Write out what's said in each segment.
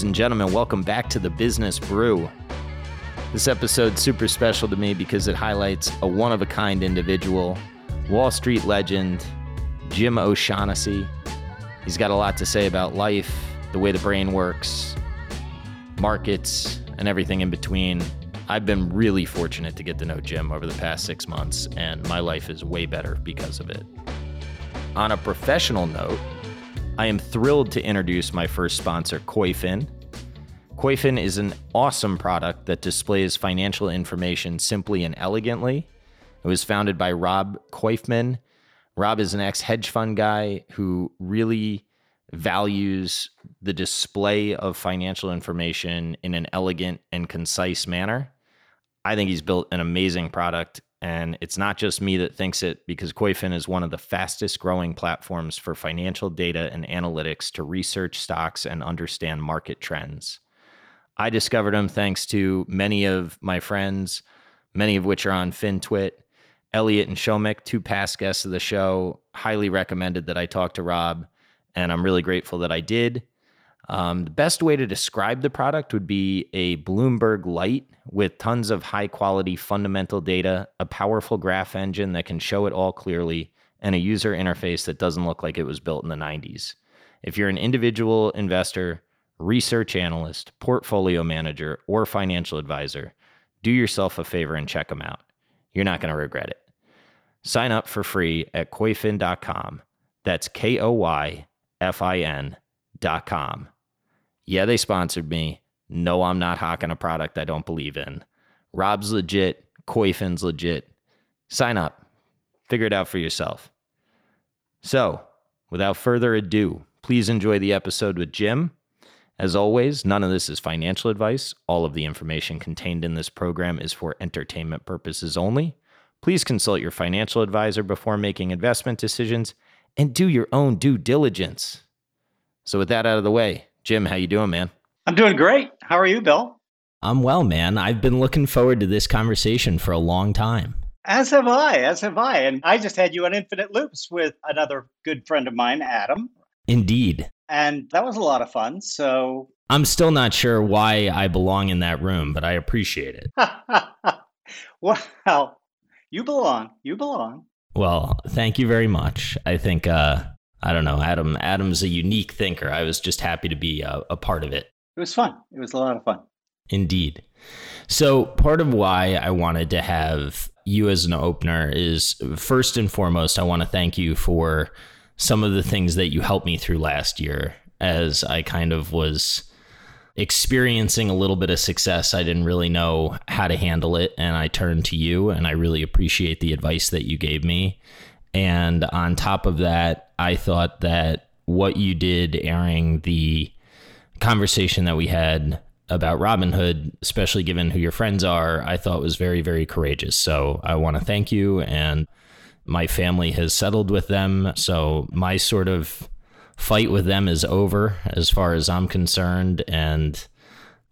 Ladies and gentlemen, welcome back to the Business Brew. This episode's super special to me because it highlights a one of a kind individual, Wall Street legend, Jim O'Shaughnessy. He's got a lot to say about life, the way the brain works, markets, and everything in between. I've been really fortunate to get to know Jim over the past six months, and my life is way better because of it. On a professional note, I am thrilled to introduce my first sponsor, Koyfin. Koyfin is an awesome product that displays financial information simply and elegantly. It was founded by Rob Koyfman. Rob is an ex hedge fund guy who really values the display of financial information in an elegant and concise manner. I think he's built an amazing product and it's not just me that thinks it because Koyfin is one of the fastest growing platforms for financial data and analytics to research stocks and understand market trends. I discovered them thanks to many of my friends, many of which are on FinTwit. Elliot and Shomik, two past guests of the show, highly recommended that I talk to Rob, and I'm really grateful that I did. Um, the best way to describe the product would be a Bloomberg Light with tons of high quality fundamental data, a powerful graph engine that can show it all clearly, and a user interface that doesn't look like it was built in the 90s. If you're an individual investor, research analyst, portfolio manager, or financial advisor, do yourself a favor and check them out. You're not going to regret it. Sign up for free at koyfin.com. That's K O Y F I N.com. Yeah, they sponsored me. No, I'm not hawking a product I don't believe in. Rob's legit. Koyfin's legit. Sign up. Figure it out for yourself. So, without further ado, please enjoy the episode with Jim. As always, none of this is financial advice. All of the information contained in this program is for entertainment purposes only. Please consult your financial advisor before making investment decisions and do your own due diligence. So with that out of the way, Jim, how you doing, man? I'm doing great. How are you, Bill? I'm well, man. I've been looking forward to this conversation for a long time. As have I, as have I. And I just had you on Infinite Loops with another good friend of mine, Adam. Indeed. And that was a lot of fun. So I'm still not sure why I belong in that room, but I appreciate it. well, you belong. You belong. Well, thank you very much. I think uh I don't know, Adam Adam's a unique thinker. I was just happy to be a, a part of it. It was fun. It was a lot of fun. Indeed. So, part of why I wanted to have you as an opener is first and foremost, I want to thank you for some of the things that you helped me through last year as I kind of was experiencing a little bit of success. I didn't really know how to handle it, and I turned to you, and I really appreciate the advice that you gave me. And on top of that, I thought that what you did airing the conversation that we had about Robinhood, especially given who your friends are, I thought was very, very courageous. So I want to thank you. And my family has settled with them. So my sort of fight with them is over as far as I'm concerned. And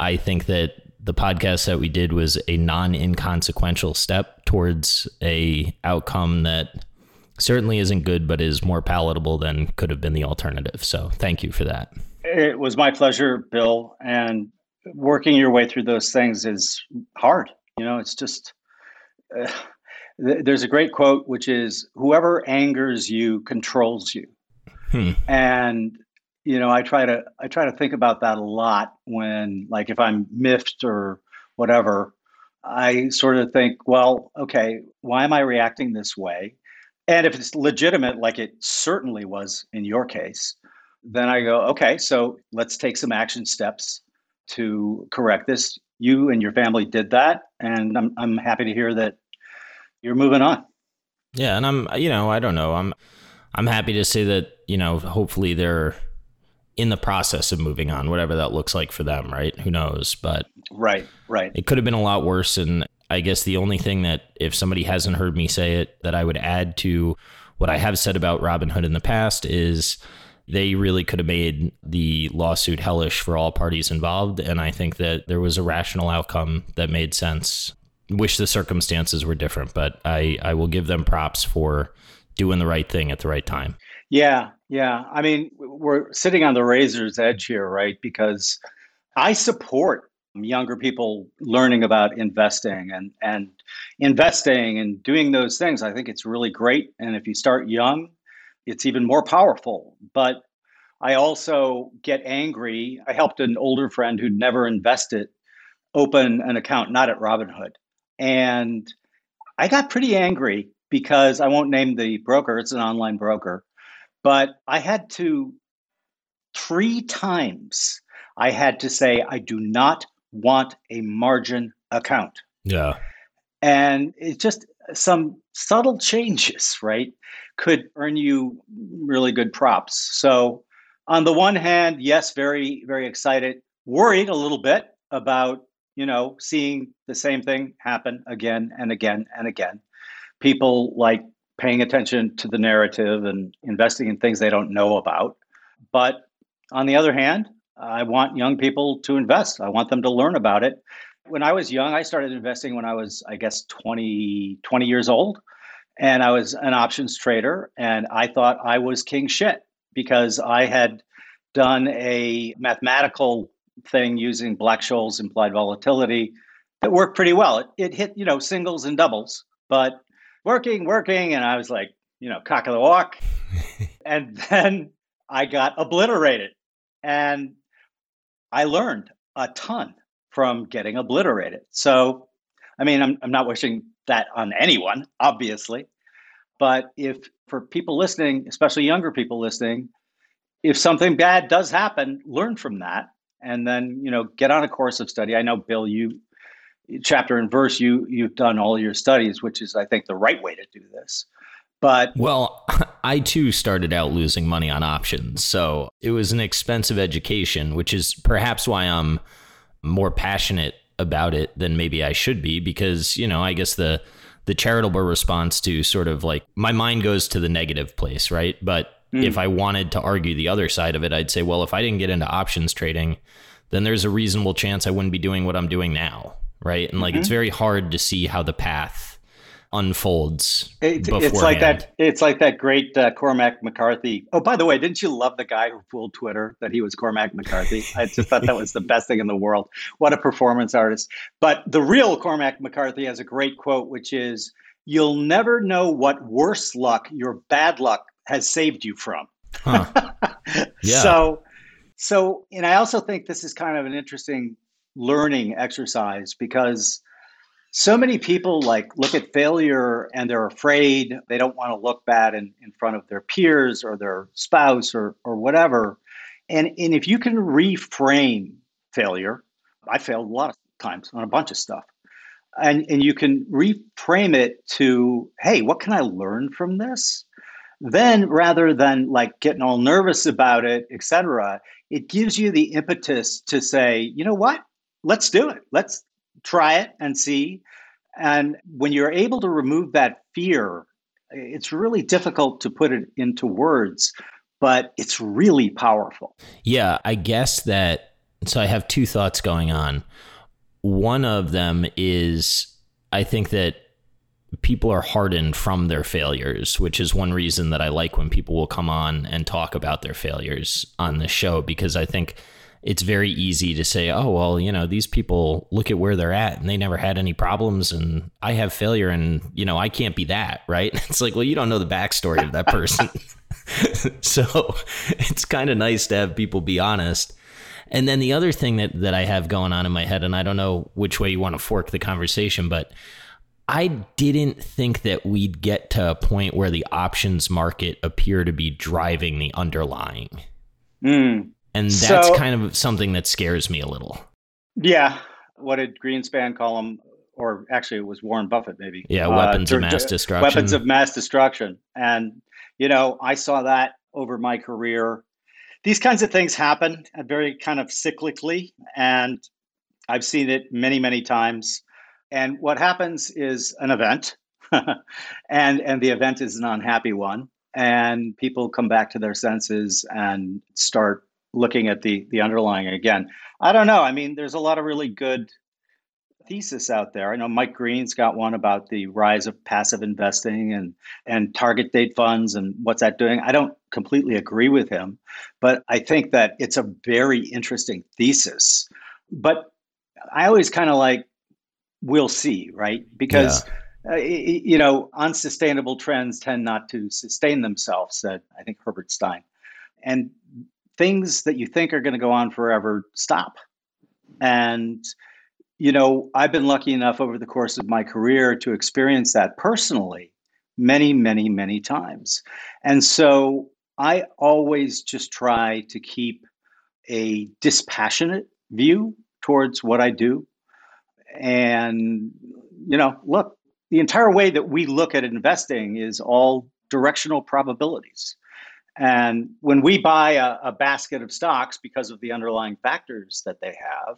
I think that the podcast that we did was a non inconsequential step towards a outcome that certainly isn't good, but is more palatable than could have been the alternative. So thank you for that. It was my pleasure, Bill. And working your way through those things is hard. You know, it's just, uh, there's a great quote, which is whoever angers you controls you. Hmm. And, you know, I try to, I try to think about that a lot when, like, if I'm miffed or whatever, I sort of think, well, okay, why am I reacting this way? And if it's legitimate, like it certainly was in your case, then I go, okay, so let's take some action steps to correct this. You and your family did that, and I'm I'm happy to hear that you're moving on. Yeah, and I'm you know I don't know I'm I'm happy to say that you know hopefully they're in the process of moving on, whatever that looks like for them, right? Who knows? But right, right. It could have been a lot worse, and I guess the only thing that if somebody hasn't heard me say it that I would add to what I have said about Robinhood in the past is they really could have made the lawsuit hellish for all parties involved. And I think that there was a rational outcome that made sense. Wish the circumstances were different, but I, I will give them props for doing the right thing at the right time. Yeah, yeah. I mean, we're sitting on the razor's edge here, right? Because I support younger people learning about investing and and investing and doing those things. I think it's really great. And if you start young, it's even more powerful. But I also get angry. I helped an older friend who'd never invested open an account, not at Robinhood. And I got pretty angry because I won't name the broker, it's an online broker. But I had to, three times, I had to say, I do not want a margin account. Yeah. And it's just some subtle changes, right, could earn you really good props. So, on the one hand, yes, very, very excited, worried a little bit about, you know, seeing the same thing happen again and again and again. People like paying attention to the narrative and investing in things they don't know about. But on the other hand, I want young people to invest. I want them to learn about it. When I was young, I started investing when I was, I guess, 20, 20 years old. And I was an options trader. And I thought I was king shit because I had done a mathematical thing using Black Scholes implied volatility that worked pretty well. It, it hit, you know, singles and doubles, but working, working. And I was like, you know, cock of the walk. and then I got obliterated. And I learned a ton from getting obliterated. So, I mean, I'm, I'm not wishing that on anyone, obviously. But if for people listening, especially younger people listening, if something bad does happen, learn from that and then, you know, get on a course of study. I know, Bill, you chapter and verse, you you've done all your studies, which is I think the right way to do this. But well, I too started out losing money on options. So it was an expensive education, which is perhaps why I'm more passionate about it than maybe I should be because, you know, I guess the the charitable response to sort of like my mind goes to the negative place, right? But mm. if I wanted to argue the other side of it, I'd say, well, if I didn't get into options trading, then there's a reasonable chance I wouldn't be doing what I'm doing now, right? And like mm-hmm. it's very hard to see how the path unfolds. It, it's like that. It's like that great uh, Cormac McCarthy. Oh, by the way, didn't you love the guy who fooled Twitter that he was Cormac McCarthy? I just thought that was the best thing in the world. What a performance artist! But the real Cormac McCarthy has a great quote, which is, "You'll never know what worse luck your bad luck has saved you from." Huh. yeah. So, so, and I also think this is kind of an interesting learning exercise because so many people like look at failure and they're afraid. They don't want to look bad in, in front of their peers or their spouse or, or whatever. And, and if you can reframe failure i failed a lot of times on a bunch of stuff. And, and you can reframe it to hey what can i learn from this? Then rather than like getting all nervous about it etc it gives you the impetus to say you know what? Let's do it. Let's try it and see. And when you're able to remove that fear, it's really difficult to put it into words, but it's really powerful. Yeah, I guess that. So I have two thoughts going on. One of them is I think that people are hardened from their failures, which is one reason that I like when people will come on and talk about their failures on the show because I think it's very easy to say, oh, well, you know, these people look at where they're at and they never had any problems and I have failure and, you know, I can't be that, right? It's like, well, you don't know the backstory of that person. so it's kind of nice to have people be honest. And then the other thing that, that I have going on in my head, and I don't know which way you want to fork the conversation, but I didn't think that we'd get to a point where the options market appear to be driving the underlying. Mm. And that's so, kind of something that scares me a little. Yeah. What did Greenspan call them? Or actually, it was Warren Buffett, maybe. Yeah, uh, weapons uh, of mass destruction. Weapons of mass destruction. And, you know, I saw that over my career. These kinds of things happen very kind of cyclically. And I've seen it many, many times. And what happens is an event, and and the event is an unhappy one, and people come back to their senses and start looking at the the underlying again. I don't know. I mean, there's a lot of really good thesis out there. I know Mike Green's got one about the rise of passive investing and and target date funds and what's that doing. I don't completely agree with him, but I think that it's a very interesting thesis but I always kind of like, we'll see, right? Because, yeah. uh, you know, unsustainable trends tend not to sustain themselves, said, I think, Herbert Stein. And things that you think are going to go on forever stop. And, you know, I've been lucky enough over the course of my career to experience that personally many, many, many times. And so I always just try to keep a dispassionate view towards what I do. And, you know, look, the entire way that we look at investing is all directional probabilities. And when we buy a, a, basket of stocks because of the underlying factors that they have,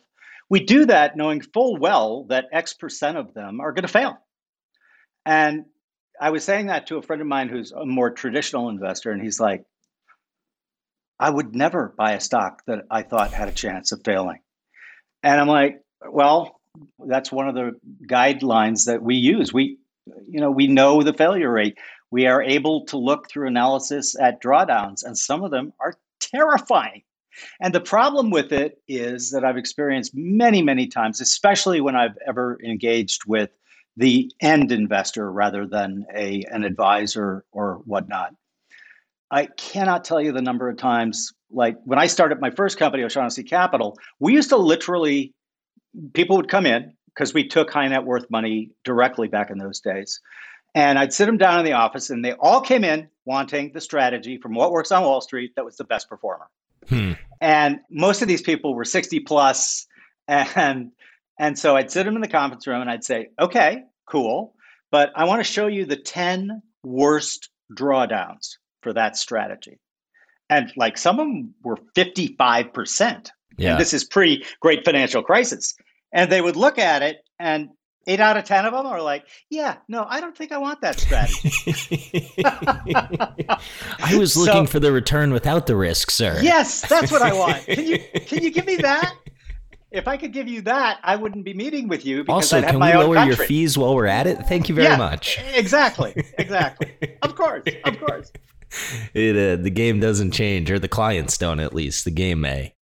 we do that knowing full well that X percent of them are going to fail. And I was saying that to a friend of mine who's a more traditional investor, and he's like, I would never buy a stock that I thought had a chance of failing. And I'm like, well, that's one of the guidelines that we use. We, you know, we know the failure rate. We are able to look through analysis at drawdowns, and some of them are terrifying. And the problem with it is that I've experienced many, many times, especially when I've ever engaged with the end investor rather than a an advisor or whatnot. I cannot tell you the number of times, like when I started my first company, O'Shaughnessy Capital, we used to literally, people would come in because we took high net worth money directly back in those days. And I'd sit them down in the office, and they all came in wanting the strategy from what works on Wall Street that was the best performer. Hmm. And most of these people were 60 plus, and and so I'd sit them in the conference room and I'd say, okay, cool, but I want to show you the 10 worst drawdowns for that strategy. And like some of them were 55%. Yeah. And this is pre great financial crisis. And they would look at it and eight out of 10 of them are like, yeah, no, I don't think I want that strategy. I was looking so, for the return without the risk, sir. Yes, that's what I want. Can you, can you give me that? If I could give you that, I wouldn't be meeting with you because also, I'd have can my we lower country. your fees while we're at it? Thank you very yeah, much. Exactly, exactly. of course, of course. It, uh, the game doesn't change, or the clients don't. At least the game may.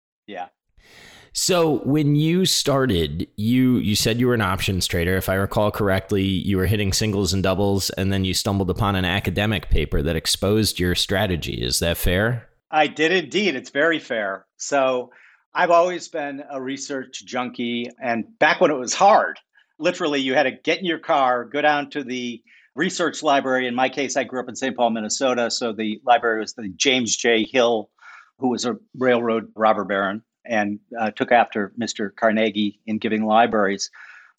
So when you started, you you said you were an options trader. If I recall correctly, you were hitting singles and doubles, and then you stumbled upon an academic paper that exposed your strategy. Is that fair? I did indeed. It's very fair. So I've always been a research junkie. And back when it was hard, literally, you had to get in your car, go down to the research library. In my case, I grew up in St. Paul, Minnesota. So the library was the James J. Hill, who was a railroad robber baron and uh, took after Mr. Carnegie in giving libraries.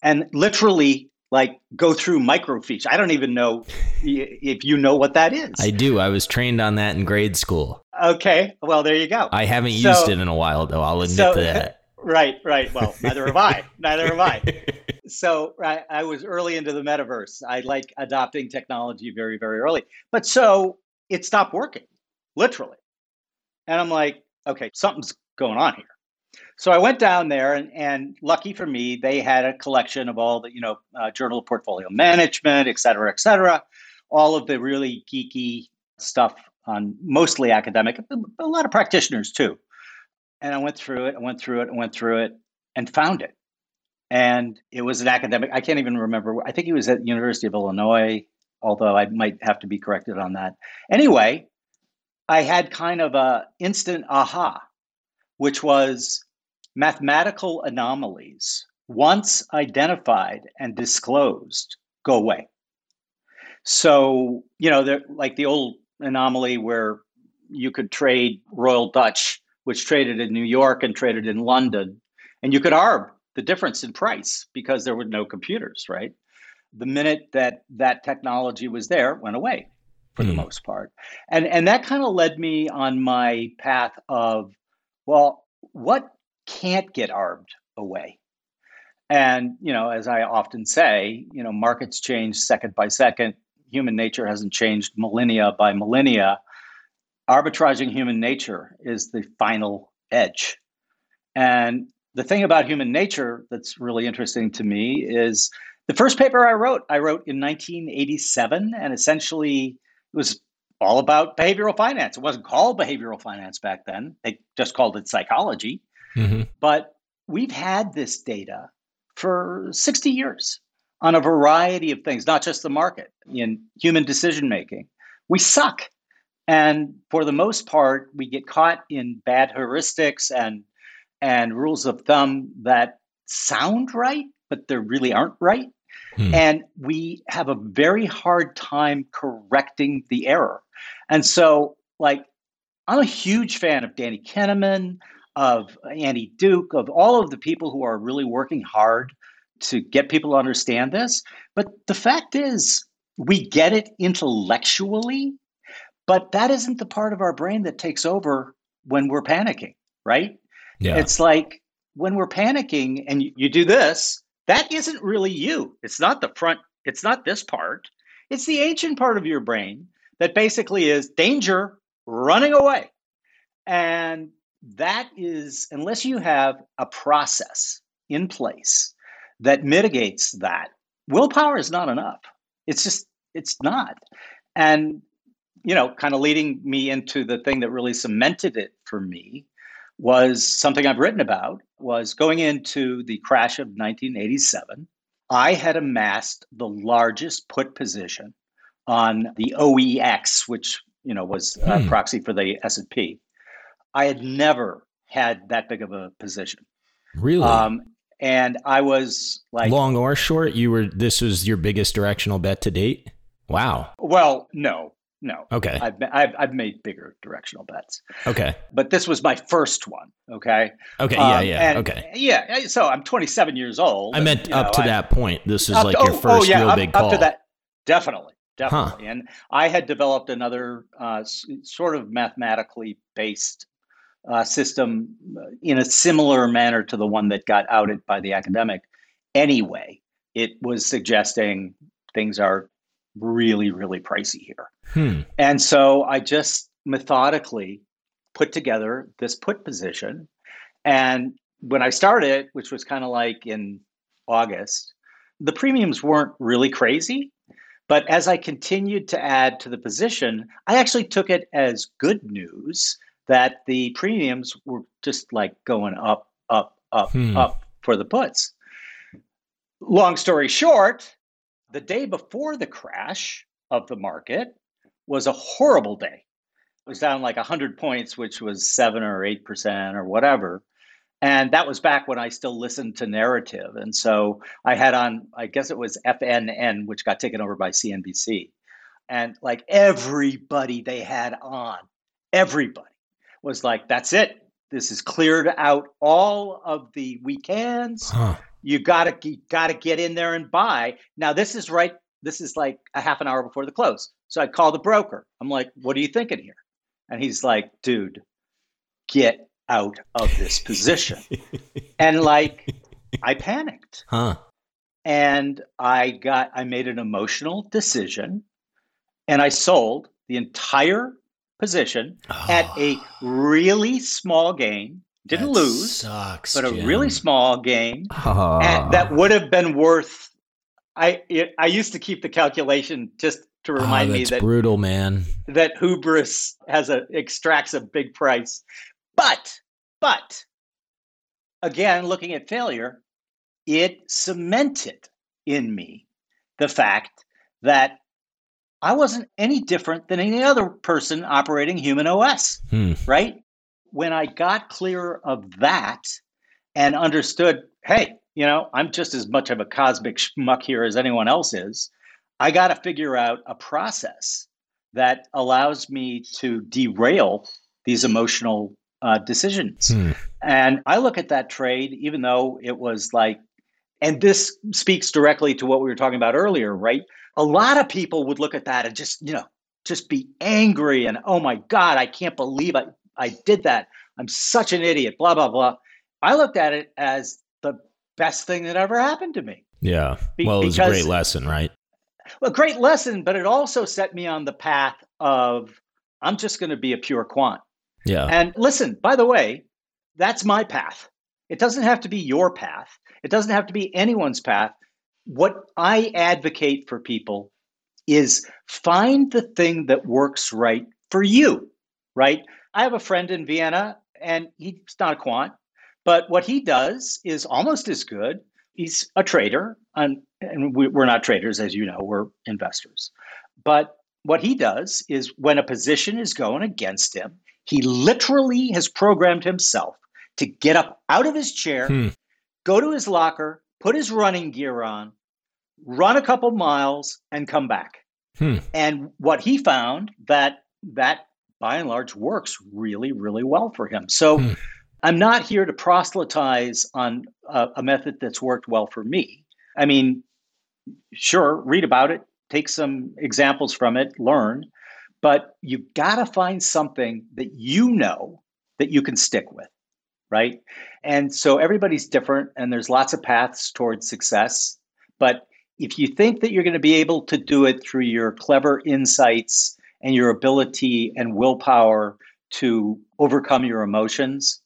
And literally, like go through microfiche. I don't even know if you know what that is. I do. I was trained on that in grade school. Okay. Well, there you go. I haven't so, used it in a while, though. I'll admit so, to that. Right, right. Well, neither have I. neither have I. So I, I was early into the metaverse. I like adopting technology very, very early. But so it stopped working, literally. And I'm like, okay, something's going on here. So I went down there, and, and lucky for me, they had a collection of all the, you know, uh, Journal of Portfolio Management, et cetera, et cetera, all of the really geeky stuff on mostly academic, a lot of practitioners too. And I went through it, I went through it, I went through it, and found it. And it was an academic. I can't even remember. I think he was at University of Illinois, although I might have to be corrected on that. Anyway, I had kind of a instant aha, which was mathematical anomalies, once identified and disclosed, go away. So, you know, like the old anomaly where you could trade Royal Dutch, which traded in New York and traded in London, and you could arb the difference in price because there were no computers, right? The minute that that technology was there, went away for mm. the hmm. most part. And and that kind of led me on my path of well, what can't get arbed away. And, you know, as I often say, you know, markets change second by second. Human nature hasn't changed millennia by millennia. Arbitraging human nature is the final edge. And the thing about human nature that's really interesting to me is the first paper I wrote, I wrote in 1987, and essentially it was all about behavioral finance. It wasn't called behavioral finance back then, they just called it psychology. Mm-hmm. But we've had this data for 60 years on a variety of things, not just the market, in human decision making. We suck. And for the most part, we get caught in bad heuristics and and rules of thumb that sound right, but they really aren't right. Hmm. And we have a very hard time correcting the error. And so, like, I'm a huge fan of Danny Kahneman, of Annie Duke, of all of the people who are really working hard to get people to understand this. But the fact is, we get it intellectually, but that isn't the part of our brain that takes over when we're panicking, right? Yeah. It's like when we're panicking and you, you do this, that isn't really you. It's not the front, it's not this part. It's the ancient part of your brain that basically is danger, running away. And that is, unless you have a process in place that mitigates that, willpower is not enough. It's just, it's not. And, you know, kind of leading me into the thing that really cemented it for me was something I've written about was going into the crash of 1987. I had amassed the largest put position on the OEX, which you know was a hmm. proxy for the S&P. I had never had that big of a position. Really? Um, and I was like long or short. You were this was your biggest directional bet to date. Wow. Well, no, no. Okay. I've, I've, I've made bigger directional bets. Okay. But this was my first one. Okay. Okay. Yeah. Um, yeah. okay. Yeah. So I'm 27 years old. I meant up know, to I, that point. This is like to, your oh, first oh, yeah, real up, big call. Up to that. Definitely. Definitely. Huh. And I had developed another uh, sort of mathematically based uh, system in a similar manner to the one that got outed by the academic. Anyway, it was suggesting things are really, really pricey here. Hmm. And so I just methodically put together this put position. And when I started, which was kind of like in August, the premiums weren't really crazy. But as I continued to add to the position, I actually took it as good news that the premiums were just like going up, up, up, hmm. up for the puts. Long story short, the day before the crash of the market was a horrible day. It was down like 100 points, which was 7 or 8% or whatever. And that was back when I still listened to narrative. And so I had on, I guess it was FNN, which got taken over by CNBC. And like everybody they had on, everybody was like, that's it. This is cleared out all of the weekends. Huh you gotta you gotta get in there and buy. Now this is right. This is like a half an hour before the close. So I call the broker. I'm like, "What are you thinking here?" And he's like, "Dude, get out of this position." and like, I panicked. Huh. And I got I made an emotional decision, and I sold the entire position oh. at a really small gain didn't that lose, sucks, but a really small game that would have been worth. I it, I used to keep the calculation just to ah, remind oh, me that brutal man that hubris has a extracts a big price, but but again, looking at failure, it cemented in me the fact that I wasn't any different than any other person operating human OS, hmm. right? when I got clear of that and understood, hey, you know, I'm just as much of a cosmic schmuck here as anyone else is, I got to figure out a process that allows me to derail these emotional uh, decisions. Hmm. And I look at that trade, even though it was like, and this speaks directly to what we were talking about earlier, right? A lot of people would look at that and just, you know, just be angry and, oh my God, I can't believe I, I did that. I'm such an idiot, blah, blah, blah. I looked at it as the best thing that ever happened to me. Yeah. Be- well, it was because, a great lesson, right? Well, great lesson, but it also set me on the path of I'm just going to be a pure quant. Yeah. And listen, by the way, that's my path. It doesn't have to be your path. It doesn't have to be anyone's path. What I advocate for people is find the thing that works right for you, right? I have a friend in Vienna, and he's not a quant, But what he does is almost as good. He's a trader, and, and we, we're not traders, as you know, we're investors. But what he does is when a position is going against him, he literally has programmed himself to get up out of his chair, hmm. go to his locker, put his running gear on, run a couple miles, and come back. Hmm. And what he found that that by and large works really, really well for him. So hmm. I'm not here to proselytize on a, a method that's worked well for me. I mean, sure, read about it, take some examples from it, learn, but you've got to find something that you know that you can stick with, right? And so everybody's different and there's lots of paths towards success. But if you think that you're going to be able to do it through your clever insights and your ability and willpower to overcome your emotions,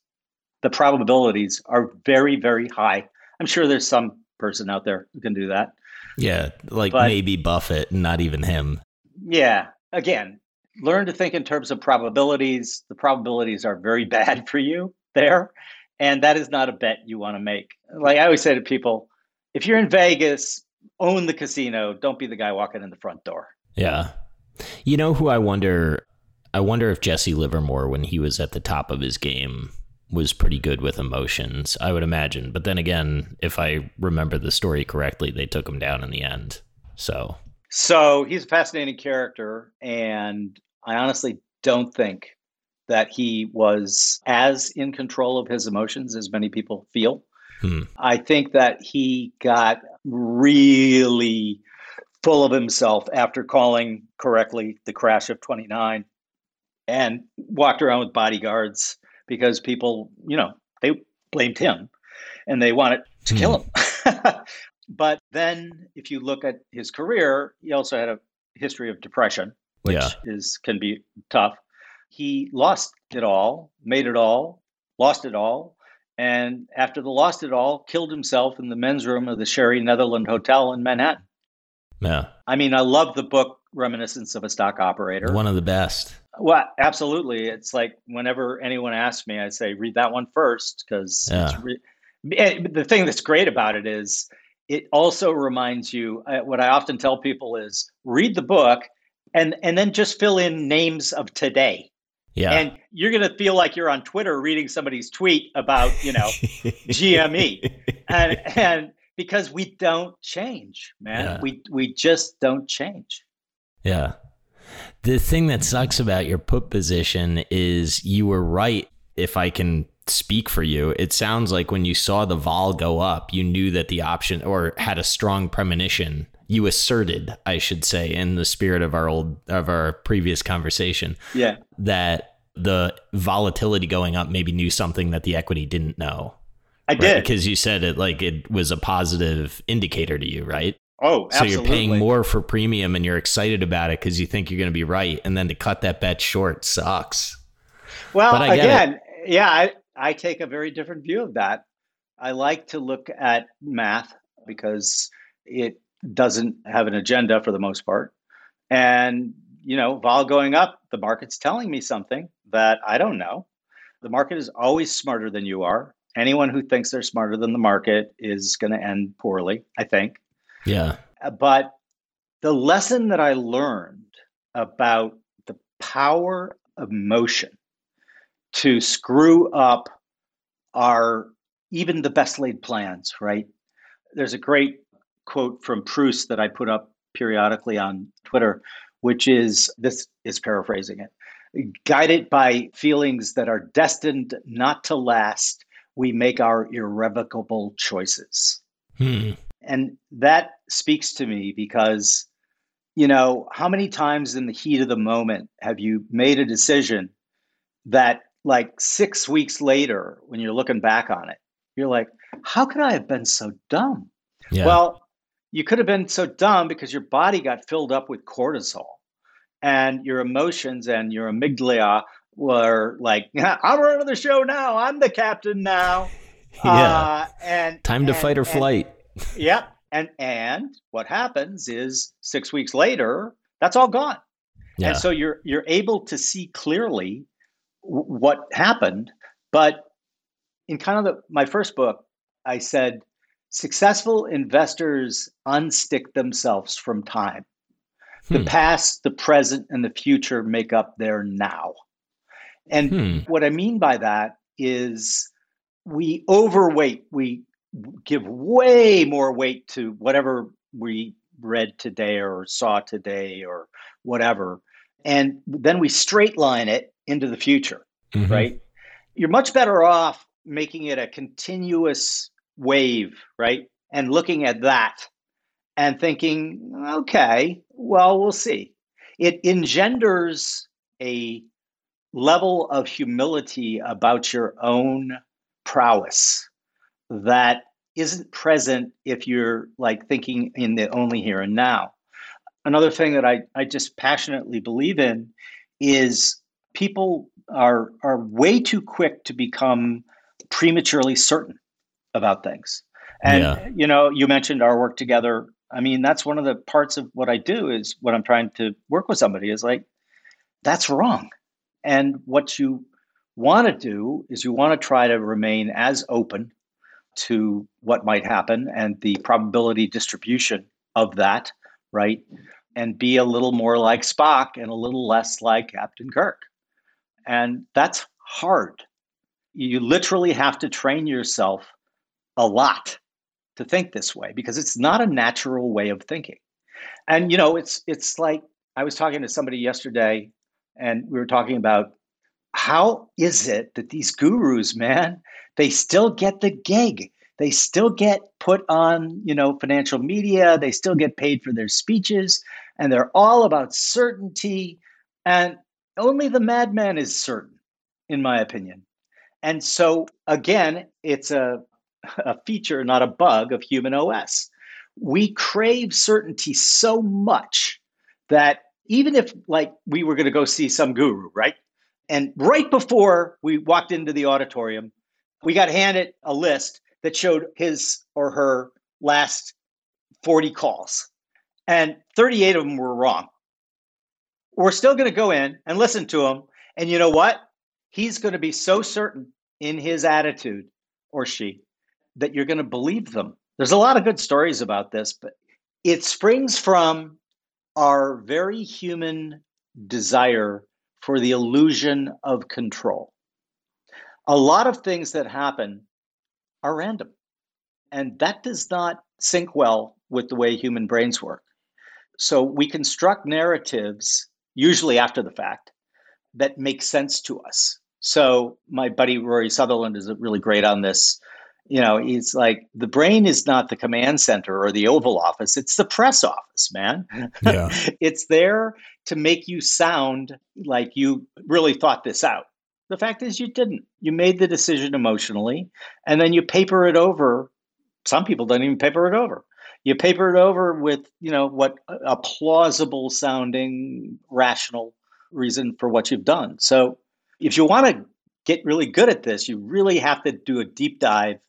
the probabilities are very, very high. I'm sure there's some person out there who can do that. Yeah, like but, maybe Buffett, not even him. Yeah. Again, learn to think in terms of probabilities. The probabilities are very bad for you there. And that is not a bet you want to make. Like I always say to people, if you're in Vegas, own the casino. Don't be the guy walking in the front door. Yeah. You know who I wonder I wonder if Jesse Livermore when he was at the top of his game was pretty good with emotions, I would imagine. But then again, if I remember the story correctly, they took him down in the end. So So he's a fascinating character and I honestly don't think that he was as in control of his emotions as many people feel. Hmm. I think that he got really full of himself after calling correctly the crash of 29 and walked around with bodyguards because people, you know, they blamed him and they wanted to hmm. kill him. but then if you look at his career, he also had a history of depression, which yeah. is can be tough. He lost it all, made it all, lost it all, and after the lost it all, killed himself in the men's room of the Sherry Netherland Hotel in Manhattan. Yeah. I mean, I love the book Reminiscence of a Stock Operator. One of the best. Well, absolutely. It's like whenever anyone asks me, I say read that one first because yeah. re- the thing that's great about it is it also reminds you. Uh, what I often tell people is read the book and and then just fill in names of today. Yeah. And you're going to feel like you're on Twitter reading somebody's tweet about, you know, GME. And and because we don't change, man. Yeah. We we just don't change. Yeah. The thing that sucks about your put position is you were right if I can speak for you. It sounds like when you saw the vol go up, you knew that the option or had a strong premonition you asserted, I should say, in the spirit of our old of our previous conversation. Yeah. That the volatility going up maybe knew something that the equity didn't know. I right? did. Because you said it like it was a positive indicator to you, right? Oh, absolutely. So you're paying more for premium and you're excited about it because you think you're going to be right. And then to cut that bet short sucks. Well, again, it. yeah, I, I take a very different view of that. I like to look at math because it doesn't have an agenda for the most part. And, you know, vol going up, the market's telling me something that I don't know. The market is always smarter than you are. Anyone who thinks they're smarter than the market is going to end poorly, I think. Yeah. Uh, but the lesson that I learned about the power of motion to screw up our even the best laid plans, right? There's a great quote from Proust that I put up periodically on Twitter, which is this is paraphrasing it. Guided by feelings that are destined not to last, we make our irrevocable choices. Hmm. And that speaks to me because, you know, how many times in the heat of the moment have you made a decision that, like six weeks later, when you're looking back on it, you're like, how could I have been so dumb? Yeah. Well, you could have been so dumb because your body got filled up with cortisol and your emotions and your amygdala were like, I'm running the show now. I'm the captain now. yeah. Uh, and time to and, fight or and, flight. yep. And and what happens is six weeks later, that's all gone. Yeah. And so you're you're able to see clearly w- what happened, but in kind of the, my first book, I said successful investors unstick themselves from time. The hmm. past, the present, and the future make up their now. And hmm. what I mean by that is we overweight, we give way more weight to whatever we read today or saw today or whatever. And then we straight line it into the future, mm-hmm. right? You're much better off making it a continuous wave, right? And looking at that and thinking, okay, well, we'll see. It engenders a level of humility about your own prowess that isn't present if you're like thinking in the only here and now. Another thing that I, I just passionately believe in is people are are way too quick to become prematurely certain about things. And yeah. you know, you mentioned our work together. I mean, that's one of the parts of what I do is when I'm trying to work with somebody is like, that's wrong. And what you want to do is you want to try to remain as open to what might happen and the probability distribution of that, right? And be a little more like Spock and a little less like Captain Kirk. And that's hard. You literally have to train yourself a lot to think this way because it's not a natural way of thinking. And you know, it's it's like I was talking to somebody yesterday and we were talking about how is it that these gurus, man, they still get the gig. They still get put on, you know, financial media, they still get paid for their speeches, and they're all about certainty. And only the madman is certain, in my opinion. And so again, it's a, a feature, not a bug of human OS. We crave certainty so much that even if like we were going to go see some guru, right? And right before we walked into the auditorium, we got handed a list that showed his or her last 40 calls. And 38 of them were wrong. We're still going to go in and listen to him. And you know what? He's going to be so certain in his attitude or she that you're going to believe them. There's a lot of good stories about this, but it springs from our very human desire for the illusion of control. A lot of things that happen are random, and that does not sync well with the way human brains work. So we construct narratives, usually after the fact, that make sense to us. So my buddy Rory Sutherland is really great on this you know, he's like the brain is not the command center or the Oval Office; it's the press office, man. Yeah. it's there to make you sound like you really thought this out. The fact is, you didn't. You made the decision emotionally, and then you paper it over. Some people don't even paper it over. You paper it over with, you know, what a plausible sounding, rational reason for what you've done. So, if you want to get really good at this, you really have to do a deep dive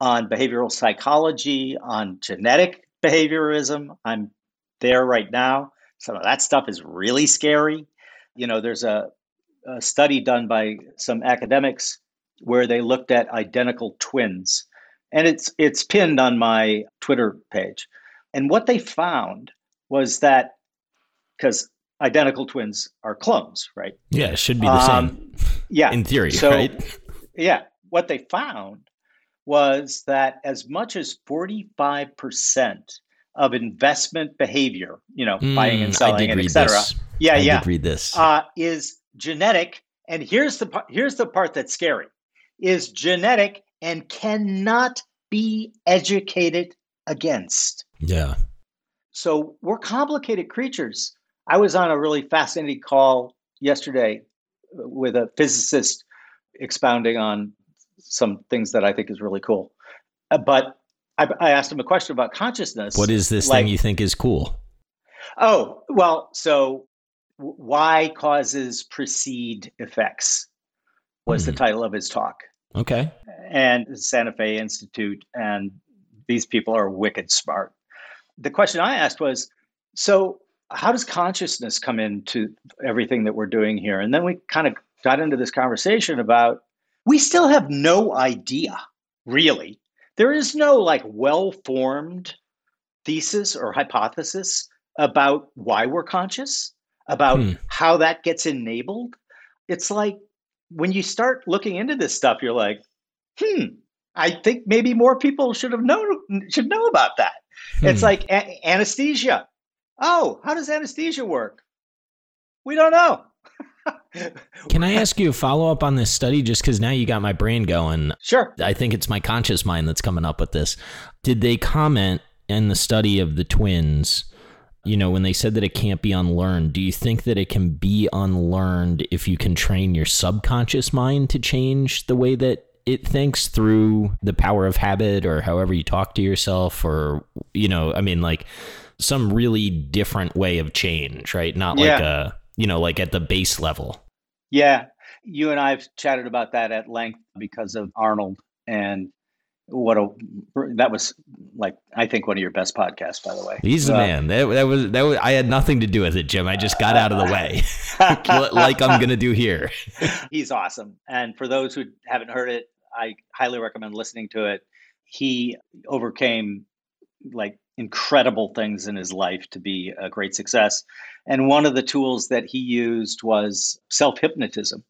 on behavioral psychology, on genetic behaviorism. I'm there right now. Some of that stuff is really scary. You know, there's a, a study done by some academics where they looked at identical twins, and it's it's pinned on my Twitter page. And what they found was that because identical twins are clones, right? Yeah, it should be the um, same. Yeah, in theory, so, right? Yeah, what they found was that as much as 45% of investment behavior, you know, mm, buying and selling and etc. Yeah, I yeah. read this. Uh, is genetic. And here's the here's the part that's scary. Is genetic and cannot be educated against. Yeah. So we're complicated creatures. I was on a really fascinating call yesterday with a physicist expounding on some things that I think is really cool. Uh, but I, I, asked him a question about consciousness. What is this like, thing you think is cool? Oh, well, so why causes precede effects was mm. the hmm. title of his talk. Okay. And Santa Fe Institute, and these people are wicked smart. The question I asked was so, how does consciousness come into everything that we're doing here? And then we kind of got into this conversation about we still have no idea, really. There is no like well formed thesis or hypothesis about why we're conscious, about hmm. how that gets enabled. It's like when you start looking into this stuff, you're like, hmm, I think maybe more people should have known should know about that. Hmm. It's like a- anesthesia. Oh, how does anesthesia work? We don't know. Can I ask you a follow up on this study just because now you got my brain going? Sure. I think it's my conscious mind that's coming up with this. Did they comment in the study of the twins? You know, when they said that it can't be unlearned, do you think that it can be unlearned if you can train your subconscious mind to change the way that it thinks through the power of habit or however you talk to yourself or, you know, I mean, like some really different way of change, right? Not yeah. like a you know, like at the base level. Yeah. You and I have chatted about that at length because of Arnold and what a that was like I think one of your best podcasts by the way. He's the uh, man. That, that, was that was I had nothing to do with it, Jim. I just got out of the way. like I'm going to do here. He's awesome. And for those who haven't heard it, I highly recommend listening to it. He overcame like incredible things in his life to be a great success. And one of the tools that he used was self hypnotism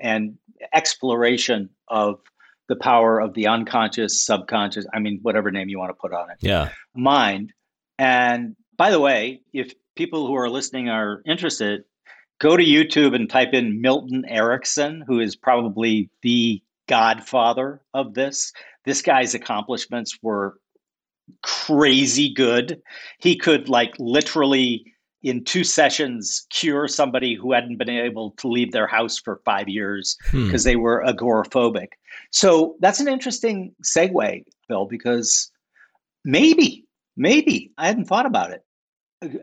and exploration of the power of the unconscious, subconscious, I mean, whatever name you want to put on it. Yeah. Mind. And by the way, if people who are listening are interested, go to YouTube and type in Milton Erickson, who is probably the godfather of this. This guy's accomplishments were crazy good. He could like literally in two sessions cure somebody who hadn't been able to leave their house for five years because hmm. they were agoraphobic. So that's an interesting segue, Bill, because maybe, maybe I hadn't thought about it.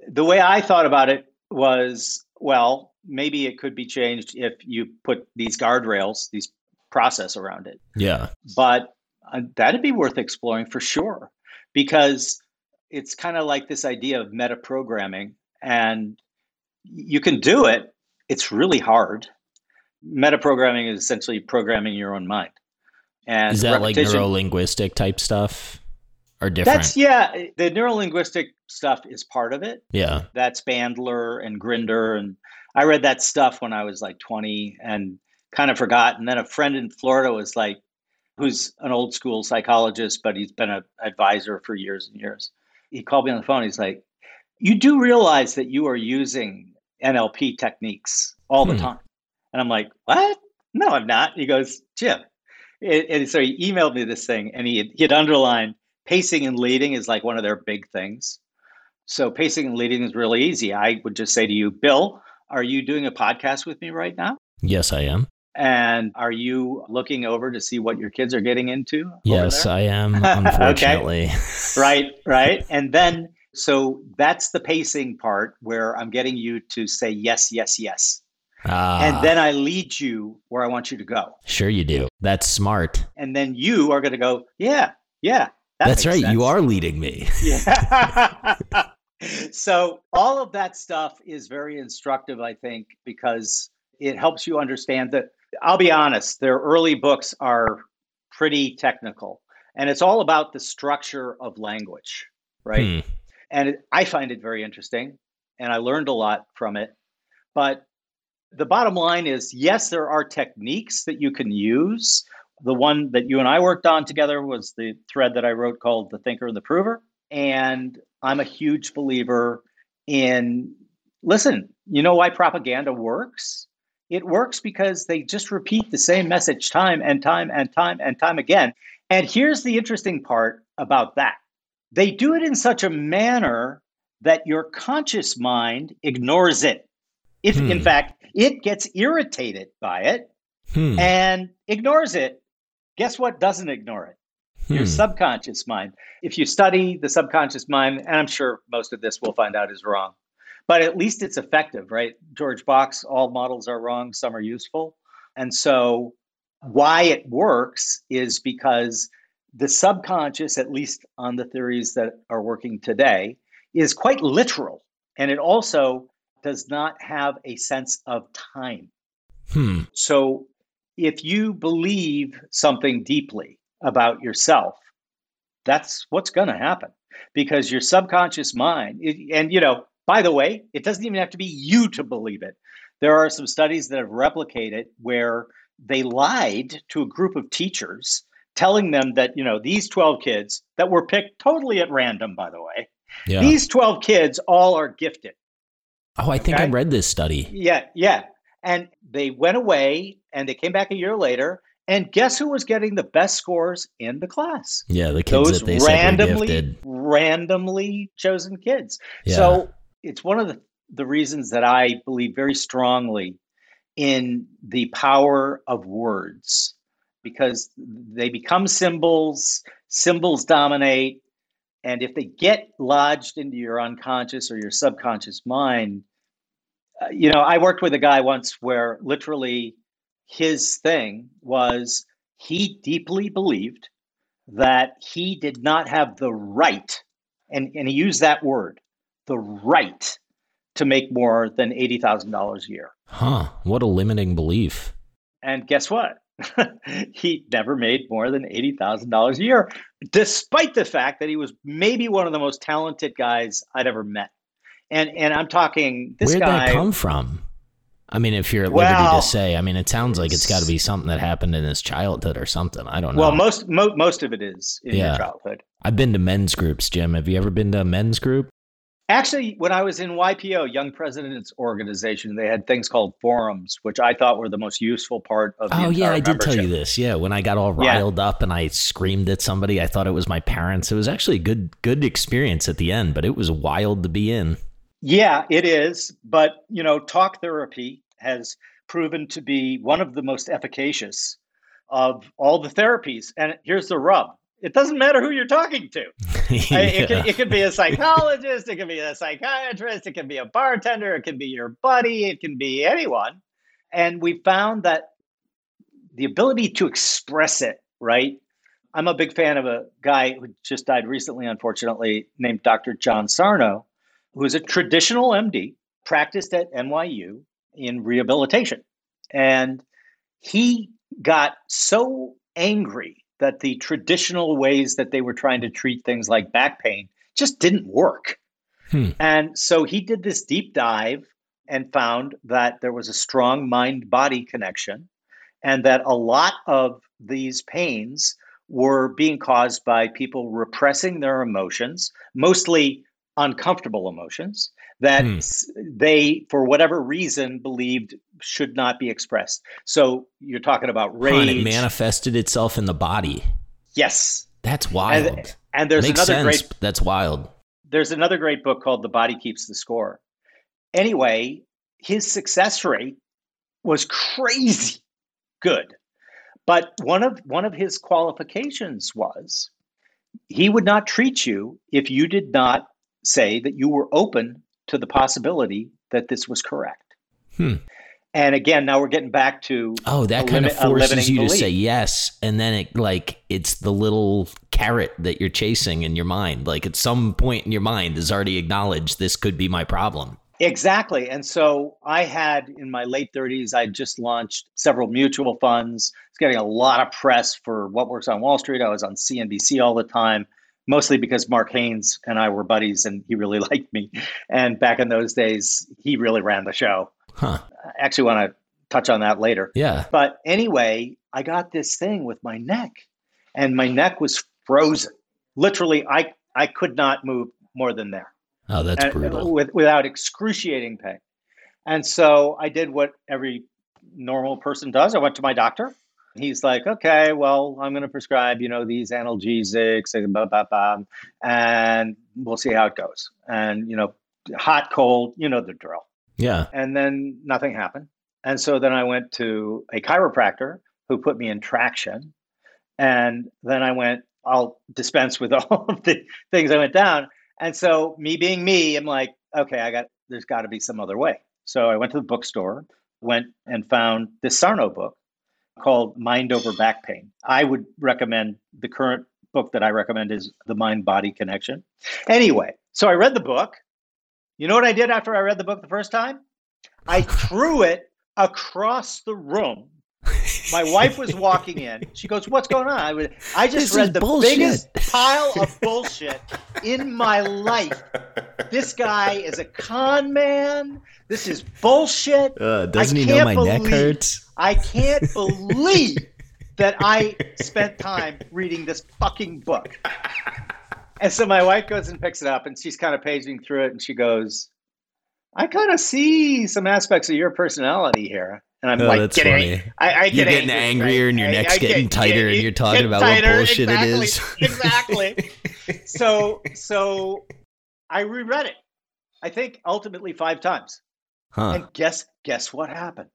The way I thought about it was, well, maybe it could be changed if you put these guardrails, these process around it. Yeah. But uh, that'd be worth exploring for sure because it's kind of like this idea of meta programming and you can do it. It's really hard. Meta programming is essentially programming your own mind. And is that like neurolinguistic type stuff or different? That's yeah the neurolinguistic stuff is part of it. Yeah. That's bandler and grinder and i read that stuff when i was like 20 and kind of forgot. And then a friend in florida was like who's an old school psychologist, but he's been an advisor for years and years. He called me on the phone. He's like, You do realize that you are using NLP techniques all the hmm. time. And I'm like, What? No, I'm not. He goes, Jim. And so he emailed me this thing and he had, he had underlined pacing and leading is like one of their big things. So pacing and leading is really easy. I would just say to you, Bill, are you doing a podcast with me right now? Yes, I am. And are you looking over to see what your kids are getting into? Yes, I am, unfortunately. right, right. And then, so that's the pacing part where I'm getting you to say yes, yes, yes. Ah. And then I lead you where I want you to go. Sure, you do. That's smart. And then you are going to go, yeah, yeah. That That's right. Sense. You are leading me. Yeah. so all of that stuff is very instructive, I think, because it helps you understand that I'll be honest, their early books are pretty technical, and it's all about the structure of language, right? Hmm. And it, I find it very interesting, and I learned a lot from it. But the bottom line is yes, there are techniques that you can use. The one that you and I worked on together was the thread that I wrote called The Thinker and the Prover. And I'm a huge believer in listen, you know why propaganda works? It works because they just repeat the same message time and time and time and time again. And here's the interesting part about that they do it in such a manner that your conscious mind ignores it. If, hmm. in fact, it gets irritated by it hmm. and ignores it, guess what doesn't ignore it? Hmm. Your subconscious mind. If you study the subconscious mind, and I'm sure most of this we'll find out is wrong, but at least it's effective, right? George Box, all models are wrong, some are useful. And so, why it works is because the subconscious, at least on the theories that are working today, is quite literal. And it also does not have a sense of time. Hmm. So, if you believe something deeply about yourself, that's what's going to happen because your subconscious mind, it, and you know, by the way, it doesn't even have to be you to believe it. There are some studies that have replicated where they lied to a group of teachers telling them that, you know, these 12 kids that were picked totally at random, by the way, yeah. these 12 kids all are gifted. Oh, I think okay? I read this study. Yeah, yeah. And they went away and they came back a year later. And guess who was getting the best scores in the class? Yeah, the kids Those that they randomly, randomly chosen kids. Yeah. So it's one of the, the reasons that I believe very strongly in the power of words because they become symbols, symbols dominate. And if they get lodged into your unconscious or your subconscious mind, uh, you know, I worked with a guy once where literally his thing was he deeply believed that he did not have the right, and, and he used that word, the right to make more than $80,000 a year. Huh. What a limiting belief. And guess what? he never made more than $80,000 a year, despite the fact that he was maybe one of the most talented guys I'd ever met. And and I'm talking this Where'd guy. that come from? I mean, if you're at liberty well, to say, I mean, it sounds like it's got to be something that happened in his childhood or something. I don't know. Well, most mo- most of it is in yeah. your childhood. I've been to men's groups, Jim. Have you ever been to a men's group? Actually, when I was in YPO, Young Presidents Organization, they had things called forums, which I thought were the most useful part of. The. Oh yeah, I did tell you this. Yeah, when I got all riled yeah. up and I screamed at somebody, I thought it was my parents. It was actually a good good experience at the end, but it was wild to be in. Yeah, it is. But you know, talk therapy has proven to be one of the most efficacious of all the therapies. And here's the rub: it doesn't matter who you're talking to. yeah. it, could, it could be a psychologist, it could be a psychiatrist, it can be a bartender, it can be your buddy, it can be anyone. And we found that the ability to express it, right? I'm a big fan of a guy who just died recently, unfortunately, named Dr. John Sarno, who is a traditional MD, practiced at NYU in rehabilitation. And he got so angry that the traditional ways that they were trying to treat things like back pain just didn't work. Hmm. And so he did this deep dive and found that there was a strong mind body connection and that a lot of these pains were being caused by people repressing their emotions, mostly uncomfortable emotions that hmm. they, for whatever reason, believed should not be expressed. So you're talking about rage. Huh, it manifested itself in the body. Yes. That's wild. And, and there's Makes another sense. great. That's wild. There's another great book called The Body Keeps the Score. Anyway, his success rate was crazy good. But one of one of his qualifications was he would not treat you if you did not say that you were open to the possibility that this was correct. Hmm. And again, now we're getting back to oh, that kind limit, of forces you belief. to say yes, and then it like it's the little carrot that you're chasing in your mind. Like at some point in your mind is already acknowledged this could be my problem. Exactly. And so I had in my late 30s, I just launched several mutual funds. It's getting a lot of press for what works on Wall Street. I was on CNBC all the time mostly because Mark Haines and I were buddies and he really liked me. And back in those days, he really ran the show. Huh. I actually want to touch on that later. Yeah. But anyway, I got this thing with my neck and my neck was frozen. Literally, I, I could not move more than there. Oh, that's and, brutal. With, without excruciating pain. And so I did what every normal person does. I went to my doctor he's like, okay, well, I'm going to prescribe, you know, these analgesics and blah, blah, blah, and we'll see how it goes. And, you know, hot, cold, you know the drill. Yeah. And then nothing happened. And so then I went to a chiropractor who put me in traction. And then I went, I'll dispense with all of the things I went down. And so me being me, I'm like, okay, I got, there's got to be some other way. So I went to the bookstore, went and found this Sarno book called Mind Over Back Pain. I would recommend the current book that I recommend is The Mind Body Connection. Anyway, so I read the book. You know what I did after I read the book the first time? I threw it across the room My wife was walking in. She goes, "What's going on?" I, was, I just This read the bullshit. biggest pile of bullshit in my life. This guy is a con man. This is bullshit. Uh, doesn't I he know my neck hurts? I can't believe that I spent time reading this fucking book. And so my wife goes and picks it up and she's kind of paging through it and she goes, I kind of see some aspects of your personality here. And I'm Oh, like, that's getting, funny. I, I You're getting angry, angrier and your neck's I getting get- tighter and you're talking get about what bullshit it exactly, is. exactly. So, so I reread it. I think ultimately five times. Huh. And guess guess what happened?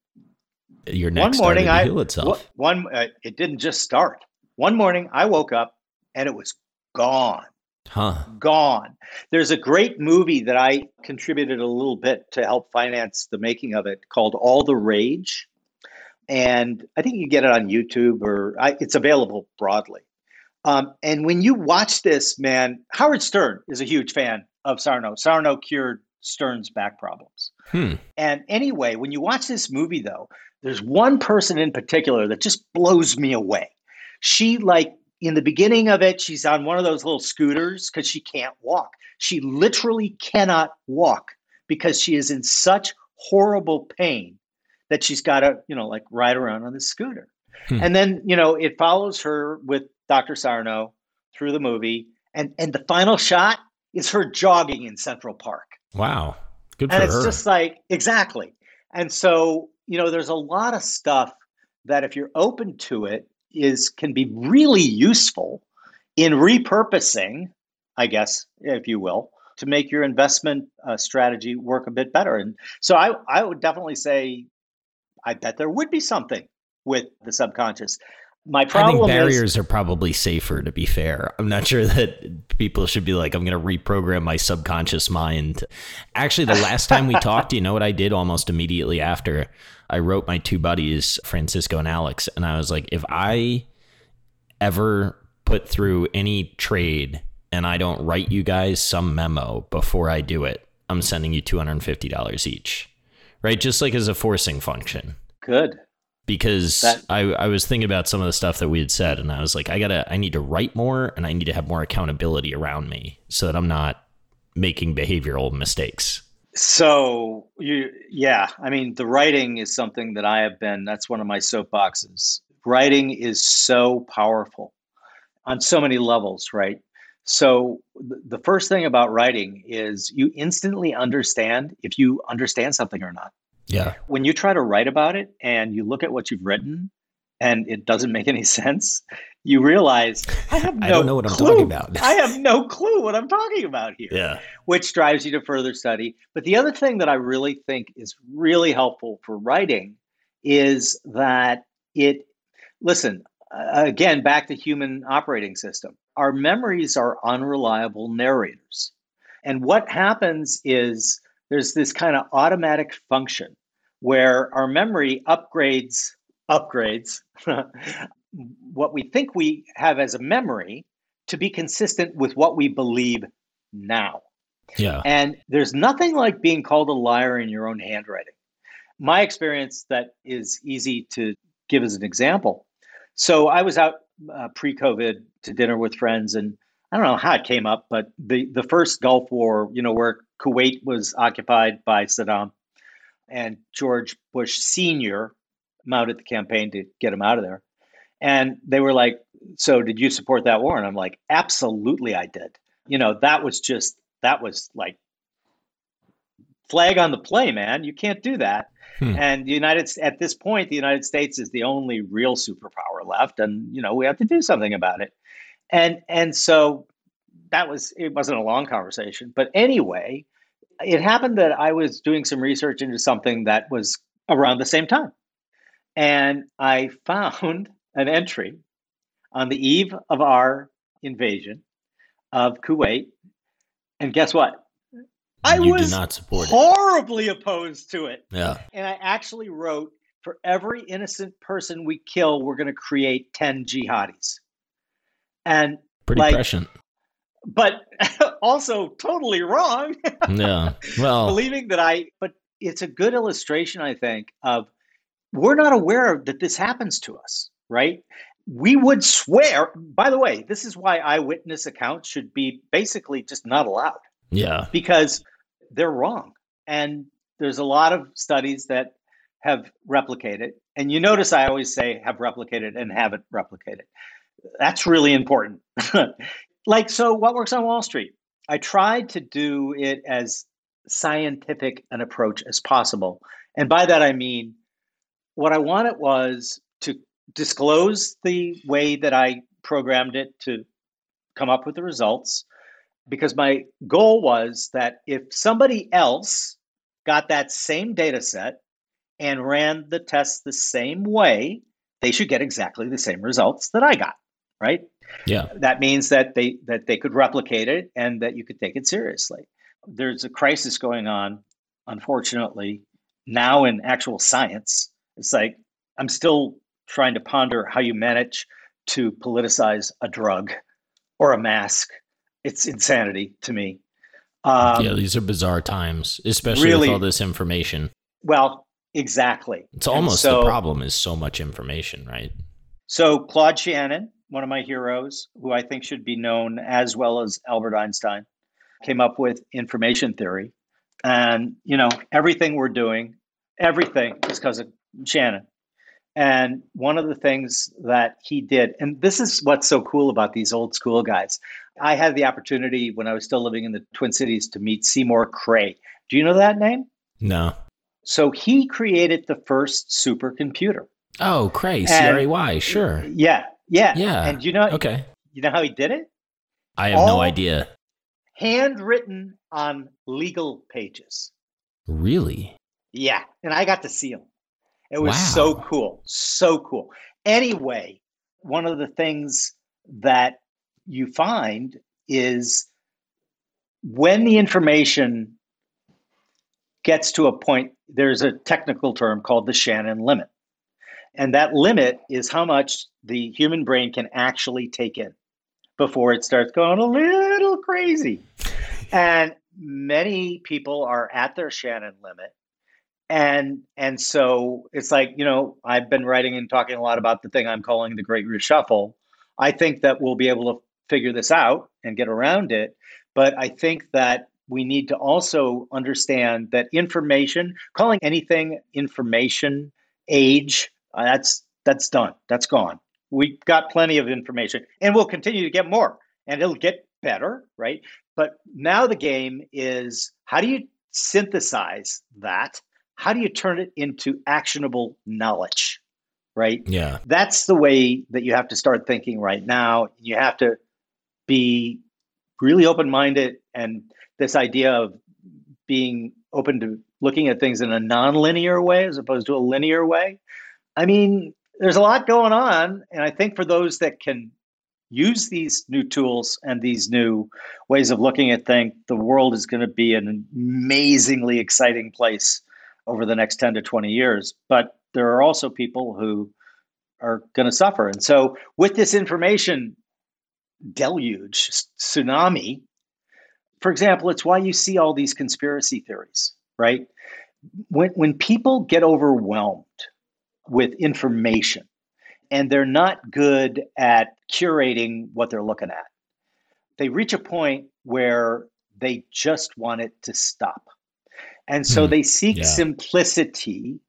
Your neck one morning I heal itself. one uh, it didn't just start. One morning I woke up and it was gone, Huh. gone. There's a great movie that I contributed a little bit to help finance the making of it called All the Rage, and I think you get it on YouTube or I, it's available broadly. Um, and when you watch this, man, Howard Stern is a huge fan of Sarno. Sarno cured Stern's back problems. Hmm. And anyway, when you watch this movie, though, there's one person in particular that just blows me away. She, like, in the beginning of it, she's on one of those little scooters because she can't walk. She literally cannot walk because she is in such horrible pain that she's got to, you know, like ride around on the scooter. Hmm. And then, you know, it follows her with Dr. Sarno through the movie. And, and the final shot is her jogging in Central Park Wow. Good for and it's her. just like exactly and so you know there's a lot of stuff that if you're open to it is can be really useful in repurposing i guess if you will to make your investment uh, strategy work a bit better and so i i would definitely say i bet there would be something with the subconscious my I problem think is barriers are probably safer to be fair. I'm not sure that people should be like, I'm going to reprogram my subconscious mind. Actually, the last time we talked, you know what I did almost immediately after? I wrote my two buddies, Francisco and Alex, and I was like, if I ever put through any trade and I don't write you guys some memo before I do it, I'm sending you $250 each. Right? Just like as a forcing function good because That- I, I was thinking about some of the stuff that we had said and I was like, I gotta I need to write more and I need to have more accountability around me so that I'm not making behavioral mistakes. So you, yeah, I mean, the writing is something that I have been. That's one of my soapboxes. Writing is so powerful on so many levels, right? So th- the first thing about writing is you instantly understand if you understand something or not. Yeah. When you try to write about it and you look at what you've written and it doesn't make any sense, you realize I have no I don't know what I'm clue. talking about. I have no clue what I'm talking about here Yeah. which drives you to further study. But the other thing that I really think is really helpful for writing is that it, listen, uh, again, back to human operating system. Our memories are unreliable narrators. And what happens is there's this kind of automatic function where our memory upgrades, upgrades what we think we have as a memory to be consistent with what we believe now. Yeah. And there's nothing like being called a liar in your own handwriting. My experience that is easy to give as an example. So I was out uh, pre-COVID to dinner with friends, and I don't know how it came up, but the the first Gulf War, you know, where Kuwait was occupied by Saddam, and George Bush Senior mounted the campaign to get him out of there. And they were like, "So did you support that war?" And I'm like, "Absolutely, I did." You know, that was just that was like flag on the play, man. You can't do that. Hmm. And the United at this point, the United States is the only real superpower left, and you know we have to do something about it. And and so that was it wasn't a long conversation, but anyway, it happened that I was doing some research into something that was around the same time, and I found an entry on the eve of our invasion of Kuwait, and guess what? I you was not support it. horribly opposed to it. Yeah. And I actually wrote for every innocent person we kill, we're going to create 10 jihadis. And, Pretty Like- prescient. but also totally wrong, Yeah. Well, believing that I, but it's a good illustration, I think, of we're not aware that this happens to us, right? We would swear, by the way, this is why eyewitness accounts should be basically just not allowed. Yeah. Because they're wrong. And there's a lot of studies that have replicated. And you notice I always say have replicated and haven't replicated. That's really important. like, so what works on Wall Street? I tried to do it as scientific an approach as possible. And by that, I mean, what I wanted was to disclose the way that I programmed it to come up with the results, because my goal was that if somebody else got that same data set and ran the test the same way, they should get exactly the same results that I got, right? Yeah. That means that they that they could replicate it and that you could take it seriously. There's a crisis going on, unfortunately, now in actual science. It's like I'm still trying to ponder how you manage to politicize a drug or a mask. It's insanity to me. Um, yeah, these are bizarre times, especially really, with all this information. Well, exactly. It's almost so, the problem is so much information, right? So Claude Shannon, one of my heroes, who I think should be known as well as Albert Einstein, came up with information theory. And, you know, everything we're doing, everything is because of Shannon. And one of the things that he did, and this is what's so cool about these old school guys. I had the opportunity when I was still living in the Twin Cities to meet Seymour Cray. Do you know that name? No. So he created the first supercomputer. Oh, Cray, C R A Y, sure. Yeah, yeah, yeah. And you know, okay, you know how he did it? I have All no idea. Handwritten on legal pages. Really? Yeah, and I got to see them. It was wow. so cool, so cool. Anyway, one of the things that you find is when the information gets to a point, there's a technical term called the Shannon limit. And that limit is how much the human brain can actually take in before it starts going a little crazy. and many people are at their Shannon limit and and so it's like you know i've been writing and talking a lot about the thing i'm calling the great reshuffle i think that we'll be able to figure this out and get around it but i think that we need to also understand that information calling anything information age uh, that's that's done that's gone. We've got plenty of information and we'll continue to get more and it'll get better right? But now the game is how do you synthesize that how do you turn it into actionable knowledge? Right? Yeah. That's the way that you have to start thinking right now. You have to be really open minded. And this idea of being open to looking at things in a non-linear way as opposed to a linear way. I mean, there's a lot going on. And I think for those that can use these new tools and these new ways of looking at things, the world is going to be an amazingly exciting place over the next 10 to 20 years. But there are also people who are going to suffer. And so, with this information deluge, tsunami, for example, it's why you see all these conspiracy theories, right? When, when people get overwhelmed with information and they're not good at curating what they're looking at, they reach a point where they just want it to stop. And so mm, they seek yeah. simplicity,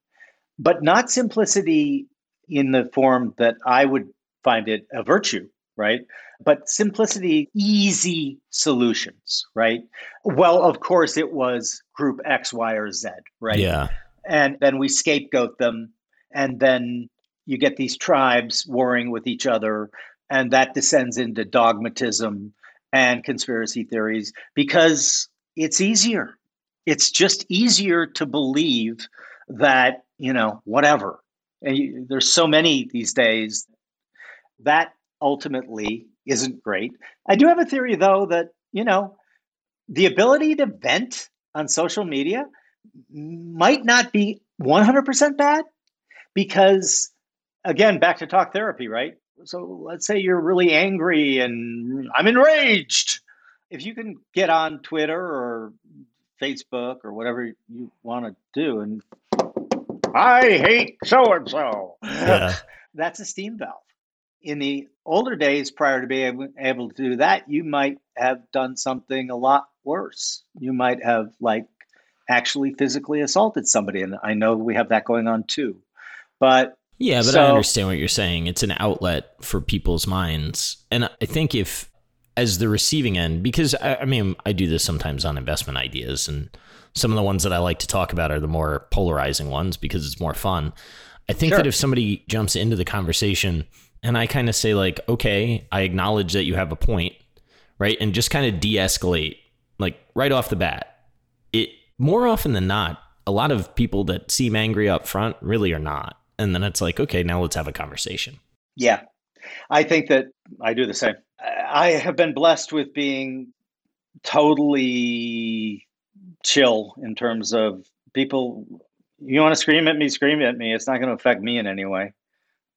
but not simplicity in the form that I would find it a virtue, right? But simplicity, easy solutions, right? Well, of course, it was group X, Y, or Z, right? Yeah. And then we scapegoat them. And then you get these tribes warring with each other. And that descends into dogmatism and conspiracy theories because it's easier it's just easier to believe that you know whatever. And you, there's so many these days that ultimately isn't great. I do have a theory though that you know the ability to vent on social media might not be 100% bad because again back to talk therapy right? So let's say you're really angry and i'm enraged. If you can get on twitter or Facebook or whatever you want to do and I hate so and so. That's a steam valve. In the older days, prior to being able to do that, you might have done something a lot worse. You might have, like, actually physically assaulted somebody. And I know we have that going on too. But yeah, but so, I understand what you're saying. It's an outlet for people's minds. And I think if, as the receiving end, because I, I, mean, I do this sometimes on investment ideas, and some of the ones that I like to talk about are the more polarizing ones because it's more fun. I think sure. that if somebody jumps into the conversation and I kind of say, like, okay, I acknowledge that you have a point, right? And just kind of de escalate, like right off the bat, it more often than not, a lot of people that seem angry up front really are not and then it's like okay now let's have a conversation yeah i think that i do the same i have been blessed with being totally chill in terms of people you want to scream at me scream at me. It's not going to affect me in any way.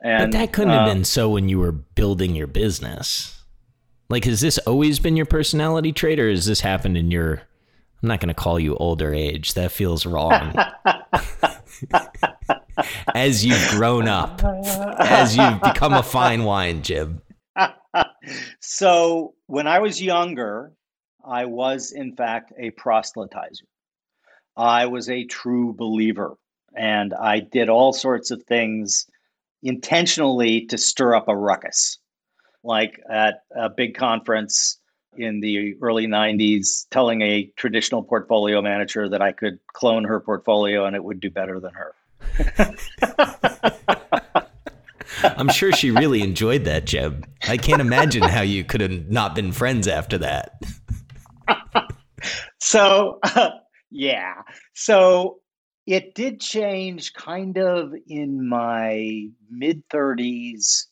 And but that couldn't uh, have been so when you were building your business. Like has this always been your personality trait or has this happened in your i'm not going to call you older age that feels wrong. As you've grown up, as you've become a fine wine, Jim? So, when I was younger, I was in fact a proselytizer. I was a true believer, and I did all sorts of things intentionally to stir up a ruckus. Like at a big conference in the early 90s, telling a traditional portfolio manager that I could clone her portfolio and it would do better than her. I'm sure she really enjoyed that, Jim. I can't imagine how you could have not been friends after that. so, uh, yeah. So it did change kind of in my mid 30s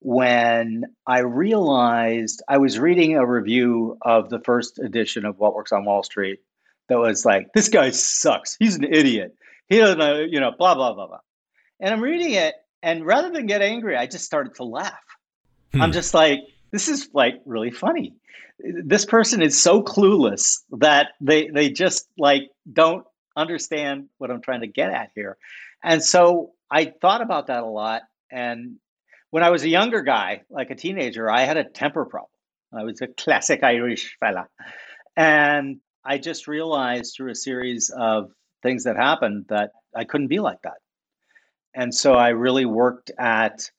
when I realized I was reading a review of the first edition of What Works on Wall Street that was like, this guy sucks. He's an idiot he doesn't know, you know, blah, blah, blah, blah. And I'm reading it, and rather than get angry, I just started to laugh. Hmm. I'm just like, this is like really funny. This person is so clueless that they they just like don't understand what I'm trying to get at here. And so I thought about that a lot. And when I was a younger guy, like a teenager, I had a temper problem. I was a classic Irish fella. And I just realized through a series of things that happened that I couldn't be like that. And so I really worked at,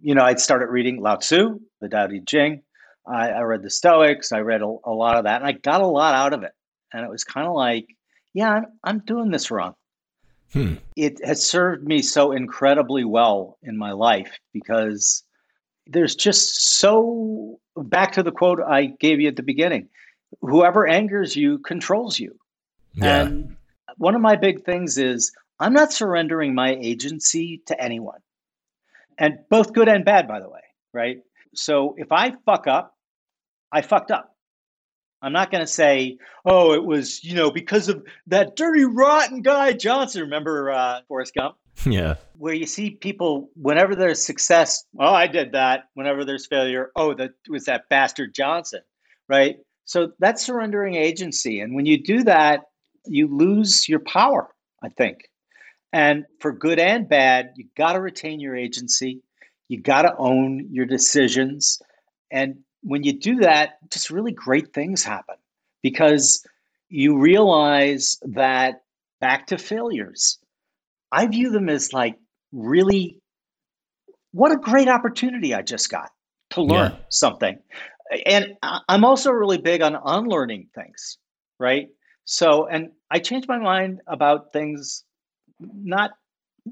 you know, I'd started reading Lao Tzu, the Tao Te Ching. I, I read the Stoics. I read a, a, lot of that, and I got a lot out of it. And it was kind of like, yeah, I'm, I'm doing this wrong. Hmm. It has served me so incredibly well in my life because there's just so back to the quote I gave you at the beginning whoever angers you controls you. Yeah. And one of my big things is I'm not surrendering my agency to anyone. And both good and bad, by the way, right? So if I fuck up, I fucked up. I'm not going to say, oh, it was, you know, because of that dirty, rotten guy, Johnson. Remember uh, Forrest Gump? Yeah. Where you see people, whenever there's success, oh, I did that. Whenever there's failure, oh, that was that bastard Johnson, right? So that's surrendering agency. And when you do that, you lose your power, I think. And for good and bad, you got to retain your agency. You got to own your decisions. And when you do that, just really great things happen because you realize that back to failures, I view them as like really, what a great opportunity I just got to learn yeah. something. And I'm also really big on unlearning things, right? So, and I changed my mind about things, not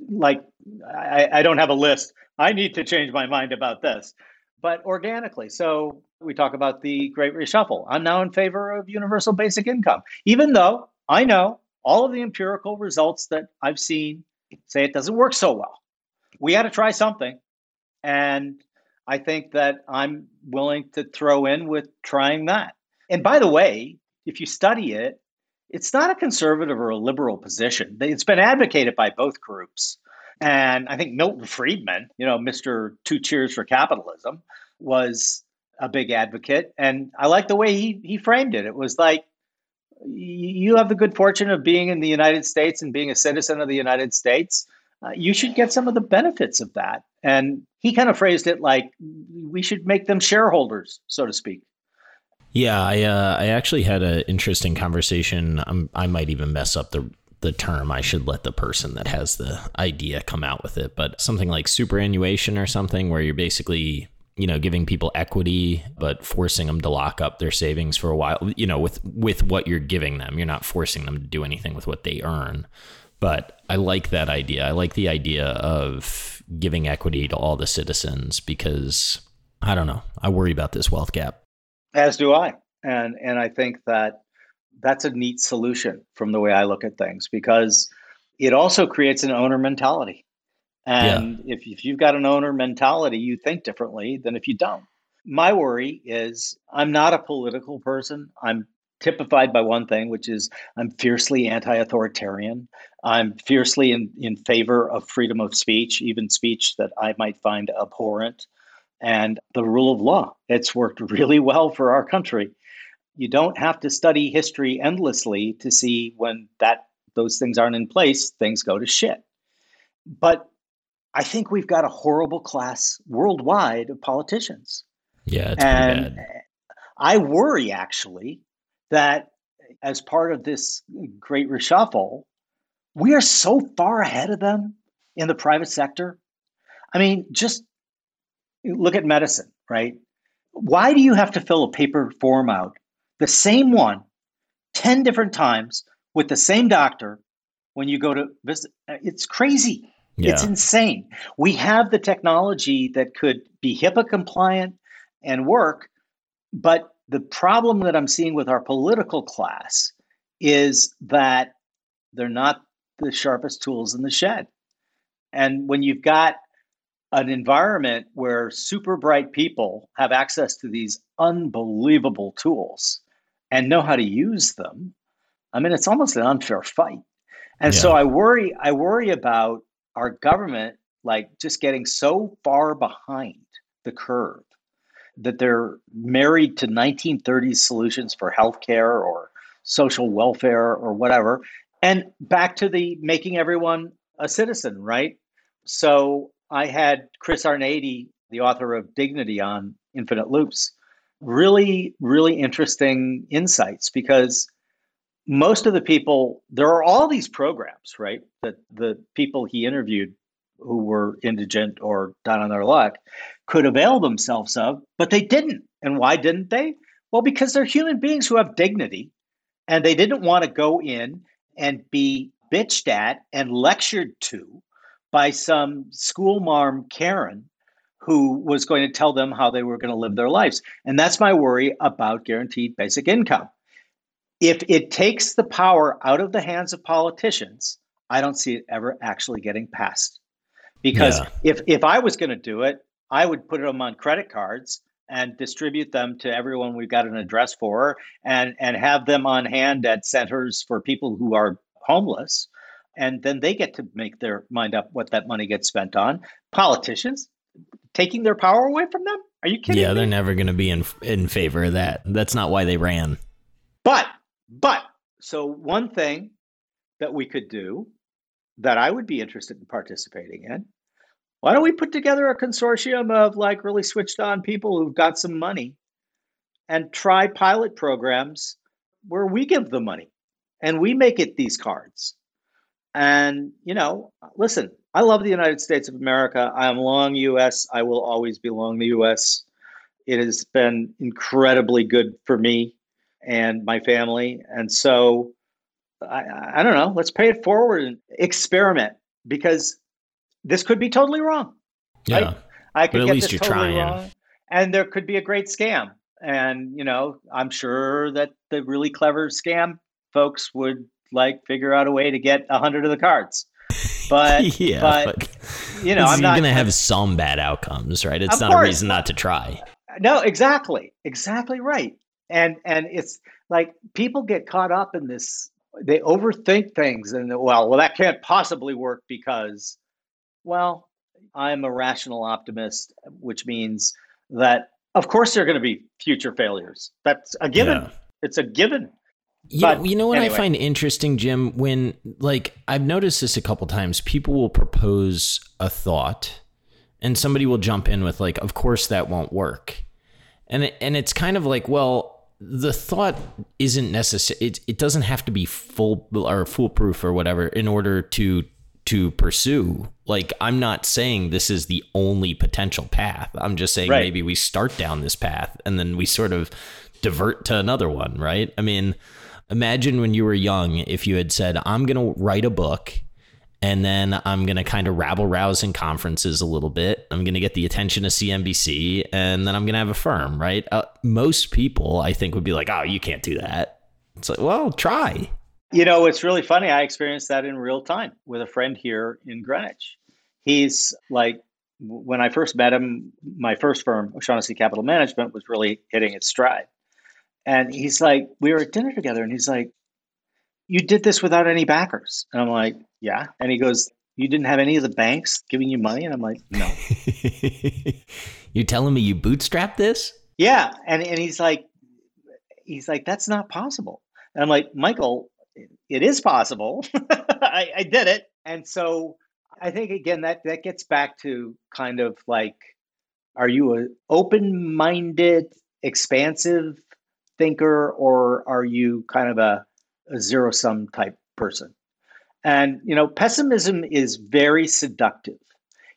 like I, I don't have a list. I need to change my mind about this, but organically. So, we talk about the great reshuffle. I'm now in favor of universal basic income, even though I know all of the empirical results that I've seen say it doesn't work so well. We had to try something. And I think that I'm willing to throw in with trying that. And by the way, if you study it, it's not a conservative or a liberal position. It's been advocated by both groups. And I think Milton Friedman, you know, Mr. Two Cheers for Capitalism, was a big advocate. And I like the way he, he framed it. It was like, you have the good fortune of being in the United States and being a citizen of the United States. uh, you should get some of the benefits of that. And he kind of phrased it like we should make them shareholders, so to speak. Yeah, I uh, I actually had an interesting conversation. I'm, I might even mess up the the term. I should let the person that has the idea come out with it. But something like superannuation or something, where you're basically you know giving people equity but forcing them to lock up their savings for a while you know with with what you're giving them you're not forcing them to do anything with what they earn but i like that idea i like the idea of giving equity to all the citizens because i don't know i worry about this wealth gap as do i and and i think that that's a neat solution from the way i look at things because it also creates an owner mentality and yeah. if, if you've got an owner mentality, you think differently than if you don't. My worry is I'm not a political person. I'm typified by one thing, which is I'm fiercely anti authoritarian. I'm fiercely in, in favor of freedom of speech, even speech that I might find abhorrent, and the rule of law. It's worked really well for our country. You don't have to study history endlessly to see when that those things aren't in place, things go to shit. But I think we've got a horrible class worldwide of politicians. Yeah, it's and bad. I worry actually that as part of this great reshuffle, we are so far ahead of them in the private sector. I mean, just look at medicine, right? Why do you have to fill a paper form out, the same one, 10 different times with the same doctor when you go to visit? It's crazy. Yeah. It's insane. We have the technology that could be HIPAA compliant and work, but the problem that I'm seeing with our political class is that they're not the sharpest tools in the shed. And when you've got an environment where super bright people have access to these unbelievable tools and know how to use them, I mean, it's almost an unfair fight. And yeah. so I worry, I worry about our government like just getting so far behind the curve that they're married to 1930s solutions for healthcare or social welfare or whatever and back to the making everyone a citizen right so i had chris Arnade, the author of dignity on infinite loops really really interesting insights because most of the people, there are all these programs, right? That the people he interviewed who were indigent or down on their luck could avail themselves of, but they didn't. And why didn't they? Well, because they're human beings who have dignity and they didn't want to go in and be bitched at and lectured to by some school marm Karen who was going to tell them how they were going to live their lives. And that's my worry about guaranteed basic income if it takes the power out of the hands of politicians, I don't see it ever actually getting passed. Because yeah. if if I was going to do it, I would put them on credit cards and distribute them to everyone we've got an address for and and have them on hand at centers for people who are homeless and then they get to make their mind up what that money gets spent on politicians taking their power away from them are you kidding yeah me? they're never going to be in in favor of that that's not why they ran but but so one thing that we could do that I would be interested in participating in, why don't we put together a consortium of like really switched on people who've got some money and try pilot programs where we give the money and we make it these cards. And, you know, listen, I love the United States of America. I am long US. I will always be long the US. It has been incredibly good for me and my family. And so I, I don't know, let's pay it forward and experiment because this could be totally wrong. Yeah. Right? I could at get least you're totally trying. wrong. And there could be a great scam. And, you know, I'm sure that the really clever scam folks would like figure out a way to get a hundred of the cards. But yeah, but, but you know, I'm not going to have some bad outcomes, right? It's not course. a reason not to try. No, exactly, exactly right and and it's like people get caught up in this they overthink things and well well that can't possibly work because well i'm a rational optimist which means that of course there are going to be future failures that's a given yeah. it's a given You, but, know, you know what anyway. I find interesting, Jim? When like I've noticed this a couple times, people will propose a thought, and somebody will jump in with like, "Of course that won't work," and it, and it's kind of like, well, the thought isn't necessary. It it doesn't have to be full or foolproof or whatever in order to to pursue. Like I'm not saying this is the only potential path. I'm just saying right. maybe we start down this path and then we sort of divert to another one, right? I mean imagine when you were young if you had said, I'm going to write a book and then I'm going to kind of rabble rouse in conferences a little bit. I'm going to get the attention of CNBC and then I'm going to have a firm, right? Uh, most people, I think, would be like, oh, you can't do that. It's like, well, try. You know, it's really funny. I experienced that in real time with a friend here in Greenwich. He's like, when I first met him, my first firm, O'Shaughnessy Capital Management, was really hitting its stride. And he's like, we were at dinner together, and he's like, you did this without any backers. And I'm like, yeah. And he goes, you didn't have any of the banks giving you money? And I'm like, no. You're telling me you bootstrapped this? Yeah. And, and he's like, he's like, that's not possible. And I'm like, Michael, it is possible. I, I did it. And so I think again that that gets back to kind of like, are you an open-minded, expansive thinker or are you kind of a, a zero sum type person? And, you know, pessimism is very seductive.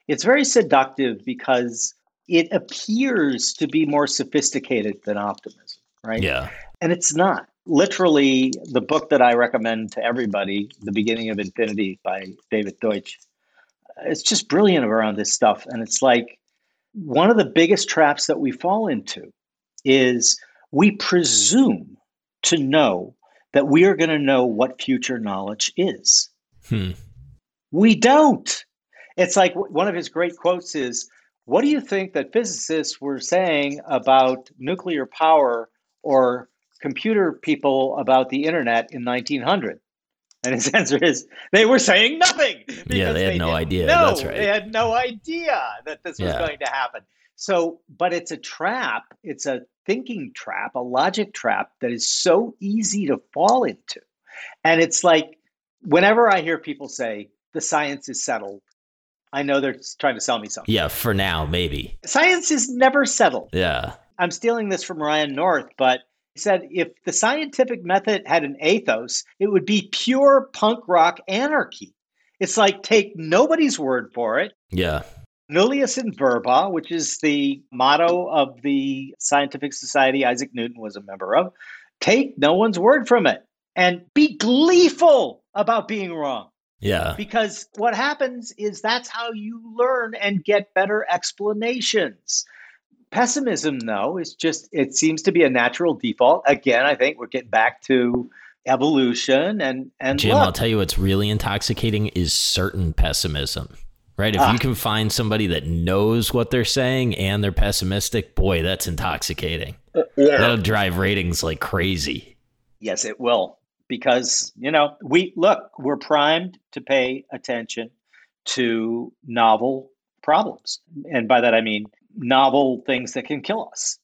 It's very seductive because it appears to be more sophisticated than optimism, right? Yeah. And it's not. Literally, the book that I recommend to everybody, The Beginning of Infinity by David Deutsch, it's just brilliant around this stuff. And it's like one of the biggest traps that we fall into is we presume to know that we are going to know what future knowledge is. Hmm. We don't. It's like one of his great quotes is What do you think that physicists were saying about nuclear power or computer people about the internet in 1900? And his answer is they were saying nothing. Yeah, they had they no idea. No, That's right. They had no idea that this was going to happen. So, but it's a trap. It's a thinking trap, a logic trap that is so easy to fall into. And it's like whenever I hear people say the science is settled, I know they're trying to sell me something. Yeah, for now, maybe. Science is never settled. Yeah. I'm stealing this from Ryan North, but he said if the scientific method had an ethos, it would be pure punk rock anarchy. It's like take nobody's word for it. Yeah. Nullius in verba, which is the motto of the scientific society Isaac Newton was a member of, take no one's word from it and be gleeful about being wrong. Yeah. Because what happens is that's how you learn and get better explanations. Pessimism, though, is just, it seems to be a natural default. Again, I think we're getting back to evolution and, and Jim, look. I'll tell you what's really intoxicating is certain pessimism right? If ah. you can find somebody that knows what they're saying and they're pessimistic, boy, that's intoxicating. Uh, yeah. That'll drive ratings like crazy. Yes, it will. Because, you know, we look, we're primed to pay attention to novel problems. And by that, I mean novel things that can kill us.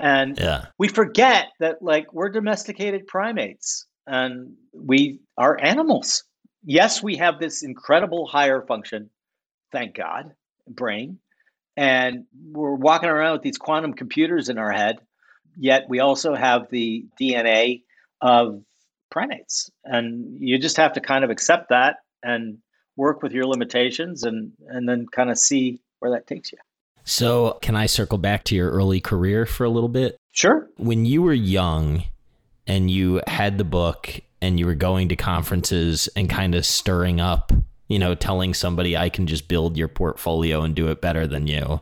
And yeah. we forget that, like, we're domesticated primates and we are animals. Yes, we have this incredible higher function thank God, brain. And we're walking around with these quantum computers in our head, yet we also have the DNA of primates. And you just have to kind of accept that and work with your limitations and, and then kind of see where that takes you. So, can I circle back to your early career for a little bit? Sure. When you were young and you had the book and you were going to conferences and kind of stirring up you know, telling somebody I can just build your portfolio and do it better than you.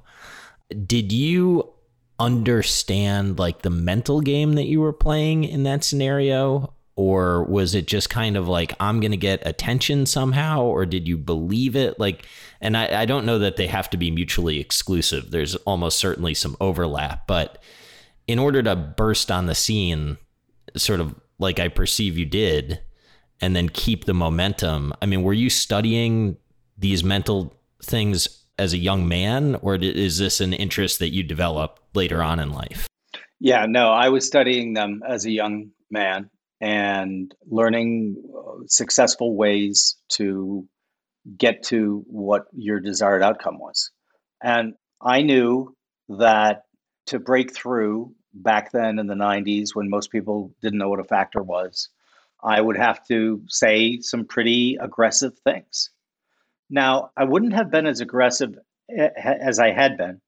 Did you understand like the mental game that you were playing in that scenario? Or was it just kind of like, I'm going to get attention somehow? Or did you believe it? Like, and I, I don't know that they have to be mutually exclusive. There's almost certainly some overlap. But in order to burst on the scene, sort of like I perceive you did, and then keep the momentum. I mean, were you studying these mental things as a young man, or is this an interest that you develop later on in life? Yeah, no, I was studying them as a young man. and learning uh, successful ways to get to what your desired outcome was. And I knew that to break through back then in the 90s when most people didn't know what a factor was, I would have to say some pretty aggressive things. Now, I wouldn't have been as aggressive eh, as I had been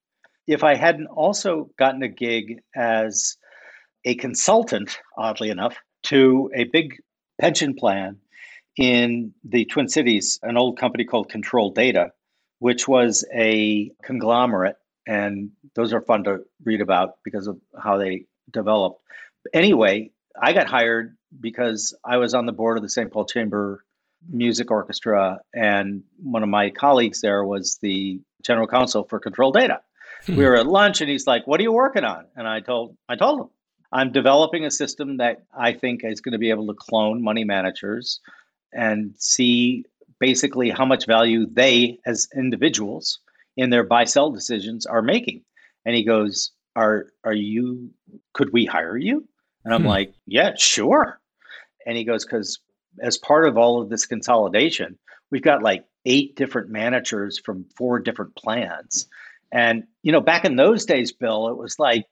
if I hadn't also gotten a gig as a consultant, oddly enough, to a big pension plan in the Twin Cities, an old company called Control Data, which was a conglomerate. And those are fun to read about because of how they developed. Anyway, I got hired because I was on the board of the St. Paul Chamber Music Orchestra, and one of my colleagues there was the general counsel for Control Data. Hmm. We were at lunch, and he's like, "What are you working on?" And I told I told him I'm developing a system that I think is going to be able to clone money managers and see basically how much value they, as individuals, in their buy sell decisions are making. And he goes, "Are are you? Could we hire you?" And I'm hmm. like, "Yeah, sure." And he goes, "Because as part of all of this consolidation, we've got like eight different managers from four different plans." And you know, back in those days, Bill, it was like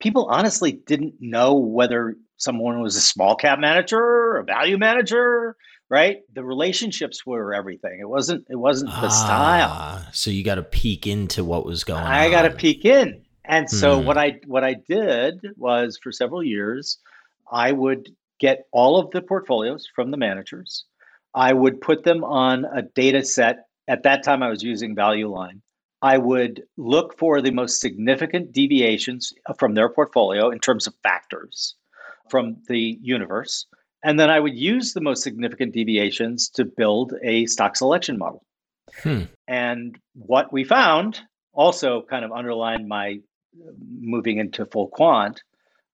people honestly didn't know whether someone was a small cap manager, a value manager, right? The relationships were everything. It wasn't it wasn't the ah, style. So you got to peek into what was going I on. I got to peek in. And so hmm. what I what I did was for several years I would get all of the portfolios from the managers. I would put them on a data set. At that time I was using Value Line I would look for the most significant deviations from their portfolio in terms of factors from the universe. And then I would use the most significant deviations to build a stock selection model. Hmm. And what we found also kind of underlined my moving into full quant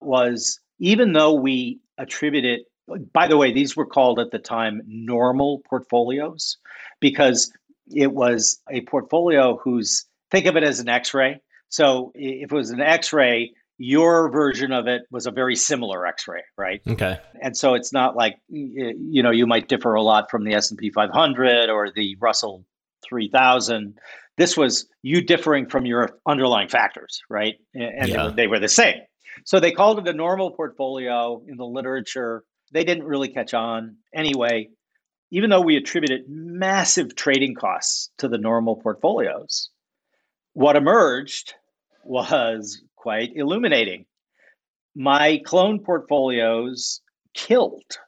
was even though we attributed by the way, these were called at the time normal portfolios because it was a portfolio whose think of it as an x-ray. So if it was an x-ray your version of it was a very similar x-ray right? Okay. And so it's not like you know you might differ a lot from the s&p 500 or the russell 3000 this was you differing from your underlying factors right and yeah. they, were, they were the same so they called it a normal portfolio in the literature they didn't really catch on anyway even though we attributed massive trading costs to the normal portfolios, what emerged was quite illuminating. My clone portfolios killed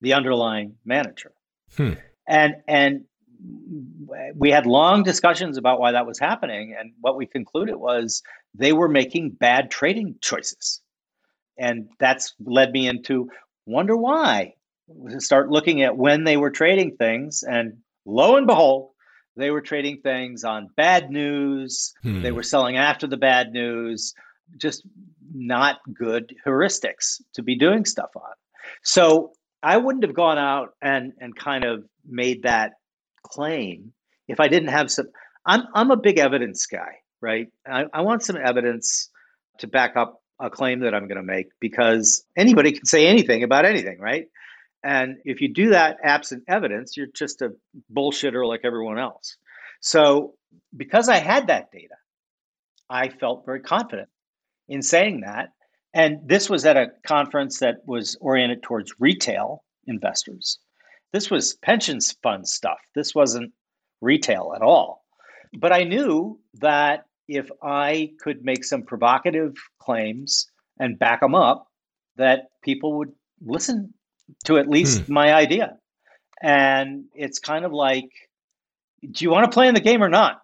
the underlying manager. Hmm. And and we had long discussions about why that was happening and what we concluded was they were making bad trading choices. And that's led me into wonder why start looking at when they were trading things, and lo and behold, they were trading things on bad news. Hmm. They were selling after the bad news. Just not good heuristics to be doing stuff on. So I wouldn't have gone out and and kind of made that claim if I didn't have some. I'm I'm a big evidence guy, right? I, I want some evidence to back up a claim that I'm going to make because anybody can say anything about anything, right? And if you do that absent evidence, you're just a bullshitter like everyone else. So, because I had that data, I felt very confident in saying that. And this was at a conference that was oriented towards retail investors. This was pensions fund stuff. This wasn't retail at all. But I knew that if I could make some provocative claims and back them up, that people would listen to at least hmm. my idea. And it's kind of like, do you want to play in the game or not?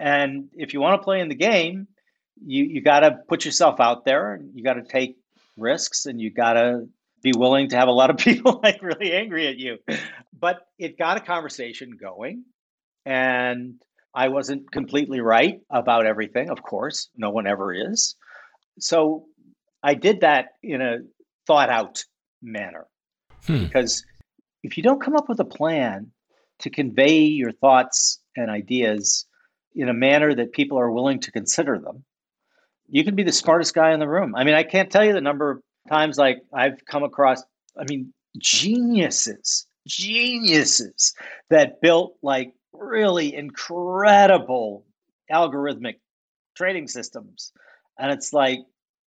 And if you want to play in the game, you you got to put yourself out there. And you got to take risks, and you got to be willing to have a lot of people like really angry at you. But it got a conversation going, and I wasn't completely right about everything. Of course, no one ever is. So I did that in a thought out manner. Hmm. Because if you don't come up with a plan to convey your thoughts and ideas in a manner that people are willing to consider them, you can be the smartest guy in the room. I mean, I can't tell you the number of times like I've come across I mean, geniuses, geniuses that built like really incredible algorithmic trading systems. And it's like,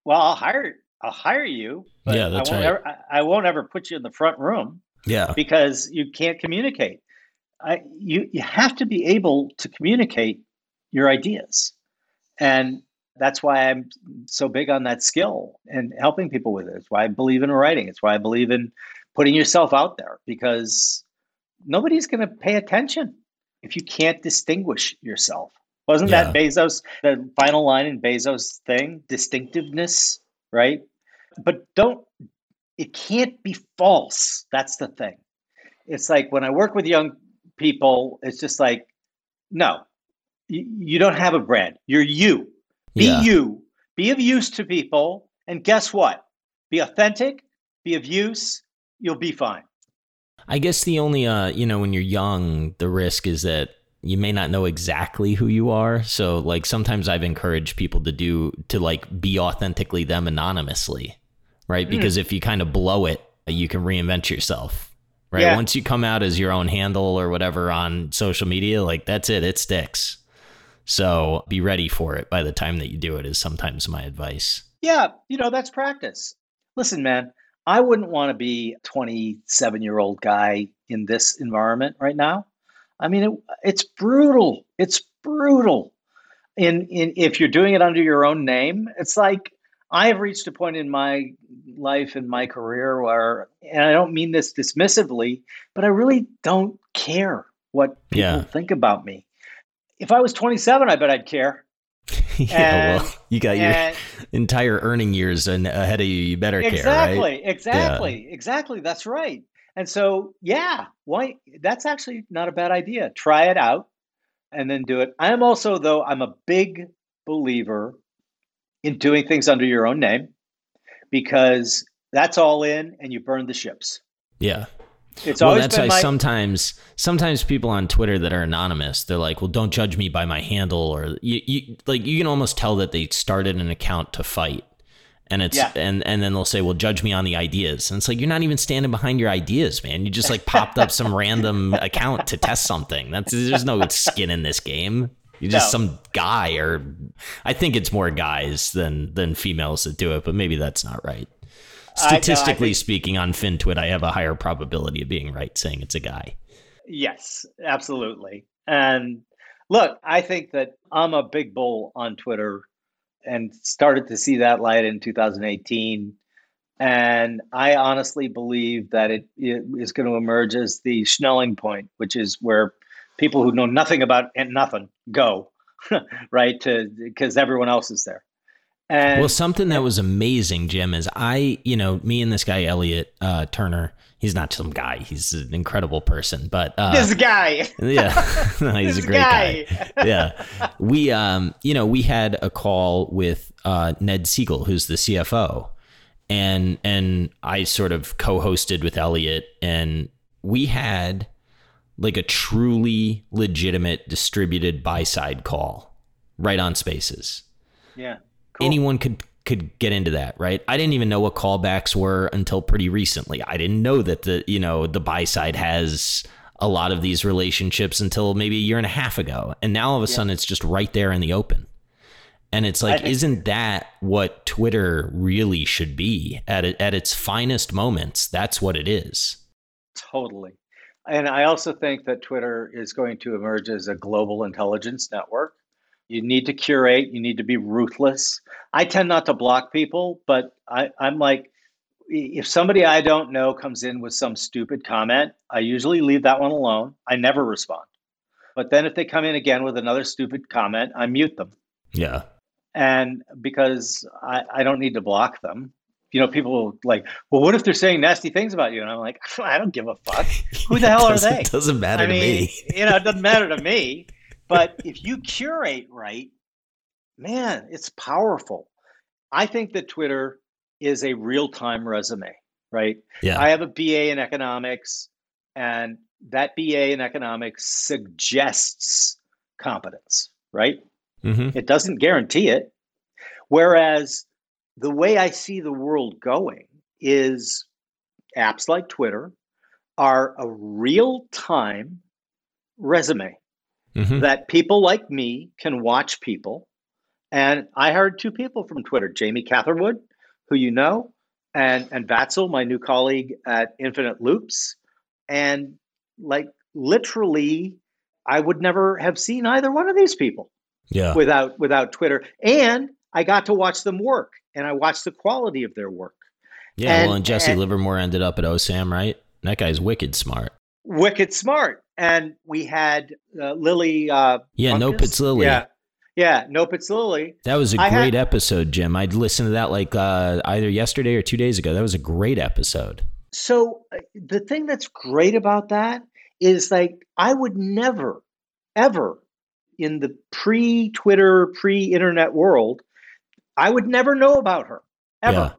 well, I'll hire I'll hire you. But yeah, that's I won't right. Ever, I won't ever put you in the front room. Yeah. Because you can't communicate. I, you you have to be able to communicate your ideas. And that's why I'm so big on that skill and helping people with it. It's why I believe in writing. It's why I believe in putting yourself out there because nobody's going to pay attention if you can't distinguish yourself. Wasn't yeah. that Bezos, the final line in Bezos' thing? Distinctiveness, right? But don't, it can't be false. That's the thing. It's like when I work with young people, it's just like, no, you, you don't have a brand. You're you. Be yeah. you. Be of use to people. And guess what? Be authentic, be of use, you'll be fine. I guess the only uh, you know, when you're young, the risk is that you may not know exactly who you are. So like sometimes I've encouraged people to do to like be authentically them anonymously. Right? Mm. Because if you kind of blow it, you can reinvent yourself. Right? Yeah. Once you come out as your own handle or whatever on social media, like that's it, it sticks. So be ready for it by the time that you do it, is sometimes my advice. Yeah, you know, that's practice. Listen, man, I wouldn't want to be a 27 year old guy in this environment right now. I mean, it, it's brutal. It's brutal. In, in if you're doing it under your own name, it's like I have reached a point in my life and my career where, and I don't mean this dismissively, but I really don't care what people yeah. think about me if I was 27, I bet I'd care. yeah, and, well, you got and, your entire earning years ahead of you. You better exactly, care, right? Exactly, exactly, yeah. exactly. That's right. And so, yeah, why? That's actually not a bad idea. Try it out, and then do it. I am also, though, I'm a big believer in doing things under your own name because that's all in, and you burn the ships. Yeah, it's well, that's why my- sometimes sometimes people on Twitter that are anonymous, they're like, "Well, don't judge me by my handle," or you, you like you can almost tell that they started an account to fight, and it's yeah. and and then they'll say, "Well, judge me on the ideas," and it's like you're not even standing behind your ideas, man. You just like popped up some random account to test something. That's there's no skin in this game. You're just no. some guy, or I think it's more guys than than females that do it, but maybe that's not right statistically I, no, I speaking, on FinTwit, I have a higher probability of being right saying it's a guy. Yes, absolutely. And look, I think that I'm a big bull on Twitter and started to see that light in 2018. And I honestly believe that it, it is going to emerge as the Schelling point, which is where people who know nothing about and nothing go, right? To because everyone else is there. And, well, something that was amazing, Jim, is I, you know, me and this guy Elliot uh, Turner. He's not some guy; he's an incredible person. But uh, this guy, yeah, he's a great guy. guy. yeah, we, um, you know, we had a call with uh, Ned Siegel, who's the CFO, and and I sort of co-hosted with Elliot, and we had like a truly legitimate distributed buy side call right on Spaces. Yeah Cool. Anyone could could get into that, right? I didn't even know what callbacks were until pretty recently. I didn't know that the you know the buy side has a lot of these relationships until maybe a year and a half ago, and now all of a yeah. sudden it's just right there in the open. And it's like, isn't that what Twitter really should be at it, at its finest moments? That's what it is. Totally. And I also think that Twitter is going to emerge as a global intelligence network you need to curate. You need to be ruthless. I tend not to block people, but I, I'm like, if somebody I don't know comes in with some stupid comment, I usually leave that one alone. I never respond. But then if they come in again with another stupid comment, I mute them. Yeah. And because I, I don't need to block them. You know, people like, well, what if they're saying nasty things about you? And I'm like, I don't give a fuck. Who the hell are they? It doesn't matter I to mean, me. you know, it doesn't matter to me. But if you curate right, man, it's powerful. I think that Twitter is a real time resume, right? Yeah. I have a BA in economics, and that BA in economics suggests competence, right? Mm-hmm. It doesn't guarantee it. Whereas the way I see the world going is apps like Twitter are a real time resume Mhm. that people like me can watch people. And I heard two people from Twitter, Jamie Catherwood, who you know, and and Vatzel, my new colleague at Infinite Loops. And like literally, I would never have seen either one of these people Yeah. without without Twitter. And I got to watch them work and I watched the quality of their work. Yeah. and- well, and Jesse and- Livermore ended up at OSAM, right? That guy's wicked smart. Wicked smart. And we had uh, Lily. Uh, Yeah. Nope. It's Lily. Yeah. Yeah. Nope. It's Lily. That was a I had- great episode, Jim. I'd listened to that like uh, either yesterday or two days ago. That was a great episode. So uh, the thing that's great about that is like I would never, ever in the pre Twitter, pre internet world, I would never know about her ever. Yeah.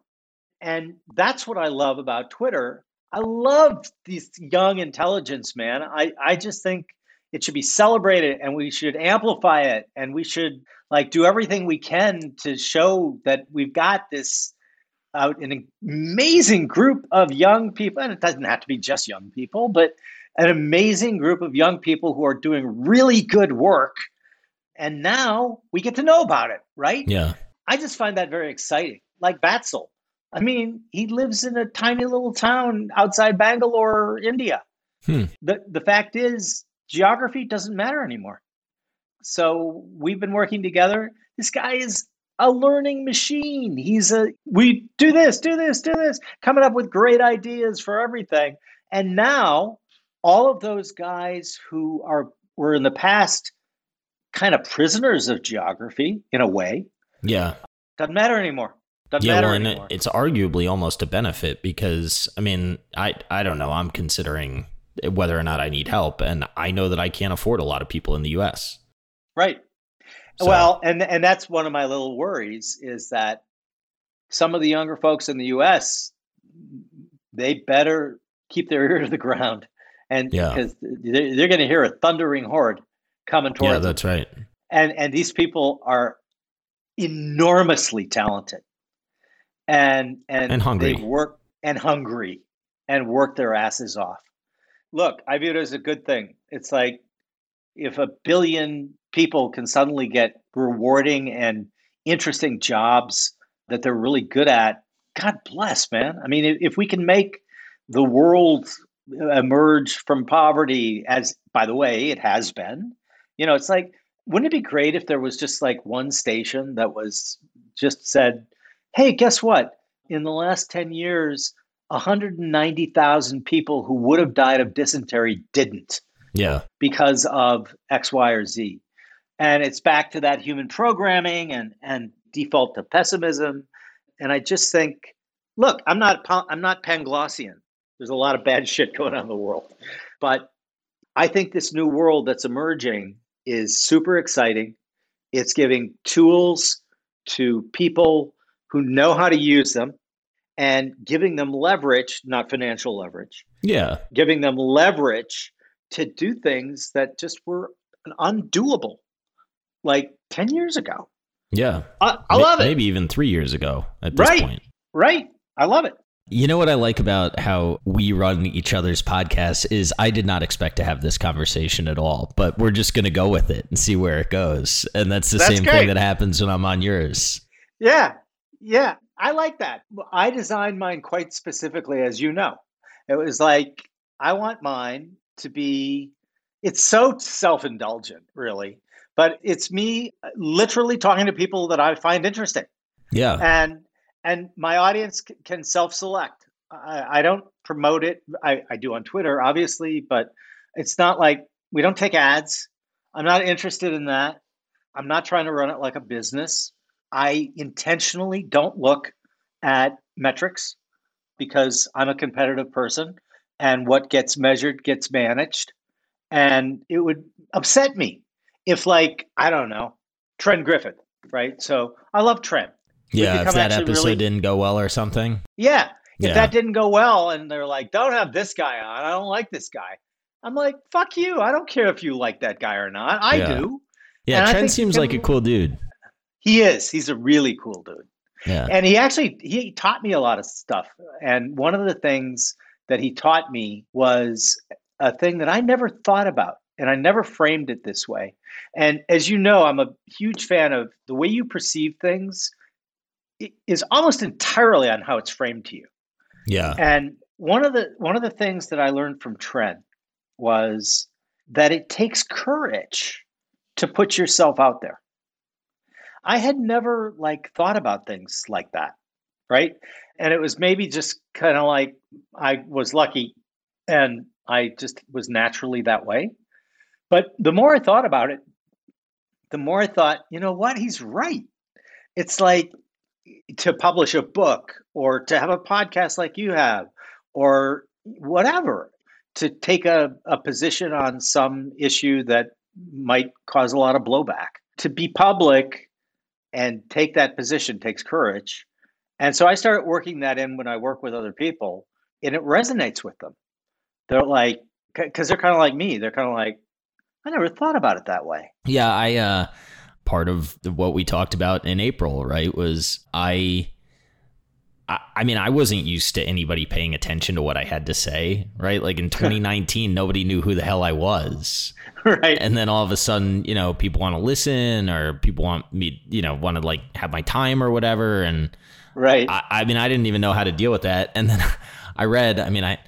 And that's what I love about Twitter. I love these young intelligence, man. I, I just think it should be celebrated and we should amplify it and we should like do everything we can to show that we've got this out an amazing group of young people and it doesn't have to be just young people but an amazing group of young people who are doing really good work and now we get to know about it right Yeah. i just find that very exciting like batzel i mean he lives in a tiny little town outside bangalore india Hmm. the, the fact is geography doesn't matter anymore so we've been working together this guy is a learning machine. He's a we do this, do this, do this, coming up with great ideas for everything. And now all of those guys who are were in the past kind of prisoners of geography in a way, Yeah. doesn't matter anymore. Doesn't yeah, well, and anymore. it's arguably almost a benefit because I mean, I I don't know. I'm considering whether or not I need help, and I know that I can't afford a lot of people in the U.S. right. So- Well, and and that's one of my little worries is that some of the younger folks in the U.S. they better keep their ear to the ground, and Yeah. because they're, they're going to hear a thundering horde coming towards them. yeah, them. that's right. and and these people are enormously talented, and and And hungry. They work and hungry, and work their asses off. Look, I view it as a good thing. It's like if a billion people can suddenly get rewarding and interesting jobs that they're really good at, God bless, man. I mean, if, if we can make the world emerge from poverty, as by the way, it has been, you know, it's like, wouldn't it be great if there was just like one station that was just said, hey, guess what? In the last 10 years, 190,000 people who would have died of dysentery didn't Yeah, because of X, Y, or Z. And it's back to that human programming and, and default to pessimism. And I just think, look, I'm not I'm not Panglossian. There's a lot of bad shit going on in the world, but I think this new world that's emerging is super exciting. It's giving tools to people who know how to use them and giving them leverage, not financial leverage, yeah, giving them leverage to do things that just were undoable like 10 years ago. yeah. I, I love it. Maybe even three years ago at this Right. point. Right. I love it. You know what I like about how we run each other's podcasts is I did not expect to have this conversation at all, but we're just going to go with it and see where it goes. And that's the That's same great. thing that happens when I'm on yours. Yeah. Yeah. I like that. I designed mine quite specifically, as you know. It was like, I want mine to be, it's so self indulgent, really, but it's me uh, literally talking to people that I find interesting. Yeah. and and my audience c- can self-select i, I don't promote it I, I do on twitter obviously but it's not like we don't take ads i'm not interested in that i'm not trying to run it like a business i intentionally don't look at metrics because i'm a competitive person and what gets measured gets managed and it would upset me if like i don't know trent griffin right so i love trent Yeah. If that episode really- didn't go well or something. yeah. If Yeah. that didn't go well and they're like, don't have this guy on, I don't like this guy. I'm like, fuck you. I don't care if you like that guy or not. I Yeah. do. Yeah. And Trent seems like a cool dude. He is. He's a really cool dude. Yeah. And he actually he taught me a lot of stuff. And one of the things that he taught me was a thing that I never thought about and I never framed it this way. And as you know, I'm a huge fan of the way you perceive things is almost entirely on how it's framed to you. Yeah. And one of the one of the things that I learned from Trent was that it takes courage to put yourself out there. I had never like thought about things like that, right? And it was maybe just kind of like I was lucky and I just was naturally that way. But the more I thought about it, the more I thought, you know what, he's right. It's like to publish a book or to have a podcast like you have or whatever, to take a, a position on some issue that might cause a lot of blowback. To be public and take that position takes courage. And so I started working that in when I work with other people, and it resonates with them. They're like, because they're kind of like me. They're kind of like, I never thought about it that way. Yeah, I uh part of what we talked about in April, right, was I I mean, I wasn't used to anybody paying attention to what I had to say, right? Like in 2019, nobody knew who the hell I was. Right. And then all of a sudden, you know, people want to listen or people want me, you know, want to like have my time or whatever. And right. I, I mean, I didn't even know how to deal with that. And then I read, I mean, I,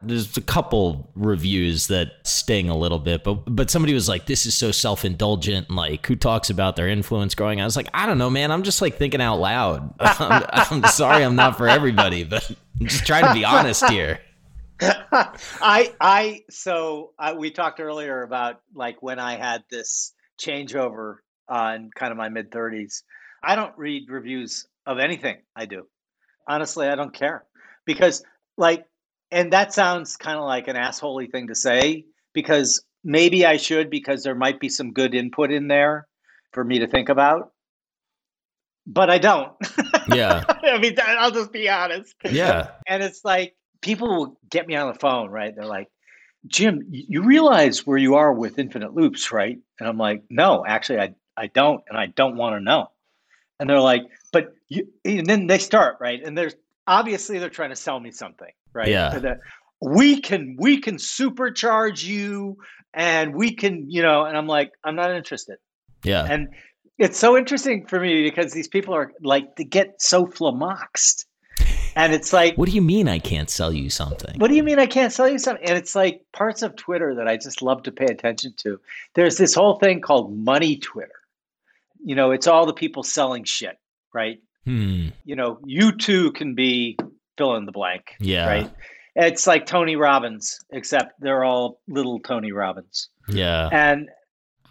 there's a couple reviews that sting a little bit, but but somebody was like, "This is so self indulgent." Like, who talks about their influence growing? I was like, I don't know, man. I'm just like thinking out loud. I'm, I'm sorry, I'm not for everybody, but I'm just trying to be honest here. I I so I, we talked earlier about like when I had this changeover on kind of my mid 30s. I don't read reviews of anything I do. Honestly, I don't care because like and that sounds kind of like an assholey thing to say because maybe I should because there might be some good input in there for me to think about. But I don't. Yeah. I mean, I'll just be honest. Yeah. And it's like people will get me on the phone, right? They're like, Jim, you realize where you are with infinite loops, right? And I'm like, no, actually, I, I don't, and I don't want to know. And they're like, but you, and then they start, right? And there's obviously they're trying to sell me something, right? Yeah. That we can we can supercharge you, and we can, you know. And I'm like, I'm not interested. Yeah. And it's so interesting for me because these people are like they get so flummoxed. And it's like, what do you mean I can't sell you something? What do you mean I can't sell you something? And it's like parts of Twitter that I just love to pay attention to. There's this whole thing called money Twitter. You know, it's all the people selling shit, right? Hmm. You know, you too can be fill in the blank. Yeah. Right. It's like Tony Robbins, except they're all little Tony Robbins. Yeah. And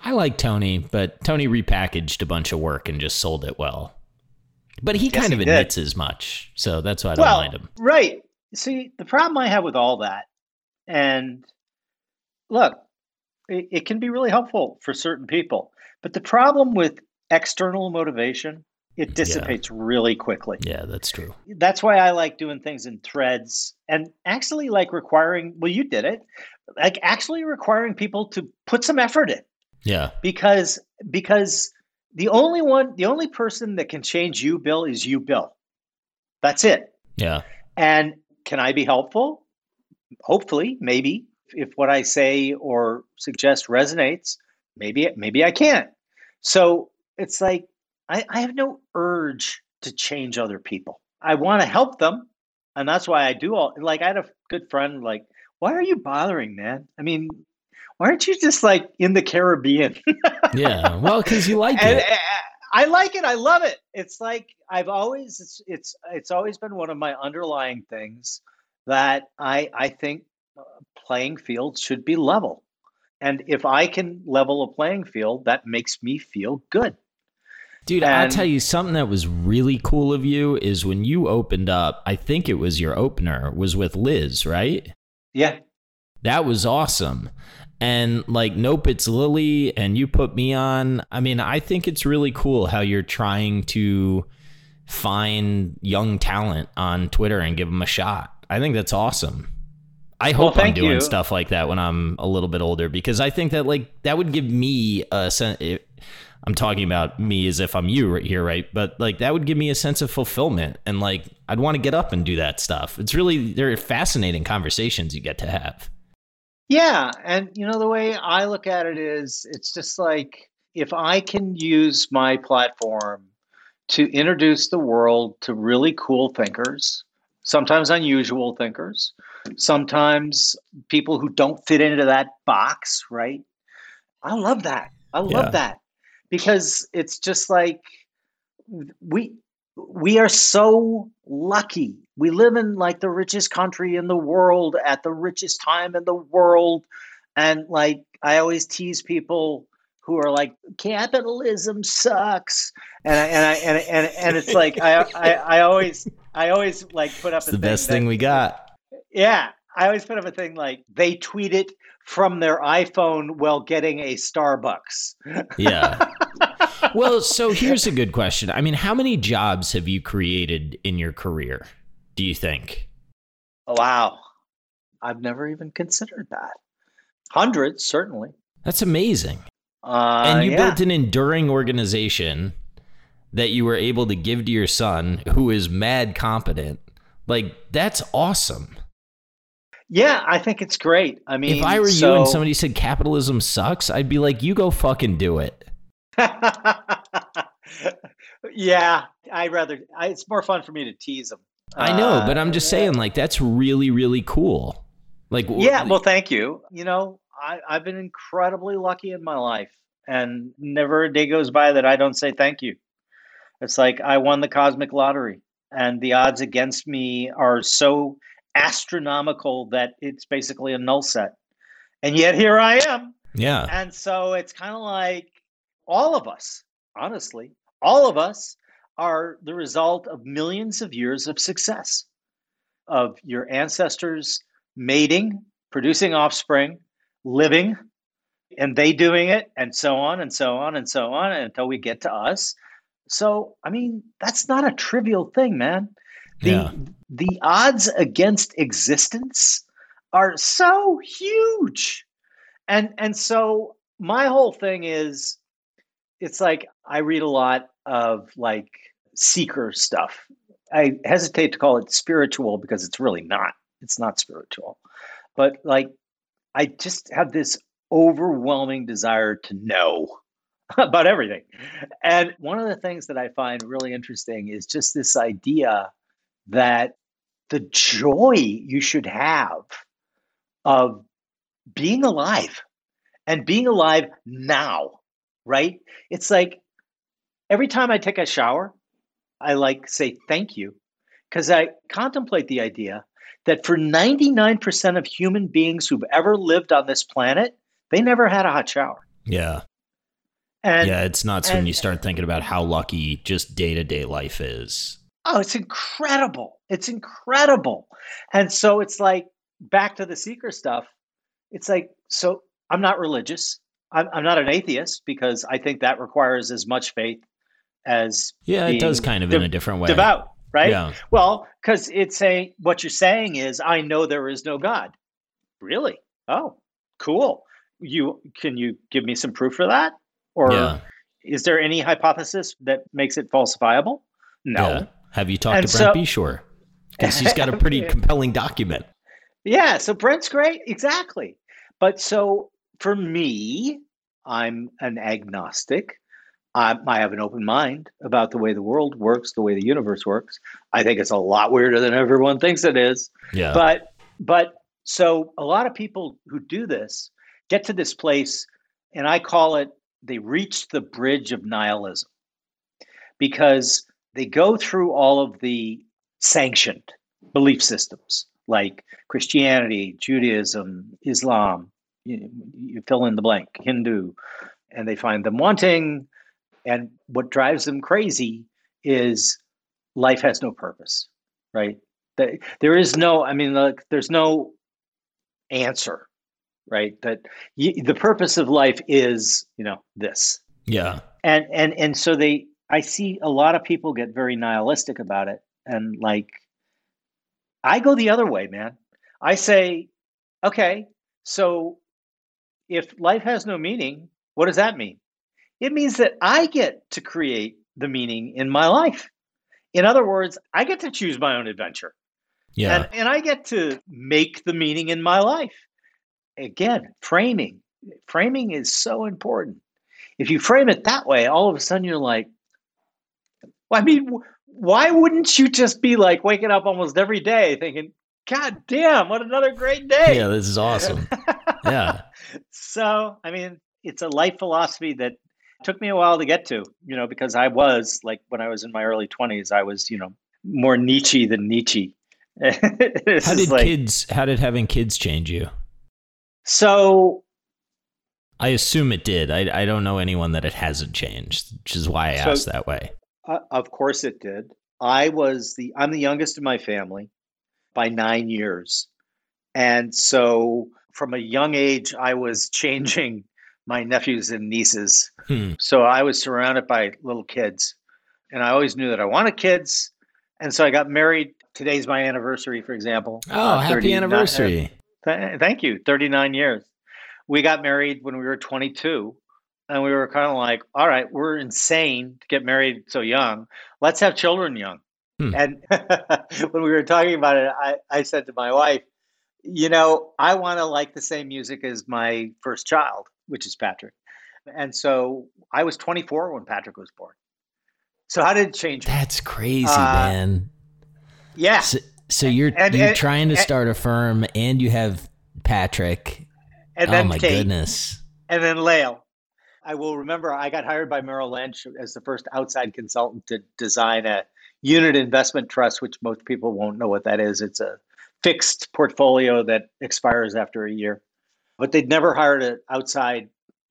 I like Tony, but Tony repackaged a bunch of work and just sold it well. But he Yes, kind of he did. admits as much, so that's why I don't well, mind him. right. See, the problem I have with all that, and look, it, it can be really helpful for certain people, but the problem with external motivation, it dissipates really quickly. Yeah, that's true. That's why I like doing things in threads and actually like requiring, well, you did it, like actually requiring people to put some effort in Yeah. because because the only one the only person that can change you bill is you bill that's it Yeah. and can i be helpful hopefully maybe if what i say or suggest resonates maybe maybe i can't so it's like i, I have no urge to change other people i want to help them and that's why i do all like i had a good friend like why are you bothering man i mean why aren't you just like in the caribbean Yeah. Well, because you like and, it. uh, I like it. I love it. It's like I've always it's it's it's always been one of my underlying things that I I think uh, playing fields should be level. And if I can level a playing field, that makes me feel good. Dude, I'll tell you something that was really cool of you is when you opened up, I think it was your opener, was with Liz, right? Yeah. That was awesome. And like, nope, it's Lily, and you put me on. I mean, I think it's really cool how you're trying to find young talent on Twitter and give them a shot. I think that's awesome. I hope Well, I'm doing you. stuff like that when I'm a little bit older because I think that like that would give me a sense. I'm talking about me as if I'm you right here, right? But like that would give me a sense of fulfillment, and like I'd want to get up and do that stuff. It's really they're fascinating conversations you get to have. Yeah, and you know the way I look at it is it's just like if I can use my platform to introduce the world to really cool thinkers, sometimes unusual thinkers, sometimes people who don't fit into that box, right? I love that. I love Yeah. that because it's just like we we are so lucky. We live in like the richest country in the world at the richest time in the world. And like I always tease people who are like capitalism sucks. And I, and I and and, and it's like I, I I always I always like put up the best that- thing we got. yeah, I always put up a thing like they tweet it from their iPhone while getting a Starbucks. Yeah. well, so here's a good question. I mean, how many jobs have you created in your career? Do you think? Wow. I've never even considered that. Hundreds, certainly. That's amazing. Uh, and you yeah. built an enduring organization that you were able to give to your son who is mad competent like that's awesome Yeah, I think it's great. I mean, if i were so... you and somebody said capitalism sucks i'd be like you go fucking do it yeah, I'd rather. I, it's more fun for me to tease them. i know but uh, i'm just saying like that's really really cool like Yeah, well, thank you. You know, I, I've been incredibly lucky in my life, and never a day goes by that I don't say thank you. It's like I won the cosmic lottery, and the odds against me are so astronomical that it's basically a null set. And yet here I am. yeah And so it's kind of like all of us, honestly, all of us are the result of millions of years of success, of your ancestors mating, producing offspring, living, and they doing it, and so on and so on and so on until we get to us. So, I mean, that's not a trivial thing, man. The, Yeah. the odds against existence are so huge. And and so my whole thing is it's like i read a lot of like seeker stuff. I hesitate to call it spiritual because it's really not it's not spiritual. But like i just have this overwhelming desire to know about everything. And one of the things that i find really interesting is just this idea that the joy you should have of being alive and being alive now, right? It's like every time I take a shower, I like say thank you because I contemplate the idea that for 99% of human beings who've ever lived on this planet, they never had a hot shower. yeah And yeah it's nuts when you start thinking about how lucky just day-to-day life is Oh, it's incredible. It's incredible. And so it's like back to the seeker stuff. It's like, so I'm not religious. I'm, I'm not an atheist because I think that requires as much faith as yeah it does kind of de- in a different way devout, right? yeah Well, because it's saying what you're saying is, I know there is no God. Really? Oh, cool. You can you give me some proof for that? Or yeah is there any hypothesis that makes it falsifiable? No. yeah have you talked And to brent so- beshore because he's got a pretty compelling document Yeah, so Brent's great, exactly. But so for me, I'm an agnostic. I, I have an open mind about the way the world works, the way the universe works. I think it's a lot weirder than everyone thinks it is. yeah But but so a lot of people who do this get to this place, and I call it they reach the bridge of nihilism because they go through all of the sanctioned belief systems like Christianity, Judaism, Islam, you, you fill in the blank, Hindu, and they find them wanting. And what drives them crazy is life has no purpose, right? There is no, I mean, like, there's no answer, right? That the purpose of life is, you know, this, yeah and and and so they, I see a lot of people get very nihilistic about it, and like, I go the other way, man. I say okay, so if life has no meaning, what does that mean? It means that I get to create the meaning in my life. In other words, I get to choose my own adventure. Yeah. And, and I get to make the meaning in my life. Again, framing. Framing is so important. If you frame it that way, all of a sudden you're like, well, I mean, why wouldn't you just be like waking up almost every day thinking, God damn, what another great day? Yeah, this is awesome. yeah. So, I mean, it's a life philosophy that took me a while to get to, you know, because I was like when I was in my early 20s, I was, you know, more Nietzsche than Nietzsche. how did like, kids how did having kids change you? So I assume it did. I I don't know anyone that it hasn't changed, which is why I so, asked that way. Uh, of course it did. I was the I'm the youngest in my family by 9 years. And so from a young age I was changing my nephews and nieces. Hmm. So I was surrounded by little kids. And I always knew that I wanted kids. And so I got married. Today's my anniversary, for example. Oh, uh, happy anniversary. Th- thank you. 39 years. We got married when we were 22. And we were kind of like, all right, we're insane to get married so young. Let's have children young. Hmm. And when we were talking about it, I, I said to my wife, you know, I want to like the same music as my first child which is Patrick. And so I was 24 when Patrick was born. So how did it change? That's crazy, uh, man. Yeah. So, so you're and, you're and, trying to and, start a firm, and you have Patrick. And then oh my Kate, goodness. And then Lael. I will remember I got hired by Merrill Lynch as the first outside consultant to design a unit investment trust, which most people won't know what that is. It's a fixed portfolio that expires after a year. But they'd never hired an outside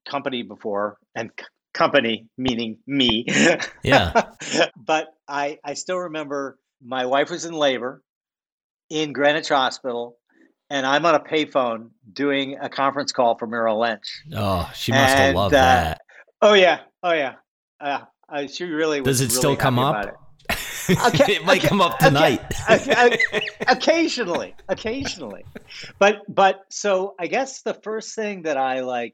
company before and c- company meaning me. Yeah. But i i still remember my wife was in labor in greenwich hospital and i'm on a payphone doing a conference call for merrill lynch. Oh she must and, have loved uh, that. oh yeah. Oh yeah. Uh, she really does it really still come up? Okay, it. Might okay, come up tonight. Okay, occasionally, occasionally, but but so I guess the first thing that I like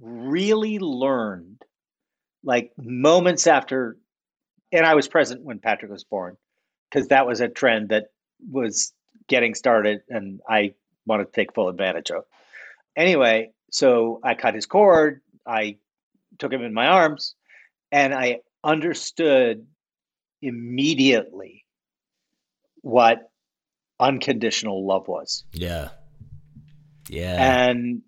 really learned, like moments after, and I was present when Patrick was born, because that was a trend that was getting started, and I wanted to take full advantage of. Anyway, so I cut his cord. I took him in my arms, and I understood immediately what unconditional love was. Yeah. Yeah. And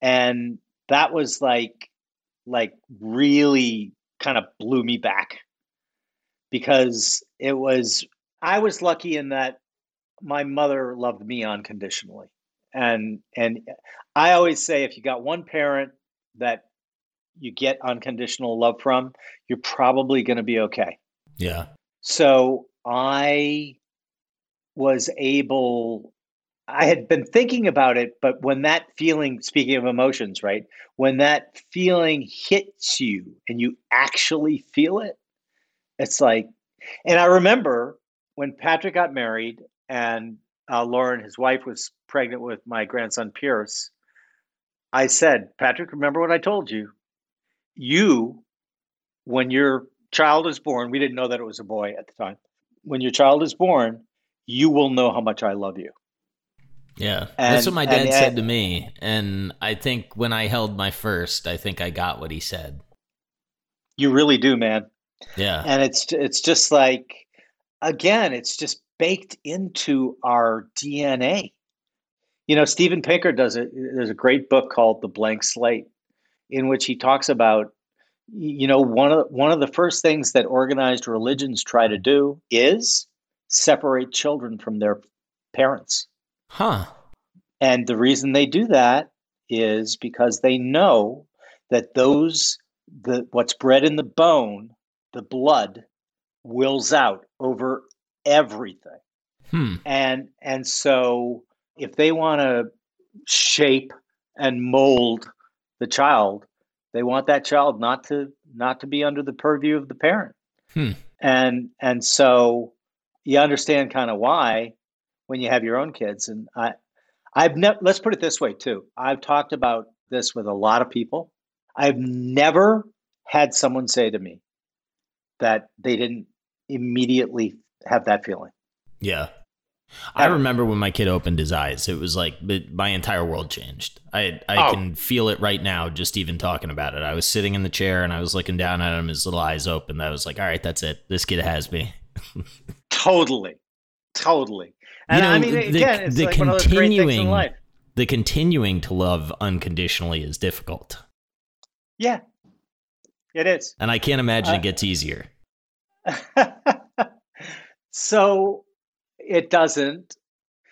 and that was like like really kind of blew me back because it was I was lucky in that my mother loved me unconditionally. And and I always say if you got one parent that you get unconditional love from, you're probably going to be okay. Yeah. So I was able, I had been thinking about it, but when that feeling, speaking of emotions, right? When that feeling hits you and you actually feel it, it's like, and I remember when Patrick got married and uh, Lauren, his wife, was pregnant with my grandson Pierce. I said, Patrick, remember what I told you? You, when you're child is born, we didn't know that it was a boy at the time. When your child is born, you will know how much I love you. Yeah. And, That's what my dad and, said to me. And I think when I held my first, I think I got what he said. You really do, man. Yeah. And it's it's just like again, it's just baked into our DNA. You know, Steven Pinker does it. There's a great book called The Blank Slate, in which he talks about you know one of one of the first things that organized religions try to do is separate children from their parents huh and the reason they do that is because they know that those the what's bred in the bone the blood wills out over everything hmm. and and so if they want to shape and mold the child they want that child not to not to be under the purview of the parent. Hmm. And and so you understand kind of why when you have your own kids. And I I've never, let's put it this way too. I've talked about this with a lot of people. I've never had someone say to me that they didn't immediately have that feeling. Yeah. I remember when my kid opened his eyes. It was like my entire world changed. I I oh. can feel it right now just even talking about it. I was sitting in the chair and I was looking down at him, his little eyes open. I was like, "All right, that's it. This kid has me." totally, totally. And you know, I mean, the, again, it's the like continuing, The continuing to love unconditionally is difficult. Yeah, it is. And I can't imagine uh, it gets easier. so it doesn't.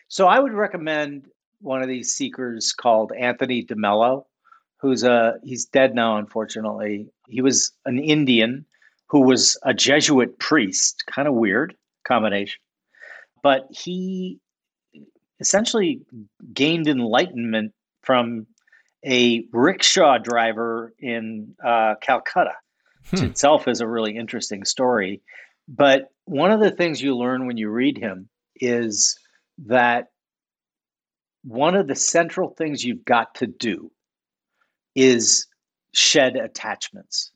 So I would recommend one of these seekers called Anthony DeMello, who's a he's dead now, unfortunately. He was an Indian who was a Jesuit priest, kind of weird combination. But he essentially gained enlightenment from a rickshaw driver in uh, Calcutta, which hmm. itself is a really interesting story. But one of the things you learn when you read him is that one of the central things you've got to do is shed attachments.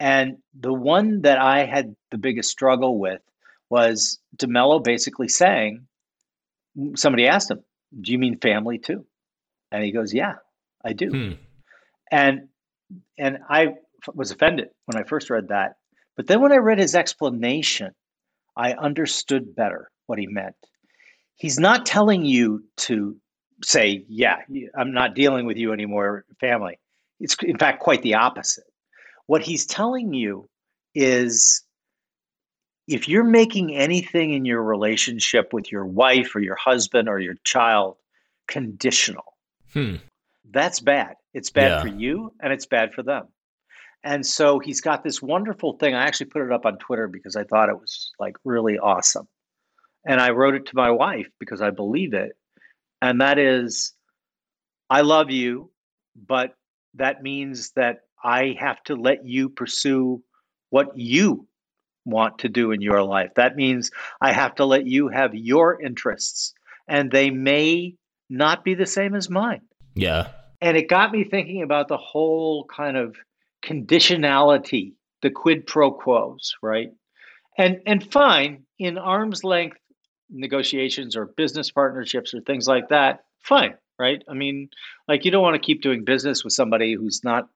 And the one that I had the biggest struggle with was DeMello basically saying, somebody asked him, Do you mean family too? And he goes, Yeah, I do. Hmm. And and I was offended when I first read that. But then when I read his explanation, I understood better what he meant. He's not telling you to say, Yeah, I'm not dealing with you anymore, family. It's in fact quite the opposite. What he's telling you is if you're making anything in your relationship with your wife or your husband or your child conditional, hmm. that's bad. It's bad yeah. for you and it's bad for them. And so he's got this wonderful thing. I actually put it up on Twitter because I thought it was like really awesome. And I wrote it to my wife because I believe it. And that is, I love you, but that means that I have to let you pursue what you want to do in your life. That means I have to let you have your interests, and they may not be the same as mine. Yeah. And it got me thinking about the whole kind of conditionality, the quid pro quos, right? And and fine, in arm's length negotiations or business partnerships or things like that, fine, right? I mean, like you don't want to keep doing business with somebody who's not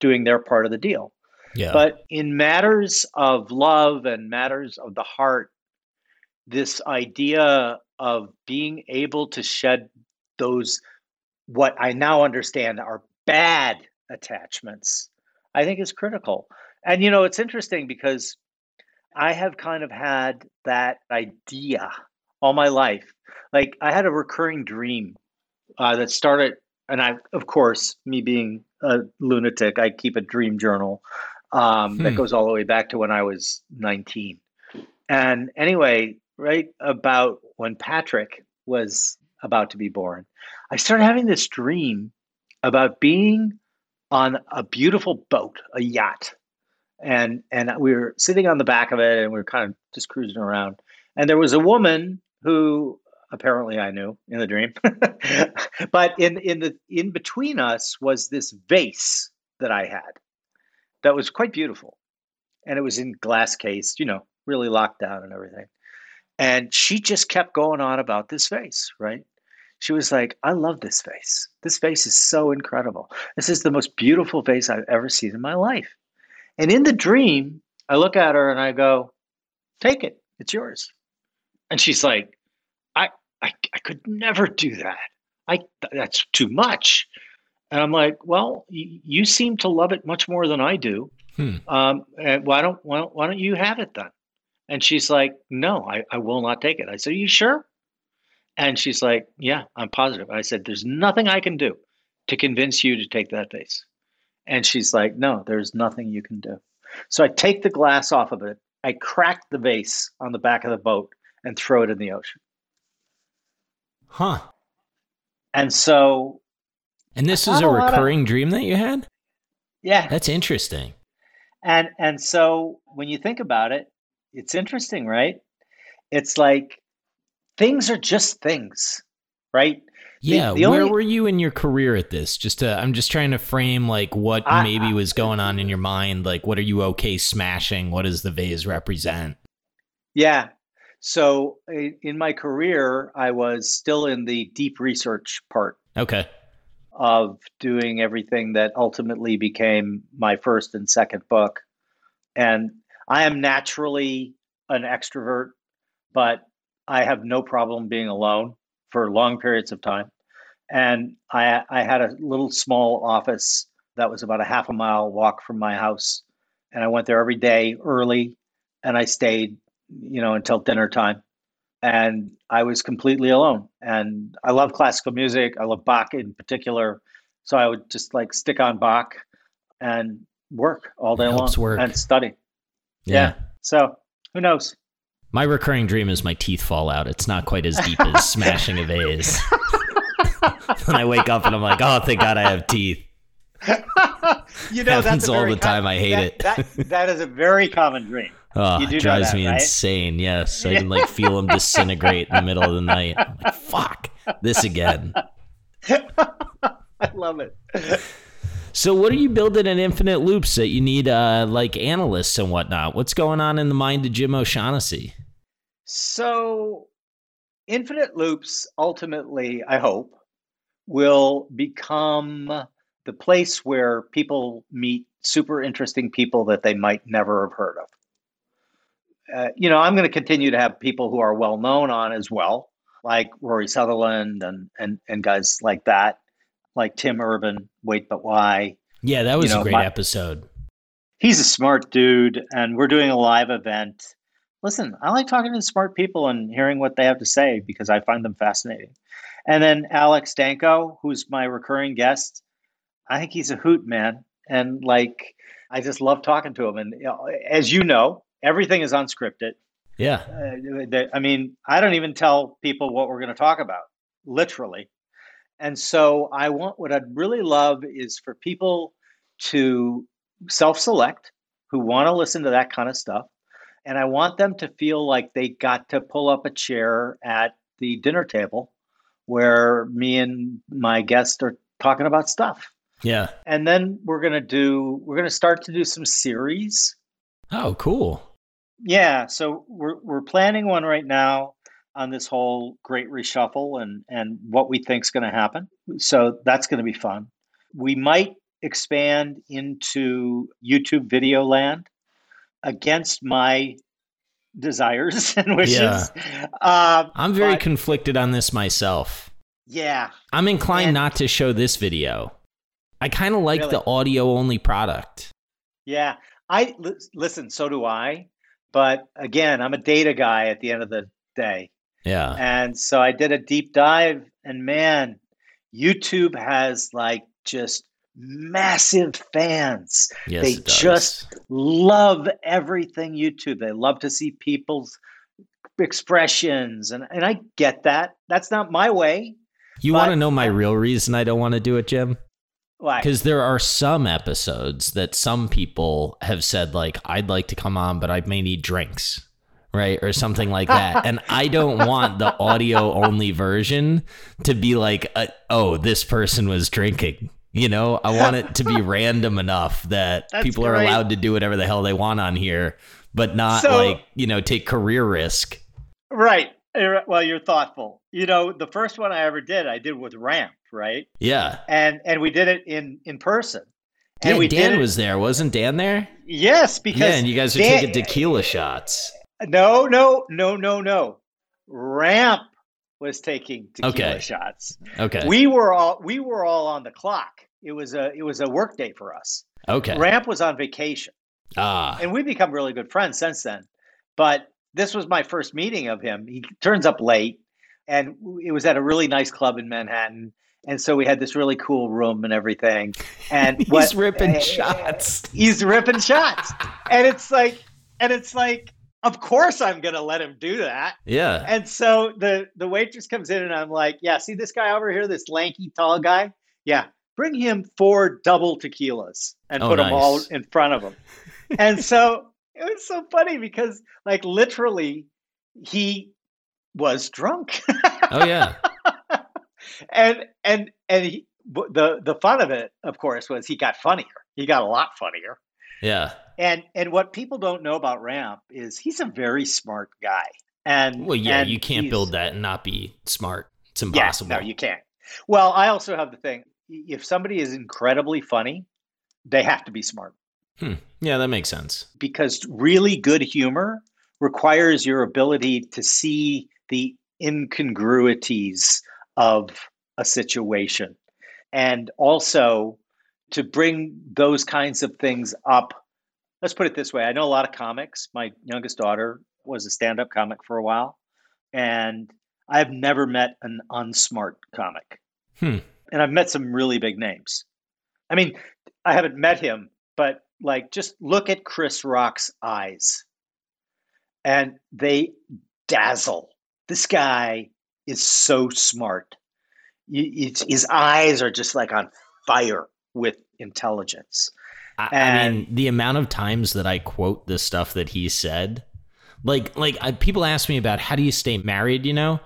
doing their part of the deal. Yeah. But in matters of love and matters of the heart, this idea of being able to shed those, what I now understand are bad attachments, I think is critical. And, you know, it's interesting because I have kind of had that idea all my life. Like, I had a recurring dream uh, that started, and I, of course, me being a lunatic, I keep a dream journal um, hmm. that goes all the way back to when I was 19. And anyway, right about when Patrick was about to be born, I started having this dream about being on a beautiful boat, a yacht. And and we were sitting on the back of it and we were kind of just cruising around. And there was a woman who apparently I knew in the dream. but in in the in between us was this vase that I had that was quite beautiful. And it was in glass case, you know, really locked down and everything. And she just kept going on about this vase, right? She was like, I love this vase. This vase is so incredible. This is the most beautiful vase I've ever seen in my life. And in the dream, I look at her and I go, Take it. It's yours. And she's like, I, I, I could never do that. I, that's too much. And I'm like, well, y- you seem to love it much more than I do. Hmm. Um, and why don't why, don't why don't you have it then? And she's like, no, I, I will not take it. I said, are you sure? And she's like, yeah, I'm positive. I said, there's nothing I can do to convince you to take that vase. And she's like, no, there's nothing you can do. So I take the glass off of it. I crack the vase on the back of the boat and throw it in the ocean. Huh. And so and this is a recurring of, dream that you had? Yeah. That's interesting. And and so when you think about it, it's interesting, right? It's like things are just things. right? Yeah, the where only, were you in your career at this? Just to, I'm just trying to frame like what I, maybe was going on in your mind. Like, what are you okay smashing? What does the vase represent? Yeah. So in my career, I was still in the deep research part. Okay. Of doing everything that ultimately became my first and second book. And I am naturally an extrovert, but I have no problem being alone for long periods of time. And I, I had a little small office that was about a half a mile walk from my house. And I went there every day early and I stayed, you know, until dinner time. And I was completely alone. And I love classical music. I love Bach in particular. So I would just like stick on Bach and work all day long work. and study. Yeah. yeah. So who knows? My recurring dream is my teeth fall out. It's not quite as deep as smashing a vase. and I wake up and I'm like, oh, thank God I have teeth. you know, happens all the time. I hate that, it. that, that is a very common dream. Oh, it drives that, me right? insane. Yes, I can like feel them disintegrate in the middle of the night. I'm like, fuck, this again. I love it. So, what are you building in Infinite Loops that you need, uh, like analysts and whatnot? What's going on in the mind of Jim O'Shaughnessy? So, Infinite Loops ultimately, I hope, will become the place where people meet super interesting people that they might never have heard of. Uh, you know, I'm going to continue to have people who are well known on as well, like Rory Sutherland and and and guys like that, like Tim Urban, Wait But Why. Yeah, that was you know, a great my, episode. He's a smart dude, and we're doing a live event listen, I like talking to smart people and hearing what they have to say because I find them fascinating. And then Alex Danco, who's my recurring guest, I think he's a hoot, man. And like, I just love talking to him. And you know, as you know, everything is unscripted. Yeah. Uh, I mean, I don't even tell people what we're going to talk about, literally. And so I want what I'd really love is for people to self select who want to listen to that kind of stuff and I want them to feel like they got to pull up a chair at the dinner table where me and my guests are talking about stuff. Yeah. And then we're going to do, we're going to start to do some series. Oh, cool. Yeah. So we're, we're planning one right now on this whole great reshuffle and, and what we think is going to happen. So that's going to be fun. We might expand into YouTube video land against my desires and wishes. Yeah. Uh, I'm very but, conflicted on this myself. Yeah. I'm inclined and, not to show this video. I kind of like really? the audio only product. Yeah. I listen, so do I. But again, I'm a data guy at the end of the day. Yeah. And so I did a deep dive and man, YouTube has like just massive fans. Yes, they just love everything YouTube. They love to see people's expressions and and I get that. That's not my way. You want to know my real reason I don't want to do it, Jim? Why? Because there are some episodes that some people have said like I'd like to come on, but I may need drinks right or something like that and i don't want the audio only version to be like a, oh this person was drinking you know, I want it to be random enough that That's people are allowed to do whatever the hell they want on here, but not so, like, you know, take career risk. Right. Er, well, you're thoughtful. You know, the first one I ever did, I did with Ramp, right? Yeah. And and we did it in in person. And yeah, we Dan was there, wasn't Dan there? Yes, because yeah, and you guys were Dan, taking tequila shots. No, no, no, no, no. Ramp was taking tequila okay. shots. Okay. We were all we were all on the clock. It was a it was a work day for us. Okay. Ramp was on vacation. Ah. And we've become really good friends since then. But this was my first meeting of him. He turns up late and it was at a really nice club in Manhattan. And so we had this really cool room and everything. And he's what, ripping uh, shots. He's ripping shots. And it's like and it's like of course I'm gonna let him do that. Yeah. And so the the waitress comes in and I'm like, yeah, see this guy over here, this lanky tall guy? Yeah, bring him four double tequilas and oh, put nice. them all in front of him. and so it was so funny because like literally he was drunk. oh yeah. and and and he, the the fun of it, of course, was he got funnier. He got a lot funnier. Yeah. And and what people don't know about Ramp is he's a very smart guy. And well, yeah, and you can't build that and not be smart. It's Yeah, impossible. no, you can't. Well, I also have the thing: if somebody is incredibly funny, they have to be smart Hmm. Yeah, that makes sense. because really good humor requires your ability to see the incongruities of a situation and also to bring those kinds of things up. Let's put it this way I know a lot of comics. My youngest daughter was a stand up comic for a while, and I've never met an unsmart comic. Hmm. And I've met some really big names. I mean, I haven't met him, but like just look at Chris Rock's eyes and they dazzle. This guy is so smart. You- his eyes are just like on fire with intelligence. I, I And- mean, the amount of times that I quote the stuff that he said, like, like I, people ask me about how do you stay married, you know,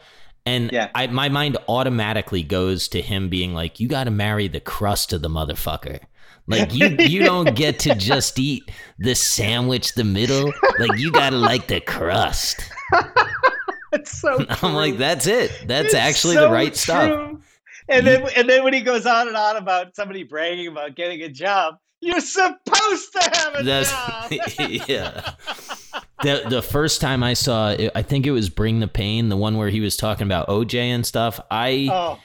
and Yeah. I, my mind automatically goes to him being like, "You got to marry the crust of the motherfucker." Like you, you don't get to just eat the sandwich, the middle. Like you got to like the crust. It's so I'm like, that's it. That's It's actually so the right stuff. true. And then and then when he goes on and on about somebody bragging about getting a job, you're supposed to have a That's job. yeah. The the first time I saw, it, I think it was Bring the Pain, the one where he was talking about OJ and stuff. I oh,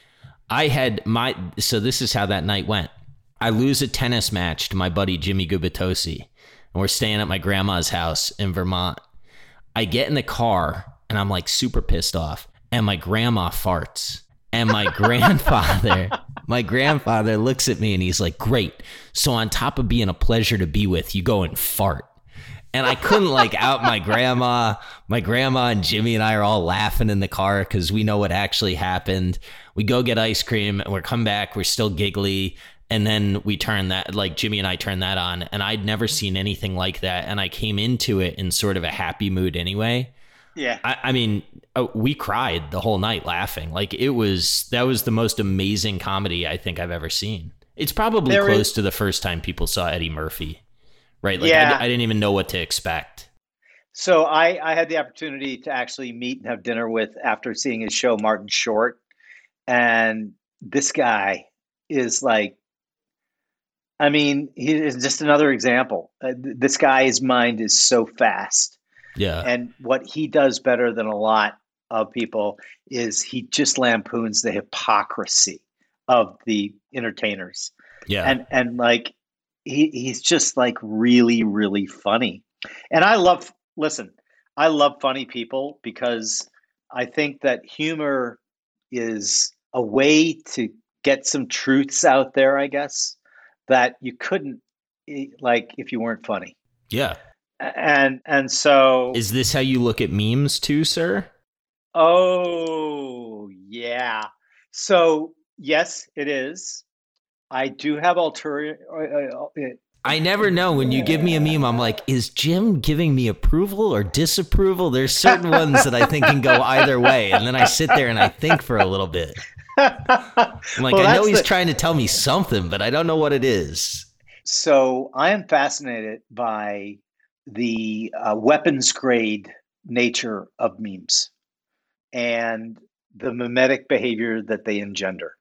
I had my so this is how that night went. I lose a tennis match to my buddy Jimmy Gubitosi, and we're staying at my grandma's house in Vermont. I get in the car and I'm like super pissed off, and my grandma farts, and my grandfather, my grandfather looks at me and he's like, "Great, so on top of being a pleasure to be with, you go and fart." And I couldn't like out my grandma. My grandma and Jimmy and I are all laughing in the car because we know what actually happened. We go get ice cream and we're come back. We're still giggly. And then we turn that, like Jimmy and I turn that on. And I'd never seen anything like that. And I came into it in sort of a happy mood anyway. yeah. I, I mean, uh, we cried the whole night laughing. Like it was, that was the most amazing comedy I think I've ever seen. It's probably There close is- to the first time people saw Eddie Murphy, right? Like Yeah. I, I didn't even know what to expect. So I, I had the opportunity to actually meet and have dinner with after seeing his show Martin Short, and this guy is like, I mean, he is just another example. Uh, this guy's mind is so fast, Yeah. and what he does better than a lot of people is he just lampoons the hypocrisy of the entertainers Yeah. and and like he he's just like really really funny and i love listen i love funny people because i think that humor is a way to get some truths out there i guess that you couldn't eh, like if you weren't funny yeah. And and so Is this how you look at memes too, sir? Oh yeah so yes it is i do have ulterior uh, uh, I never know when you give me a meme. I'm like, is Jim giving me approval or disapproval? There's certain ones that I think can go either way, and then I sit there and I think for a little bit. I'm like, Well, I know he's the- trying to tell me something, but I don't know what it is. So I am fascinated by the uh, weapons grade nature of memes and the mimetic behavior that they engender.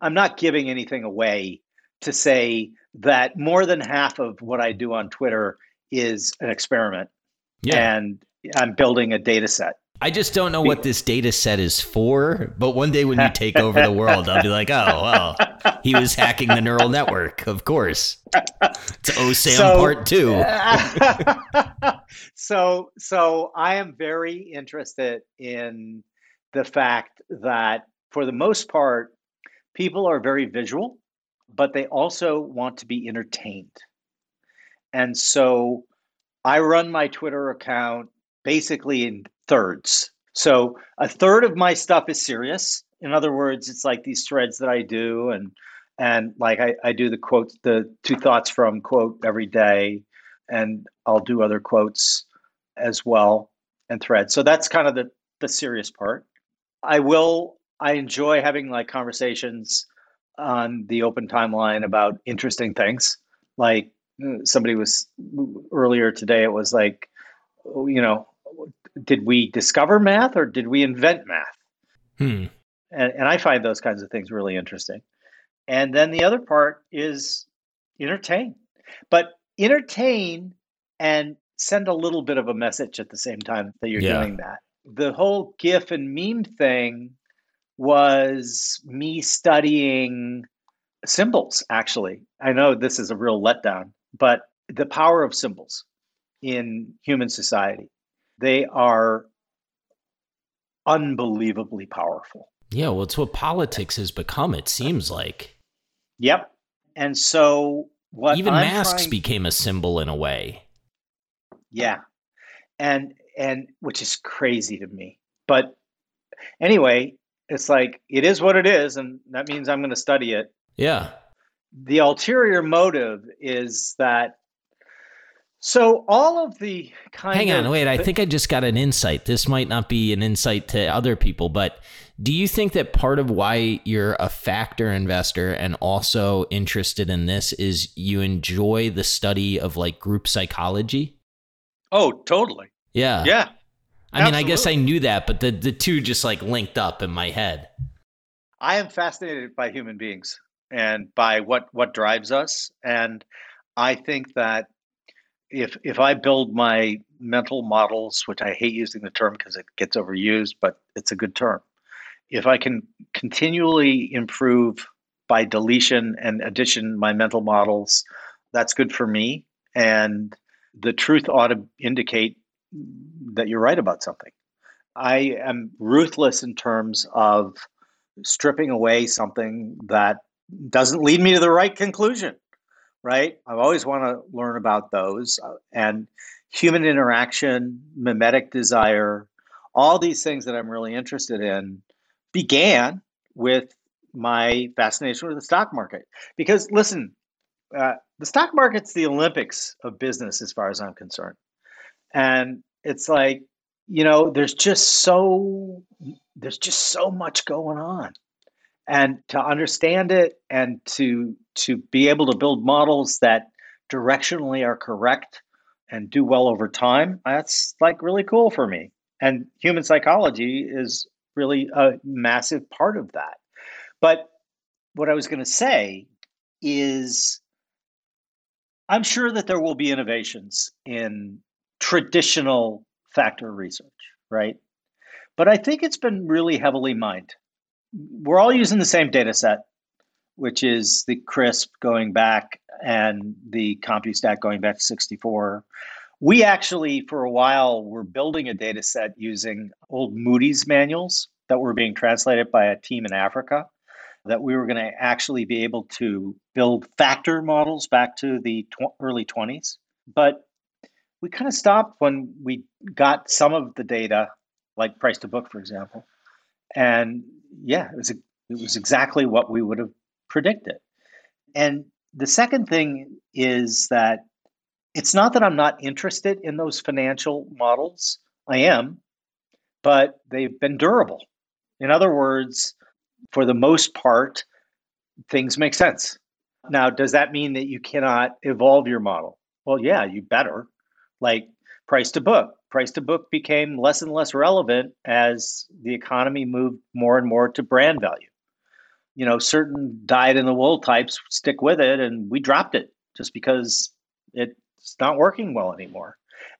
I'm not giving anything away to say that more than half of what I do on Twitter is an experiment Yeah. and I'm building a data set. I just don't know what this data set is for. But one day when you take over the world, I'll be like, oh, well, he was hacking the neural network. Of course. It's OSAM So- part two. so so I am very interested in the fact that for the most part, people are very visual, but they also want to be entertained. And so I run my Twitter account basically in thirds. So a third of my stuff is serious. In other words, it's like these threads that I do and and like I, I do the quotes, the two thoughts from quote every day, and I'll do other quotes as well and threads. So that's kind of the the serious part. I will I enjoy having like conversations on the open timeline about interesting things. Like uh, somebody was earlier today, it was like, you know, did we discover math or did we invent math? Hmm. And, and I find those kinds of things really interesting. And then the other part is entertain, but entertain and send a little bit of a message at the same time that you're Yeah. doing that. The whole GIF and meme thing was me studying symbols, actually. I know this is a real letdown, but the power of symbols in human society, they are unbelievably powerful. Yeah, well, it's what politics has become. It seems like Yep. And so what even I'm masks trying- became a symbol in a way. Yeah. And and which is crazy to me. But anyway, it's like it is what it is and that means I'm going to study it. Yeah. The ulterior motive is that so all of the kind Hang on, of wait. I think I just got an insight. This might not be an insight to other people, but do you think that part of why you're a factor investor and also interested in this is you enjoy the study of like group psychology? Oh, totally. Yeah. Yeah. I mean, I guess I knew that, but the, the two just like linked up in my head. I am fascinated by human beings and by what what drives us and I think that if if I build my mental models, which I hate using the term because it gets overused, but it's a good term. If I can continually improve by deletion and addition my mental models, that's good for me. And the truth ought to indicate that you're right about something. I am ruthless in terms of stripping away something that doesn't lead me to the right conclusion right? I always want to learn about those uh, and human interaction mimetic desire all these things that i'm really interested in began with my fascination with the stock market. Because listen uh, the stock market's the olympics of business as far as i'm concerned. And it's like you know there's just so there's just so much going on and to understand it and to to be able to build models that directionally are correct and do well over time that's like really cool for me. And human psychology is really a massive part of that. But what i was going to say is i'm sure that there will be innovations in traditional factor research right? But i think it's been really heavily mined we're all using the same data set, which is the CRSP going back and the CompuStat going back to 64. We actually, for a while, were building a data set using old Moody's manuals that were being translated by a team in Africa. That we were going to actually be able to build factor models back to the tw- early 20s. But we kind of stopped when we got some of the data, like price to book, for example. And yeah, it was it was exactly what we would have predicted. And the second thing is that it's not that I'm not interested in those financial models. I am, but they've been durable. In other words, for the most part, things make sense. Now, does that mean that you cannot evolve your model? Well, yeah, you better. Like price to book. Price to book became less and less relevant as the economy moved more and more to brand value. You know, certain dyed in the wool types stick with it, and we dropped it just because it's not working well anymore.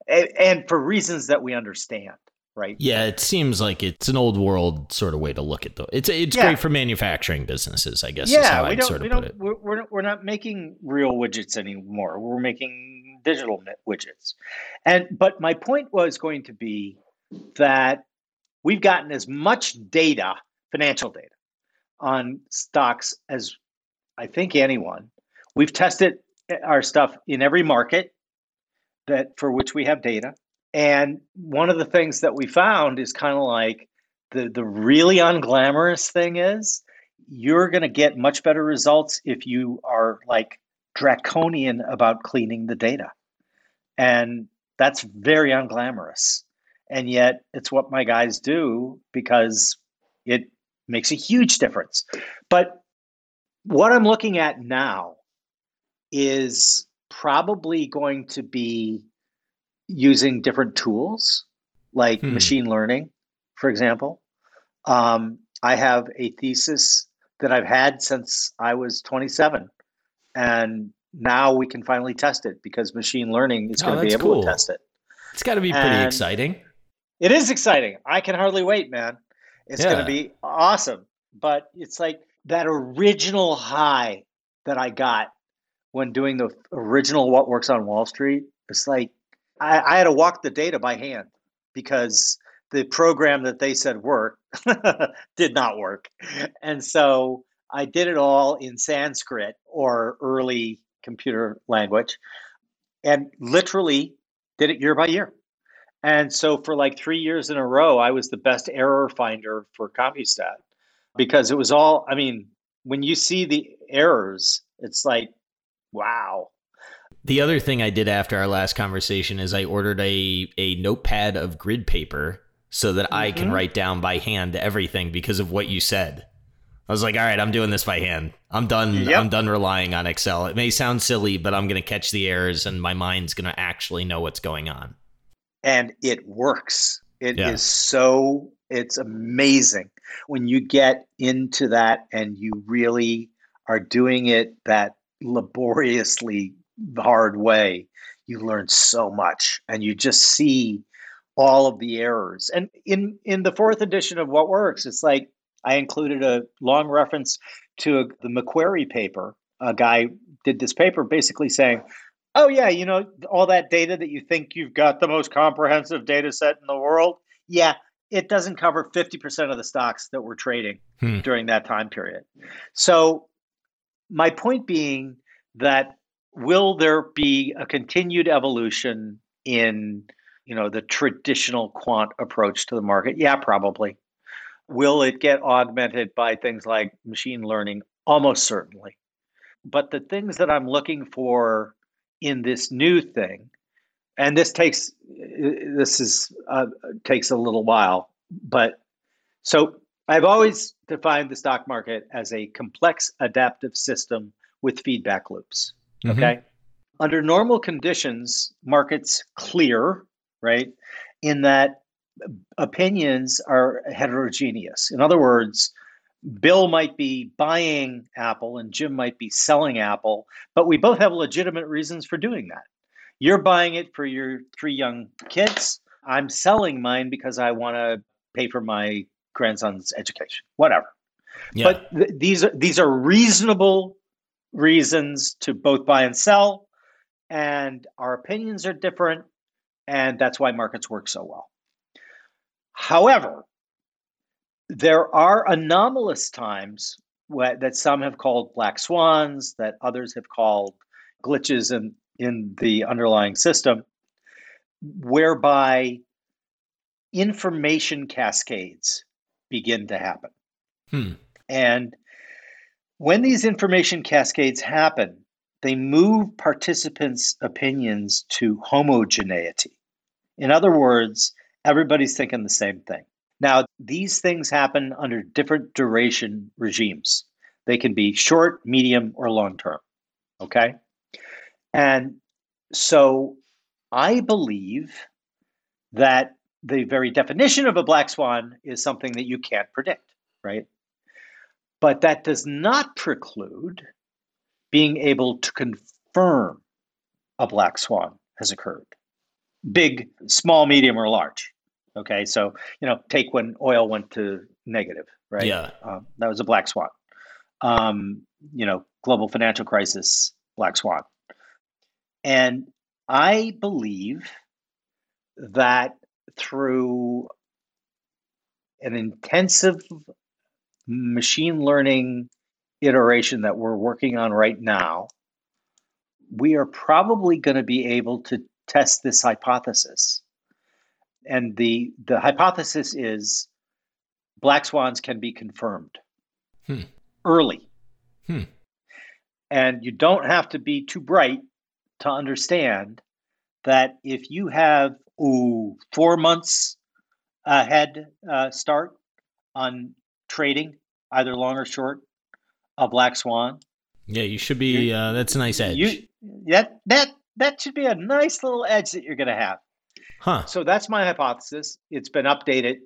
And, and for reasons that we understand, right? Yeah, it seems like it's an old world sort of way to look at though. It's it's Yeah. great for manufacturing businesses, I guess. is yeah, how we don't, sort of we don't, we're, we're not making real widgets anymore. We're making digital widgets. And, but my point was going to be that we've gotten as much data, financial data, on stocks as I think anyone. We've tested our stuff in every market that for which we have data. And one of the things that we found is kind of like the, the really unglamorous thing is you're going to get much better results if you are like draconian about cleaning the data. And that's very unglamorous. And yet it's what my guys do because it makes a huge difference. But what I'm looking at now is probably going to be using different tools like hmm. machine learning, for example. Um, I have a thesis that I've had since I was 27, and now we can finally test it because machine learning is oh, going to be able cool. to test it. It's got to be pretty exciting. It is exciting. I can hardly wait, man. It's yeah. going to be awesome. But it's like that original high that I got when doing the original What Works on Wall Street. It's like I, I had to walk the data by hand because the program that they said worked did not work. And so I did it all in Sanskrit or early computer language and literally did it year by year. And so for like three years in a row, I was the best error finder for CompuStat because it was all, I mean, when you see the errors, it's like, wow. The other thing I did after our last conversation is I ordered a, a notepad of grid paper so that mm-hmm. I can mm-hmm. write down by hand everything because of what you said. I was like, all right, I'm doing this by hand. I'm done. Yep. I'm done relying on Excel. It may sound silly, but I'm going to catch the errors and my mind's going to actually know what's going on. And it works. It yeah. is so, it's amazing when you get into that and you really are doing it that laboriously hard way. You learn so much and you just see all of the errors. And in in the fourth edition of What Works, it's like I included a long reference to a, the Macquarie paper. A guy did this paper basically saying, "Oh yeah, you know all that data that you think you've got the most comprehensive data set in the world. Yeah, it doesn't cover 50% of the stocks that we're trading hmm. during that time period." So my point being that will there be a continued evolution in you know the traditional quant approach to the market? Yeah probably. Will it get augmented by things like machine learning? Almost certainly. But the things that i'm looking for in this new thing and this takes this is uh, takes a little while but so i've always defined the stock market as a complex adaptive system with feedback loops mm-hmm. okay under normal conditions markets clear right? In that opinions are heterogeneous. In other words, Bill might be buying Apple and Jim might be selling Apple, but we both have legitimate reasons for doing that. You're buying it for your three young kids. I'm selling mine because I want to pay for my grandson's education, whatever. Yeah. But th- these are these are reasonable reasons to both buy and sell, and our opinions are different, and that's why markets work so well. However, there are anomalous times that some have called black swans, that others have called glitches in, in the underlying system, whereby information cascades begin to happen. Hmm. And when these information cascades happen, they move participants' opinions to homogeneity. In other words, everybody's thinking the same thing. Now, these things happen under different duration regimes. They can be short, medium, or long term. Okay? And so I believe that the very definition of a black swan is something that you can't predict, right? But that does not preclude being able to confirm a black swan has occurred. Big, small, medium, or large. Okay, so you know, take when oil went to negative, right? Yeah, um, that was a black swan. Um, you know, global financial crisis, black swan. And I believe that through an intensive machine learning iteration that we're working on right now, we are probably going to be able to test this hypothesis. And the, the hypothesis is black swans can be confirmed hmm. early. Hmm. And you don't have to be too bright to understand that if you have ooh, four months ahead uh, start on trading, either long or short, a black swan. Yeah, you should be. Uh, that's a nice edge. You, that that that should be a nice little edge that you're going to have. Huh. So that's my hypothesis. It's been updated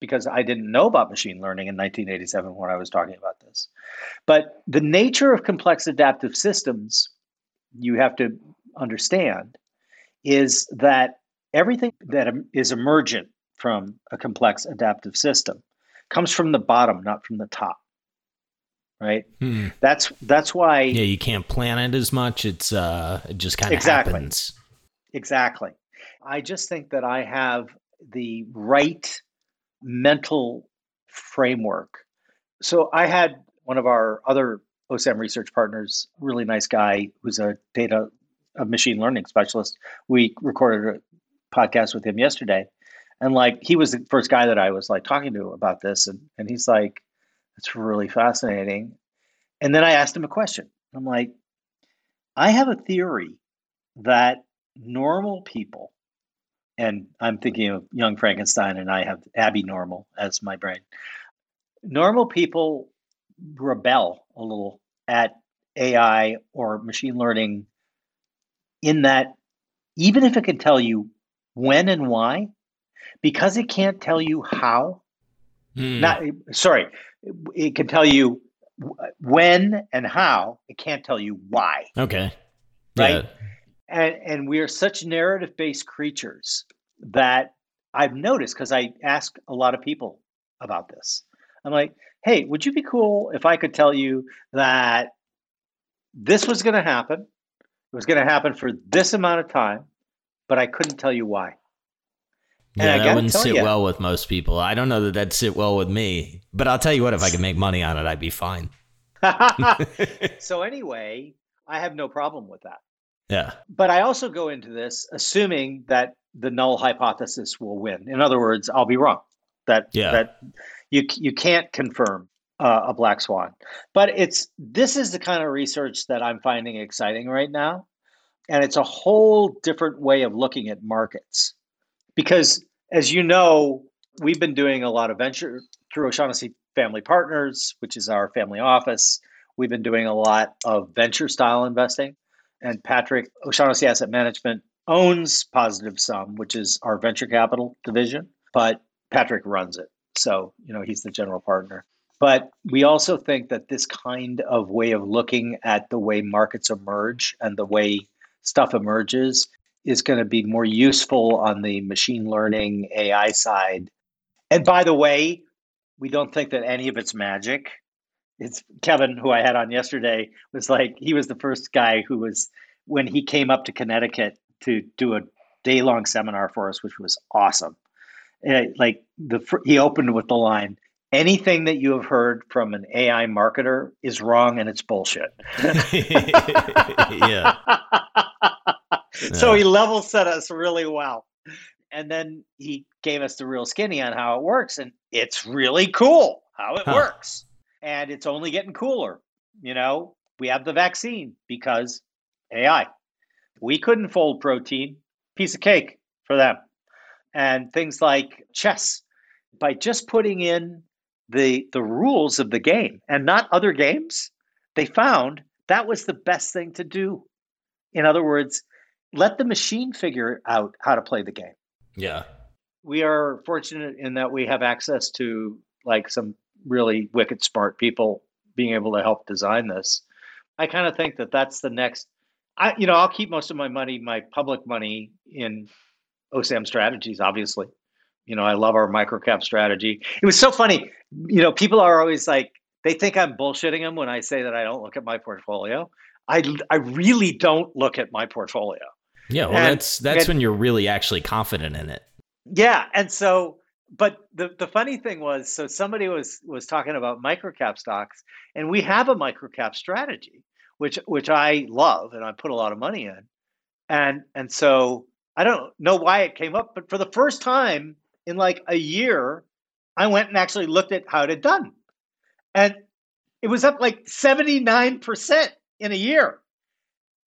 because I didn't know about machine learning in 1987 when I was talking about this. But the nature of complex adaptive systems, you have to understand, is that everything that is emergent from a complex adaptive system comes from the bottom, not from the top. Right. Hmm. That's that's why. Yeah, you can't plan it as much. It's uh, it just kind of Exactly. happens. Exactly. I just think that I have the right mental framework. So I had one of our other OSAM research partners, really nice guy who's a data a machine learning specialist. We recorded a podcast with him yesterday. And like he was the first guy that I was like talking to about this and, and he's like, it's really fascinating. And then I asked him a question. I'm like, I have a theory that normal people, and I'm thinking of Young Frankenstein, and I have Abby Normal as my brain. Normal people rebel a little at AI or machine learning in that even if it can tell you when and why, because it can't tell you how, Hmm. not sorry, it can tell you when and how, it can't tell you why okay. right? Yeah. and and we are such narrative based creatures that I've noticed because I ask a lot of people about this. I'm like, hey, would you be cool if I could tell you that this was going to happen? It was going to happen for this amount of time, but I couldn't tell you why. Yeah, that wouldn't sit ya- well with most people. I don't know that that'd sit well with me. But I'll tell you what, if I could make money on it, I'd be fine. so anyway, I have no problem with that. Yeah. But I also go into this assuming that the null hypothesis will win. In other words, I'll be wrong. That Yeah. that you you can't confirm uh, a black swan. But it's this is the kind of research that I'm finding exciting right now, and it's a whole different way of looking at markets. Because as you know, we've been doing a lot of venture through O'Shaughnessy Family Partners, which is our family office. We've been doing a lot of venture style investing and Patrick O'Shaughnessy Asset Management owns Positive Sum, which is our venture capital division, but Patrick runs it. So, you know, he's the general partner. But we also think that this kind of way of looking at the way markets emerge and the way stuff emerges is going to be more useful on the machine learning AI side. And by the way, we don't think that any of it's magic it's Kevin, who I had on yesterday, was like he was the first guy who was when he came up to Connecticut to do a day long seminar for us, which was awesome. Eh, like the he opened with the line, "Anything that you have heard from an AI marketer is wrong and it's bullshit." yeah. So he level set us really well. And then he gave us the real skinny on how it works. And it's really cool how it Huh. works. And it's only getting cooler. You know, we have the vaccine because AI. We couldn't fold protein, piece of cake for them. And things like chess, by just putting in the the rules of the game and not other games, they found that was the best thing to do. In other words, let the machine figure out how to play the game. Yeah. We are fortunate in that we have access to like some really wicked smart people being able to help design this. I kind of think that that's the next I you know, I'll keep most of my money, my public money in OSAM strategies obviously. You know, I love our microcap strategy. It was so funny. You know, people are always like they think I'm bullshitting them when I say that I don't look at my portfolio. I I really don't look at my portfolio. Yeah. Well, And- that's that's and- when you're really actually confident in it. Yeah, and so but the the funny thing was so somebody was was talking about microcap stocks and we have a microcap strategy which which I love and I put a lot of money in. And and so I don't know why it came up but for the first time in like a year I went and actually looked at how it had done. And it was up like 79% in a year.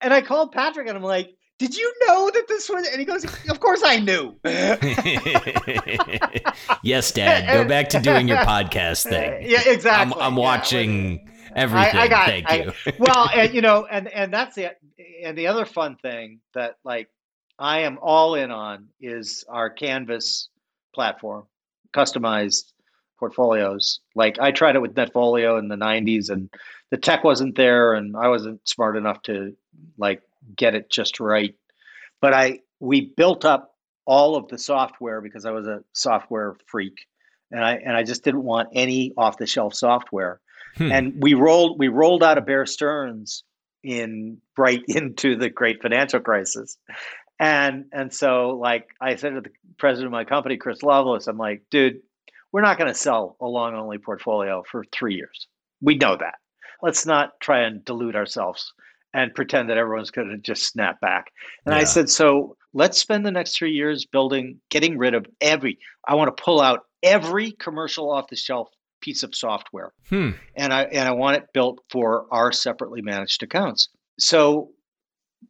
And I called Patrick and I'm like, did you know that this was? And he goes, of course I knew. yes, Dad. Go back to doing your podcast thing. Yeah, exactly. I'm, I'm yeah, watching everything. I, I got, Thank I, you. well, and you know, and and that's the and the other fun thing that like I am all in on is our Canvas platform, customized portfolios. Like I tried it with Netfolio in the 90s and the tech wasn't there and I wasn't smart enough to like get it just right. But I we built up all of the software because I was a software freak and I and I just didn't want any off the shelf software. Hmm. And we rolled we rolled out of Bear Stearns in right into the great financial crisis. And and so like I said to the president of my company, Chris Loveless, I'm like, dude, we're not going to sell a long only portfolio for three years. We know that. Let's not try and delude ourselves and pretend that everyone's going to just snap back. And yeah. I said, so let's spend the next three years building, getting rid of every, I want to pull out every commercial off the shelf piece of software. Hmm. And I, and I want it built for our separately managed accounts. So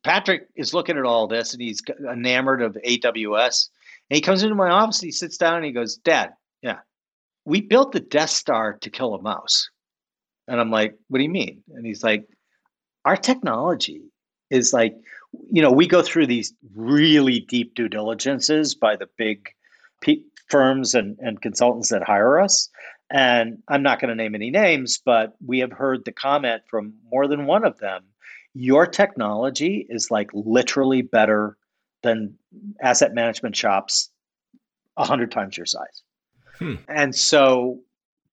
Patrick is looking at all this and he's enamored of AWS. And he comes into my office, he sits down and he goes, Dad, yeah, we built the Death Star to kill a mouse. And I'm like, what do you mean? And he's like, our technology is like, you know, we go through these really deep due diligences by the big p- firms and, and consultants that hire us. And I'm not going to name any names, but we have heard the comment from more than one of them your technology is like literally better than asset management shops a hundred times your size. Hmm. And so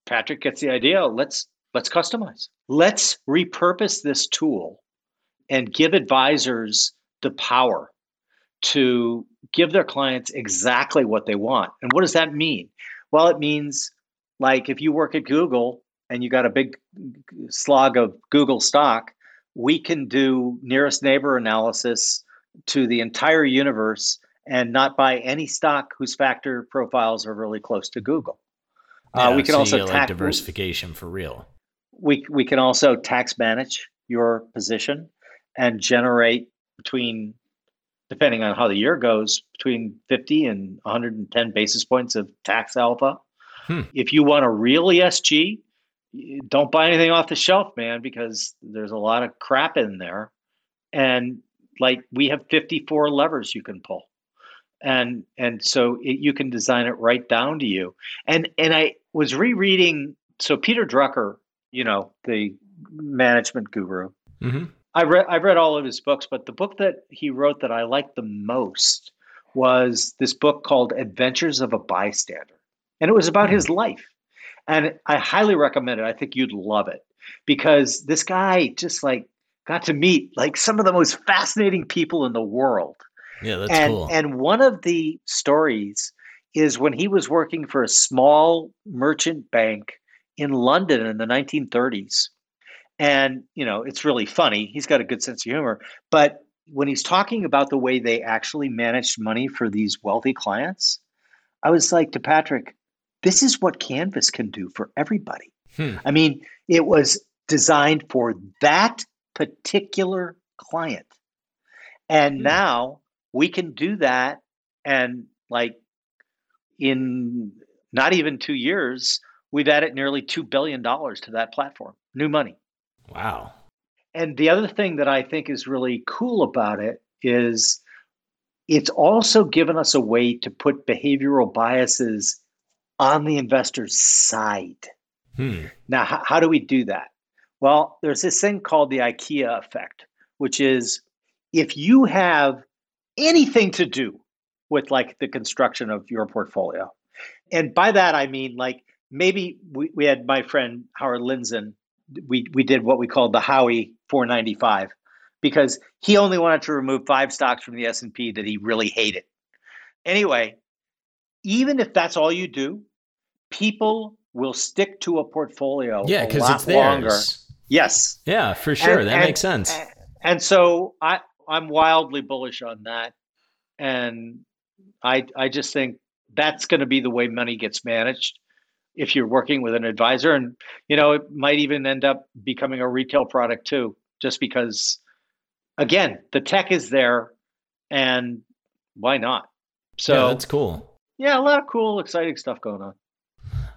Patrick gets the idea. Let's let's customize. Let's repurpose this tool and give advisors the power to give their clients exactly what they want. And what does that mean? Well, it means like if you work at Google and you got a big slog of Google stock, we can do nearest neighbor analysis to the entire universe and not buy any stock whose factor profiles are really close to Google. Uh, yeah, uh, we can so also tax like diversification for real. We we can also tax manage your position and generate between, depending on how the year goes, between 50 and 110 basis points of tax alpha. Hmm. If you want a real ESG, don't buy anything off the shelf, man, because there's a lot of crap in there. And like we have 54 levers you can pull. And and so it, you can design it right down to you. And and I was rereading so Peter Drucker, you know, the management guru. Mm-hmm. I read I read all of his books, but the book that he wrote that I liked the most was this book called Adventures of a Bystander. And it was about his life and I highly recommend it. I think you'd love it because this guy just like got to meet like some of the most fascinating people in the world. Yeah, that's and, cool. And one of the stories is when he was working for a small merchant bank in London in the 1930s. And, you know, it's really funny. He's got a good sense of humor. But when he's talking about the way they actually managed money for these wealthy clients, I was like to Patrick, this is what Canvas can do for everybody. Hmm. I mean, it was designed for that particular client. And hmm. now we can do that. And like in not even two years, we've added nearly $2 billion to that platform, new money. Wow. And the other thing that I think is really cool about it is it's also given us a way to put behavioral biases on the investor's side. Hmm. Now, how, how do we do that? Well, there's this thing called the IKEA effect, which is if you have anything to do with like the construction of your portfolio, and by that I mean like maybe we, we had my friend Howard Lindzen, we, we did what we called the Howie 495 because he only wanted to remove five stocks from the S&P that he really hated. Anyway, even if that's all you do, people will stick to a portfolio yeah, because it's theirs. longer. Yes. Yeah, for sure. And, that and, makes sense. And, and so I, I'm wildly bullish on that. And I I just think that's going to be the way money gets managed if you're working with an advisor. And, you know, it might even end up becoming a retail product too, just because, again, the tech is there and why not? So yeah, that's cool. Yeah, a lot of cool, exciting stuff going on.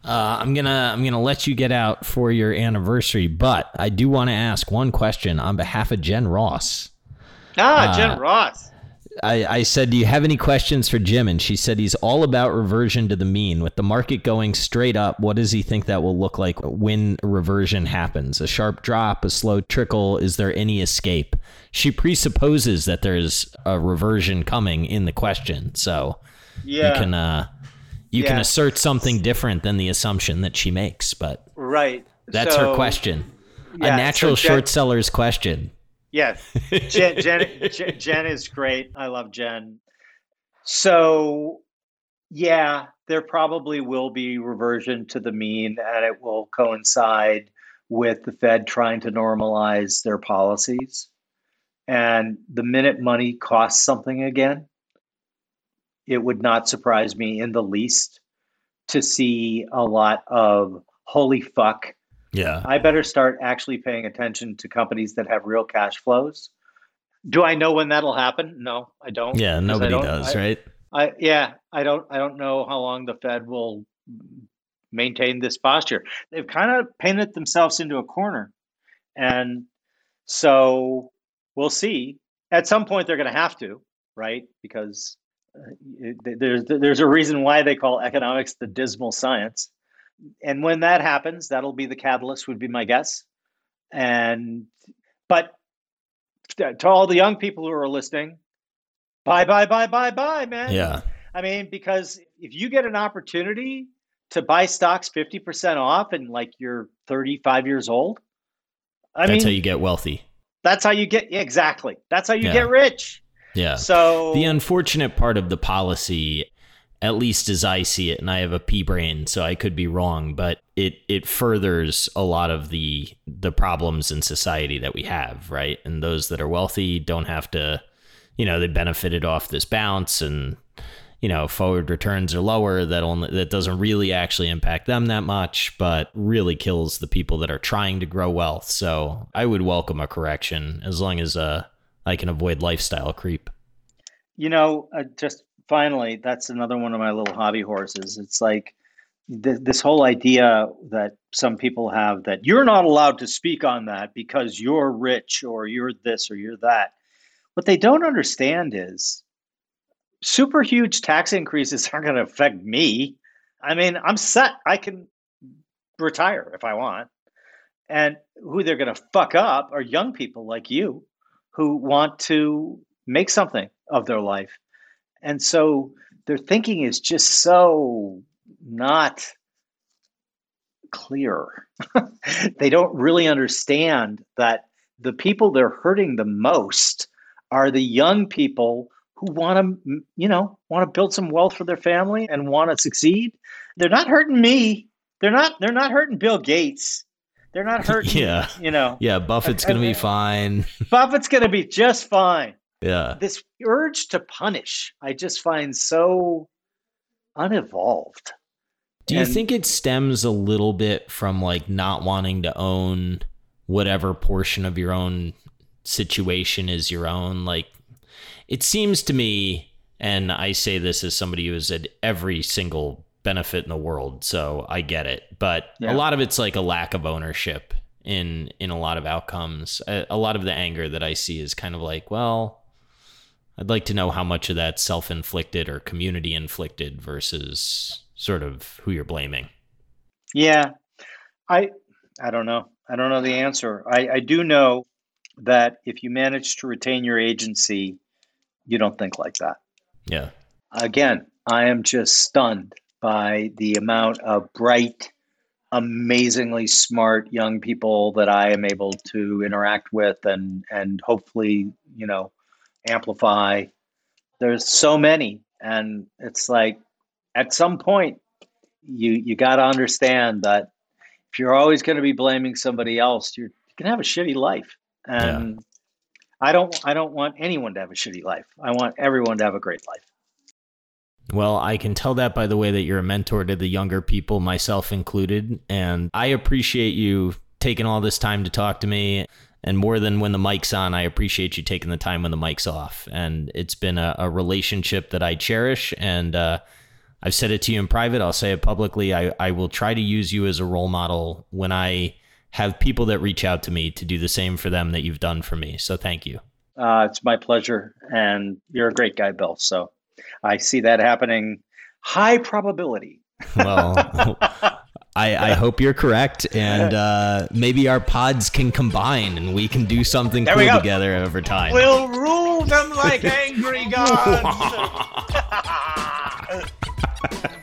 Uh, I'm gonna I'm gonna let you get out for your anniversary, but I do want to ask one question on behalf of Jen Ross. Ah, uh, Jen Ross. I, I said, Do you have any questions for Jim? And she said he's all about reversion to the mean. With the market going straight up, what does he think that will look like when reversion happens? A sharp drop, a slow trickle? Is there any escape? She presupposes that there's a reversion coming in the question. So yeah. you can uh, you yeah. can assert something different than the assumption that she makes, but right. That's so, her question. Yeah, a natural so short seller's question. Yes, Jen, Jen, Jen is great. I love Jen. So, yeah, there probably will be reversion to the mean, and it will coincide with the Fed trying to normalize their policies. And the minute money costs something again, it would not surprise me in the least to see a lot of holy fuck. Yeah. I better start actually paying attention to companies that have real cash flows. Do I know when that'll happen? No, I don't. Yeah, nobody does, I, right? I yeah, I don't I don't know how long the Fed will maintain this posture. They've kind of painted themselves into a corner. And so we'll see. At some point they're going to have to, right? Because uh, there's there's a reason why they call economics the dismal science and when that happens that'll be the catalyst would be my guess. And but to all the young people who are listening bye bye bye bye bye man. Yeah. I mean because if you get an opportunity to buy stocks 50% off and like you're 35 years old i mean that's mean, how you get wealthy. That's how you get exactly. That's how you yeah. get rich. Yeah. So the unfortunate part of the policy, at least as I see it, and I have a pea brain, so I could be wrong, but it it furthers a lot of the the problems in society that we have, right? And those that are wealthy don't have to, you know, they benefited off this bounce and you know forward returns are lower that only that doesn't really actually impact them that much but really kills the people that are trying to grow wealth so i would welcome a correction as long as uh I can avoid lifestyle creep. You know, uh, just finally, that's another one of my little hobby horses. It's like th- this whole idea that some people have that you're not allowed to speak on that because you're rich or you're this or you're that. What they don't understand is super huge tax increases aren't going to affect me. I mean, I'm set. I can retire if I want. And who they're going to fuck up are young people like you who want to make something of their life. And so their thinking is just so not clear. they don't really understand that the people they're hurting the most are the young people who want to, you know, want to build some wealth for their family and want to succeed. They're not hurting me. They're not they're not hurting Bill Gates. They're not hurting. yeah. You know. Yeah, Buffett's going to be fine. Buffett's going to be just fine. Yeah. This urge to punish, I just find so unevolved. Do you and, think it stems a little bit from like not wanting to own whatever portion of your own situation is your own? Like, it seems to me, and I say this as somebody who has had every single benefit in the world, so I get it. But yeah. a lot of it's like a lack of ownership in in a lot of outcomes. A, a, lot of the anger that I see is kind of like, well, I'd like to know how much of that's self-inflicted or community inflicted versus sort of who you're blaming. Yeah. I I don't know. I don't know the answer. I, I do know that if you manage to retain your agency, you don't think like that. Yeah. Again, I am just stunned by the amount of bright, amazingly smart young people that I am able to interact with and and hopefully, you know, amplify. There's so many and it's like at some point you you got to understand that if you're always going to be blaming somebody else, you're, going to have a shitty life. And yeah. I don't I don't want anyone to have a shitty life. I want everyone to have a great life. Well, I can tell that by the way that you're a mentor to the younger people, myself included. And I appreciate you taking all this time to talk to me. And more than when the mic's on, I appreciate you taking the time when the mic's off. And it's been a, a relationship that I cherish. And uh, I've said it to you in private. I'll say it publicly. I, I will try to use you as a role model when I have people that reach out to me to do the same for them that you've done for me. So thank you. Uh, it's my pleasure. And you're a great guy, Bill. So I see that happening high probability. Well, I, I hope you're correct, and uh, maybe our pods can combine and we can do something there cool together over time. We'll rule them like angry gods.